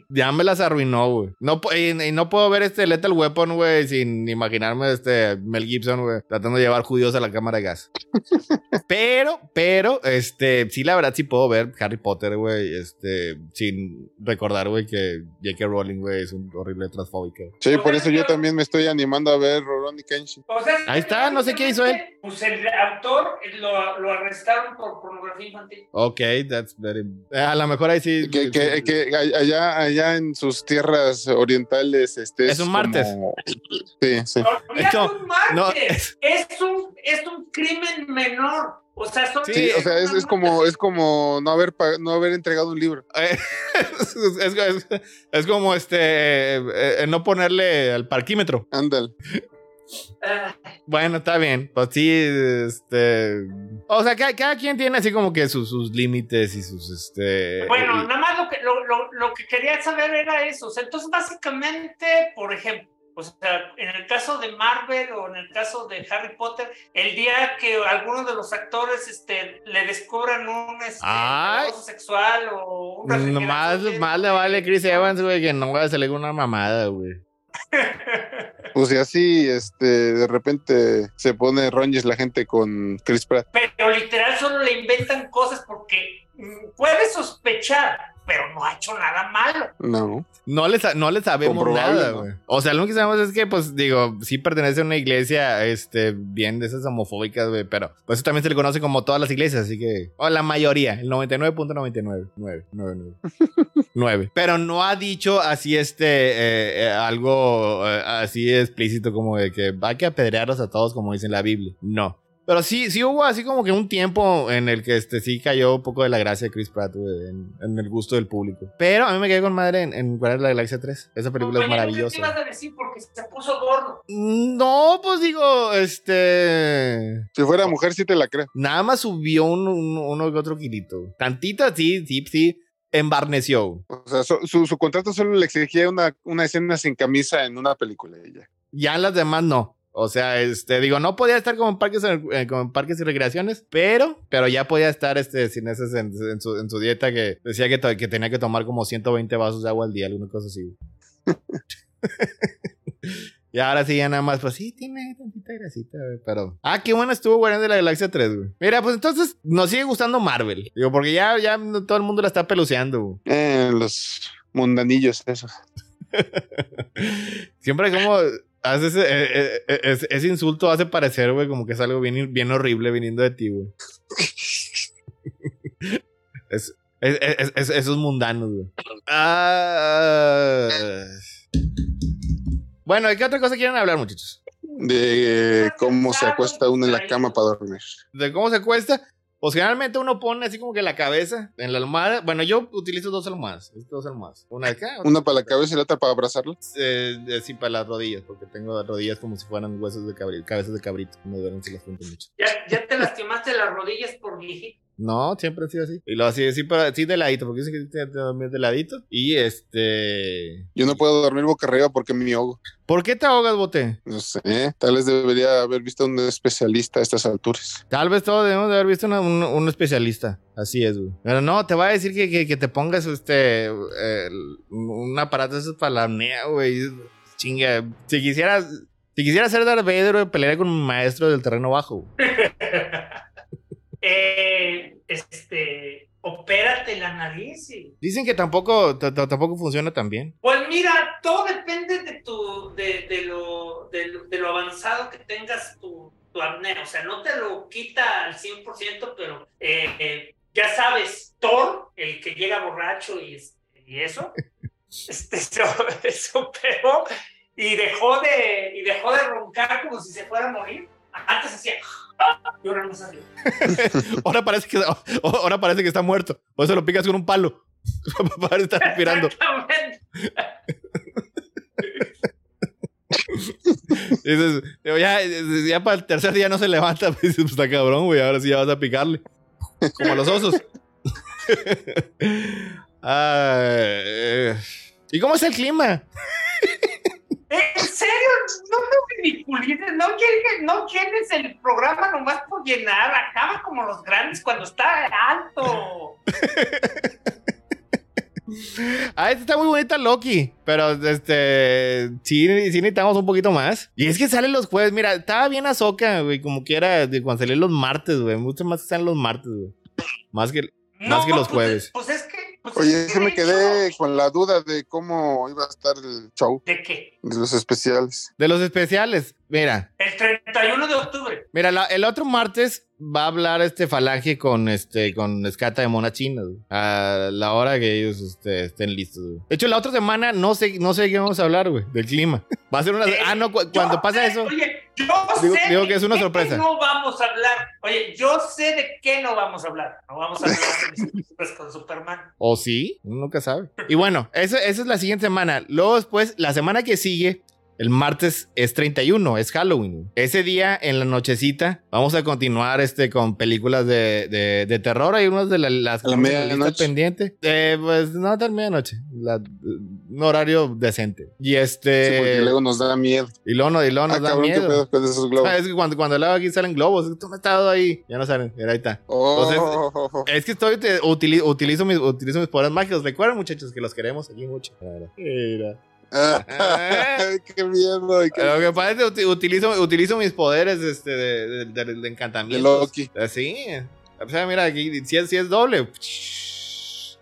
Ya me las arruinó, güey. No, y, y no puedo ver este Lethal Weapon, güey, sin imaginarme este Mel Gibson, güey, tratando de llevar judíos a la cámara de gas. pero, pero, este, sí, la verdad, sí puedo ver Harry Potter, güey, este, sin recordar, güey, que J.K. Rowling, güey, es un horrible transfóbico. Sí, por eso yo también me estoy animando a ver Rurouni Kenshin. O sea, Ahí está, no sé qué hizo él. Pues el autor eh, lo, lo arrestaron por pornografía infantil. Ok, that's very... A lo mejor ahí sí... Que, que, que allá, allá en sus tierras orientales este, Es un martes. como- Sí, No, un martes. no, es... un, es un crimen menor. O sea, son Sí, o sea, es, es como es como no haber no haber entregado un libro. Eh, es, es- es como este eh, eh, no ponerle al parquímetro. Ándale. Ah, Bueno, está bien. Pues sí, este. O sea, cada, cada quien tiene así como que sus, sus límites y sus este. bueno, y- nada más lo que, lo, lo, lo que quería saber era eso. O sea, entonces, básicamente, por ejemplo, o sea, en el caso de Marvel o en el caso de Harry Potter, el día que alguno de los actores este, le descubran un este, abuso sexual o un No, refrigerante más, le vale Chris Evans, güey, que no vaya a salir una mamada, güey. Pues y así, este, de repente se pone roñes la gente con Chris Pratt. pero literal solo le inventan cosas porque mm, puedes sospechar, pero no ha hecho nada malo. No. No le, no le sabemos Comprobable, nada, ¿no? güey. O sea, lo único que sabemos es que, pues, digo, sí pertenece a una iglesia, este, bien de esas homofóbicas, güey, pero pues también se le conoce como todas las iglesias, así que, o la mayoría, el 99.99, 9, 9, 9. 9. Pero no ha dicho así, este, eh, eh, algo eh, así explícito como de que hay que apedrearlos a todos, como dice en la Biblia. No. Pero sí, sí hubo así como que un tiempo en el que este sí cayó un poco de la gracia de Chris Pratt, güey, en, en el gusto del público. Pero a mí me quedé con madre en, en Guardianes de la Galaxia 3. Esa película es Oye, ¿qué maravillosa. ibas a decir? Porque se puso gordo. No, pues digo, este. Si fuera mujer sí te la creo. Nada más subió un, un- uno que otro kilito. Tantito, sí, sí, sí. Embarneció. O sea, su, su- su contrato solo le exigía una, una escena sin camisa en una película ya. Ya en las demás no. O sea, este, digo, no podía estar como en parques, eh, como en parques y recreaciones, pero, pero ya podía estar, este, sin esas en, en su, en su dieta que decía que, tenía que tomar como 120 vasos de agua al día, alguna cosa así. y ahora sí, ya nada más, pues sí, tiene tantita grasita, güey, pero... Ah, qué bueno estuvo Guardián de la Galaxia 3, güey. Mira, pues entonces nos sigue gustando Marvel. Digo, porque ya, ya todo el mundo la está peluceando, güey. Eh, los mundanillos, eso. Siempre como haces ese, eh, eh, ese- ese insulto hace parecer, güey, como que es algo bien, bien horrible viniendo de ti, güey. es, es, es- es- esos mundanos, güey. Ah. Bueno, ¿de qué otra cosa quieren hablar, muchachos? De cómo se acuesta uno en la cama para dormir. ¿De cómo se cuesta? Pues generalmente uno pone así como que la cabeza en la almohada. Bueno, yo utilizo dos almohadas. Dos almohadas. Una de acá, otra Una para la cabeza y la otra para abrazarla. eh, eh, sí, para las rodillas, porque tengo rodillas como si fueran huesos de cabrito, cabezas de cabrito. Me duelen si las junto mucho. Ya, ya te lastimaste las rodillas por viejito. No, siempre ha sido así. Y lo así, así, pero así de ladito, porque dice que te te dormir de ladito. Y este. Yo no puedo dormir boca arriba porque me ahogo. ¿Por qué te ahogas, bote? No sé, tal vez debería haber visto a un especialista a estas alturas. Tal vez todos debemos de haber visto una- un, un especialista. Así es, güey. Pero no, te va a decir que, que, que te pongas este. eh, un aparato de esos para la apnea, güey. Chinga. Si quisieras. Si quisiera ser Darth Vader, pelearía con un maestro del terreno bajo. eh, este, opérate la nariz. y- Dicen que tampoco, tampoco funciona tan bien. Pues mira, todo depende de tu, de, de lo, de, lo- de lo avanzado que tengas tu, tu apnea. O sea, no te lo quita al 100%, pero eh, eh, ya sabes, Thor, el que llega borracho y, y eso, este, se, se operó y dejó, de, y dejó de roncar como si se fuera a morir. Antes hacía... Y ahora no salió. Ahora parece que, ahora parece que está muerto. Por eso lo picas con un palo. Para estar respirando. Dices, ya, ya para el tercer día no se levanta. Dices, pues está cabrón, güey. Ahora sí ya vas a picarle. Como a los osos. Ah, eh. ¿Y cómo es el clima? ¿En serio? No me ridiculices, no llenes, no llenes el programa nomás por llenar, acaba como los grandes cuando está alto. Ah, esta está muy bonita Loki, pero este sí, sí necesitamos un poquito más. Y es que salen los jueves, mira, estaba bien Azoka, güey, como quiera, de cuando salían los martes, güey. Mucho más que salen los martes, güey. Más que, más que los pues, jueves. Pues es que. Pues Oye, es se me quedé hecho- con la duda de cómo iba a estar el show ¿De qué? de los especiales. De los especiales, mira, El 31 de octubre. mira, la- el otro martes va a hablar este Falange con este con Escata de Mona China, güey, a la hora que ellos este, estén listos. güey. De hecho, la otra semana no sé, no sé de qué vamos a hablar, güey, del clima. Va a ser una. Eh, ah, no, cu- cuando pasa sé, eso. Oye, yo Digo- sé digo de que es una qué sorpresa. No vamos a hablar. Oye, yo sé de qué no vamos a hablar. No vamos a hablar de películas con Superman. O sí, uno nunca sabe. Y bueno, eso, esa es la siguiente semana. Luego después, la semana que sigue, el martes es 31, es Halloween. Ese día, en la nochecita, vamos a continuar este, con películas de, de, de terror. Hay unas de la- las A la medianoche. pendiente. Eh, pues no hasta medianoche. La- un horario decente. Y Sí, este... porque luego nos da miedo. y luego, no- y luego nos Ah, da cabrón, ¿qué miedo. esos globos? Es que cuando, cuando leo aquí salen globos. Tú me ahí. Ya no salen. Mira, ahí está. Oh, Es que estoy, te- utili- utilizo, mis, utilizo mis poderes mágicos. Recuerden, muchachos, que los queremos aquí mucho. Mira. Mira. Qué miedo. qué- Lo que pasa es que uti- utilizo, utilizo mis poderes este, de, de, de- de de encantamiento. Loki. Así. O sea, mira, aquí, si es, si es doble.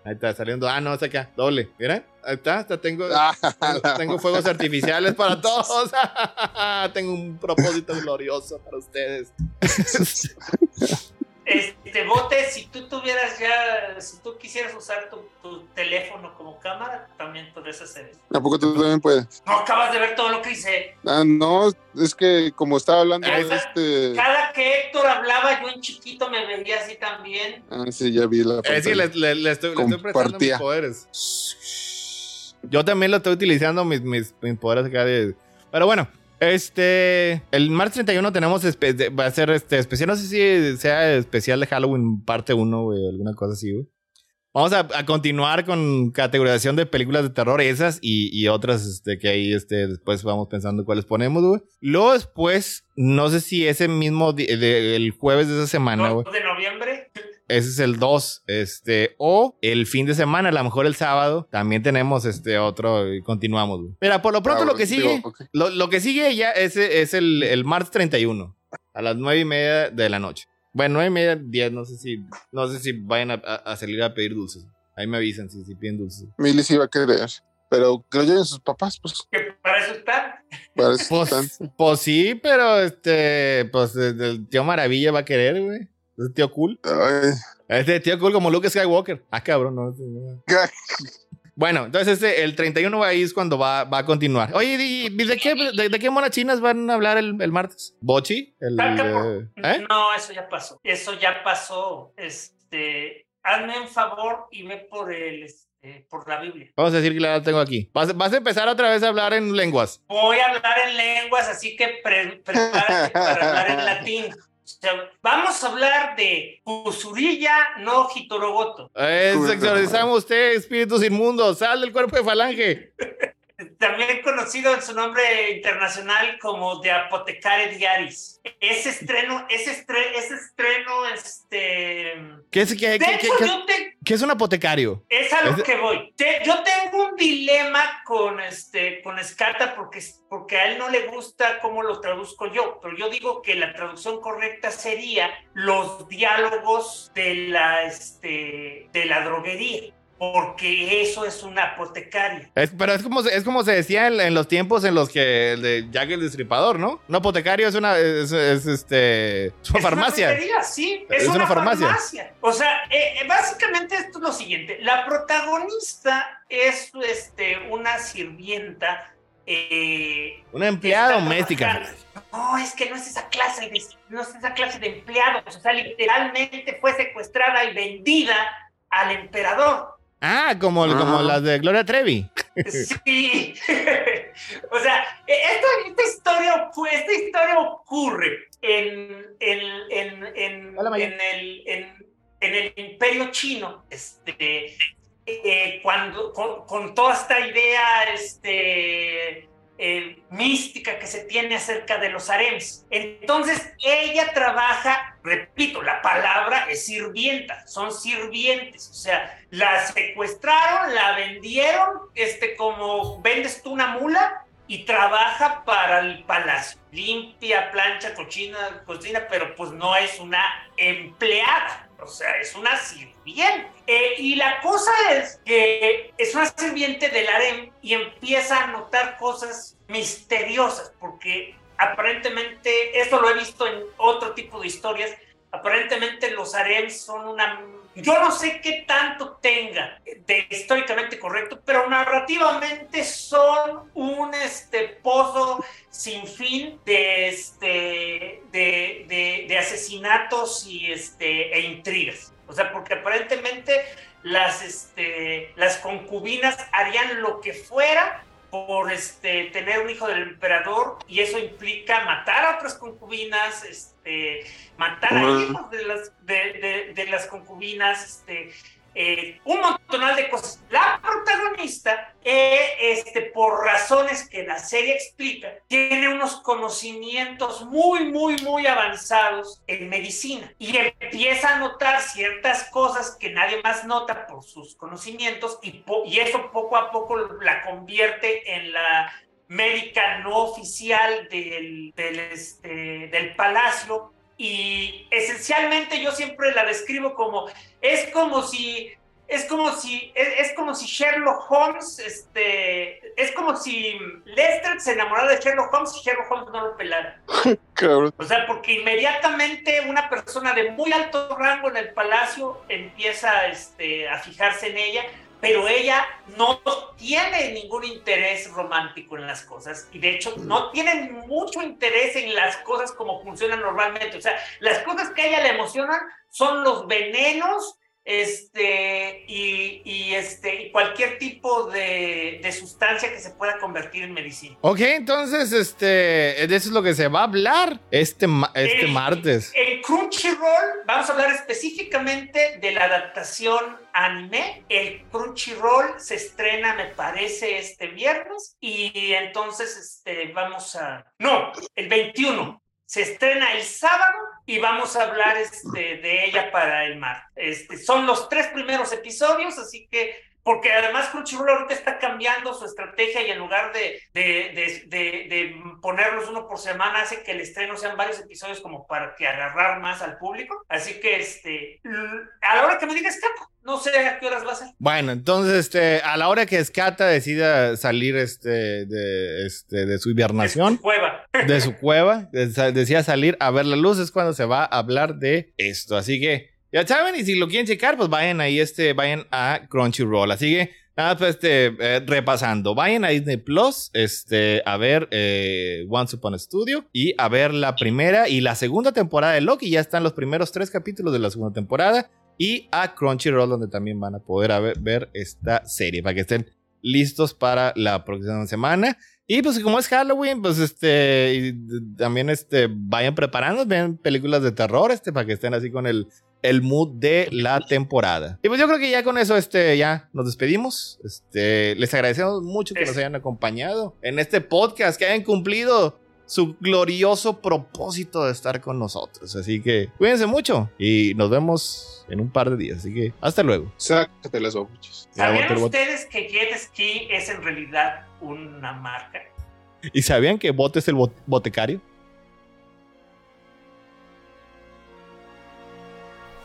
Ahí está saliendo. Ah, no, está acá. Doble. Mira. Ahí está. hasta tengo, Ah, tengo, tengo fuegos artificiales para todos. tengo un propósito glorioso para ustedes. Este bote, si tú tuvieras ya, si tú quisieras usar tu, tu teléfono como cámara, también podrías hacer eso. ¿A poco tú también puedes? No acabas de ver todo lo que hice. Ah, no, es que como estaba hablando de este. Cada que Héctor hablaba, yo en chiquito me veía así también. Ah, sí, ya vi la Es que le, le- le estoy, le estoy prestando mis Compartía. poderes. Yo también lo estoy utilizando, mis, mis, mis poderes acá de... Pero bueno, este... El martes 31 tenemos... de- va a ser este especial, no sé si sea especial de Halloween parte 1, güey, alguna cosa así, güey. Vamos a, a continuar con categorización de películas de terror, esas y, y otras este, que ahí este, después vamos pensando cuáles ponemos, güey. Luego después, no sé si ese mismo, di- de- el jueves de esa semana, güey. 2 de noviembre. Ese es el 2. Este, o el fin de semana, a lo mejor el sábado, también tenemos este otro y continuamos. güey. Mira, por lo pronto Ah, lo que digo, sigue, lo, lo que sigue ya es, es el, el martes 31, a las 9 y media de la noche. Bueno, 9 y media, 10, no sé si, no sé si vayan a, salir a pedir dulces. Ahí me avisan si, si piden dulces. Milly sí iba a querer. Pero que lo lleven sus papás, pues. Que para eso están. Para eso Pues, están. pues sí, pero este, pues el tío Maravilla va a querer, güey. Es tío cool. Ay, Este tío cool como Luke Skywalker. Ah, cabrón, no. no. Bueno, entonces este, el 31 ahí es cuando va, va a continuar. Oye, ¿y- y ¿de qué, de, de qué monas chinas van a hablar el, el martes? ¿Bochi? El, ¿eh? No, eso ya pasó. Eso ya pasó. Este, hazme un favor y ve por el, este, por la Biblia. Vamos a decir que la tengo aquí. Vas, vas a empezar otra vez a hablar en lenguas. Voy a hablar en lenguas, así que pre- prepárate para hablar en latín. Sea, vamos a hablar de Usurilla no Hitorogoto. Exorcizamos usted, espíritus inmundos. Sal del cuerpo de falange. También conocido en su nombre internacional como de Apotecare Diaris. Ese estreno, ese estreno, ese estreno, este... ¿Qué es, qué, De qué- hecho, qué- yo te, qué es un apotecario? Es a lo Es- que voy. Te- yo tengo un dilema con este con Escata porque, porque a él no le gusta cómo lo traduzco yo, pero yo digo que la traducción correcta sería los diálogos de la este de la droguería, porque eso es una apotecaria. Es- pero es como, se- es como se decía en, en los tiempos en los que el de Jack el Destripador, ¿no? Un apotecario es una, es, es, este, es una Es una farmacia. droguería, sí, es, Es una, una farmacia. farmacia. O sea, eh, eh, básicamente esto es lo siguiente. La protagonista es este, una sirvienta. eh, Una empleada doméstica. No, es que no es esa clase de, no es esa clase de empleados. O sea, literalmente fue secuestrada y vendida al emperador. Ah, como, como Ajá. las de Gloria Trevi. Sí. o sea, e- esta, esta historia, esta historia ocurre en, en, en, en, Hola, en el, en, en el imperio chino, este, eh, cuando, con, con toda esta idea este, eh, mística que se tiene acerca de los harems. Entonces, ella trabaja, repito, la palabra es sirvienta, son sirvientes, o sea, la secuestraron, la vendieron, este, como vendes tú una mula y trabaja para el palacio. Limpia, plancha, cochina, cocina, pero pues no es una empleada. O sea, es una sirviente. Eh, y la cosa es que es una sirviente del harem y empieza a notar cosas misteriosas, porque aparentemente, esto lo he visto en otro tipo de historias, aparentemente los harems son una yo no sé qué tanto tenga de históricamente correcto, pero narrativamente son un este, pozo sin fin de, este, de, de, asesinatos y, este, e intrigas. O sea, porque aparentemente las, este, las concubinas harían lo que fuera por este, tener un hijo del emperador y eso implica matar a otras concubinas, este, matar a hijos de las, de, de, las concubinas, este, eh, un montonal de cosas. La protagonista, eh, este, por razones que la serie explica, tiene unos conocimientos muy, muy, muy avanzados en medicina y empieza a notar ciertas cosas que nadie más nota por sus conocimientos y, y eso poco a poco la convierte en la médica no oficial del, del, este, del palacio y esencialmente yo siempre la describo como es como si es como si es, como si Sherlock Holmes este es como si Lester se enamorara de Sherlock Holmes y Sherlock Holmes no lo pelara. o sea, porque inmediatamente una persona de muy alto rango en el palacio empieza este, a fijarse en ella pero ella no tiene ningún interés romántico en las cosas y de hecho no tiene mucho interés en las cosas como funcionan normalmente. O sea, las cosas que a ella le emocionan son los venenos este, y, este, y cualquier tipo de, de, sustancia que se pueda convertir en medicina. Ok, entonces, este, de eso es lo que se va a hablar este, este martes. En Crunchyroll vamos a hablar específicamente de la adaptación anime. El Crunchyroll se estrena, me parece, este viernes y entonces este, vamos a... No, el 21 se estrena el sábado y vamos a hablar este, de ella para el mar. Este, son los tres primeros episodios, así que porque además Crunchyroll ahorita está cambiando su estrategia y en lugar de, de, de, ponerlos uno por semana, hace que el estreno sean varios episodios como para que agarrar más al público. Así que este, a la hora que me digas, Capo, no sé a qué horas va a ser. Bueno, entonces, este, a la hora que Escata decida salir este, de, este, de su hibernación. De su cueva. De su cueva, decía salir a ver la luz, es cuando se va a hablar de esto. Así que ya saben, y si lo quieren checar, pues vayan ahí, este, vayan a Crunchyroll. Así que, nada, pues, este, eh, repasando. Vayan a Disney Plus, este, a ver eh, Once Upon Studio y a ver la primera y la segunda temporada de Loki. Ya están los primeros tres capítulos de la segunda temporada. Y a Crunchyroll, donde también van a poder ver esta serie, para que estén listos para la próxima semana. Y pues como es Halloween, pues este, también este, vayan preparando, ven películas de terror, este, para que estén así con el el mood de la temporada. Y pues yo creo que ya con eso este, ya nos despedimos. Este, les agradecemos mucho que nos hayan acompañado en este podcast, que hayan cumplido su glorioso propósito de estar con nosotros. Así que cuídense mucho y nos vemos en un par de días. Así que hasta luego. Sácate las obuchas. ¿Sabían ustedes que Jet Ski es en realidad una marca? ¿Y sabían que Bot es el botecario?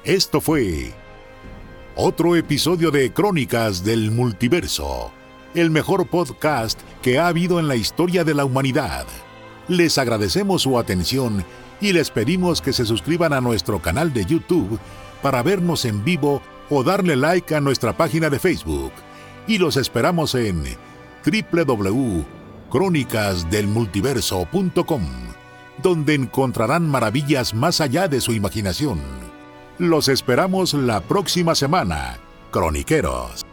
Esto fue otro episodio de Crónicas del Multiverso, el mejor podcast que ha habido en la historia de la humanidad. Les agradecemos su atención y les pedimos que se suscriban a nuestro canal de YouTube para vernos en vivo o darle like a nuestra página de Facebook. Y los esperamos en www.crónicasdelmultiverso.com, donde encontrarán maravillas más allá de su imaginación. Los esperamos la próxima semana, croniqueros.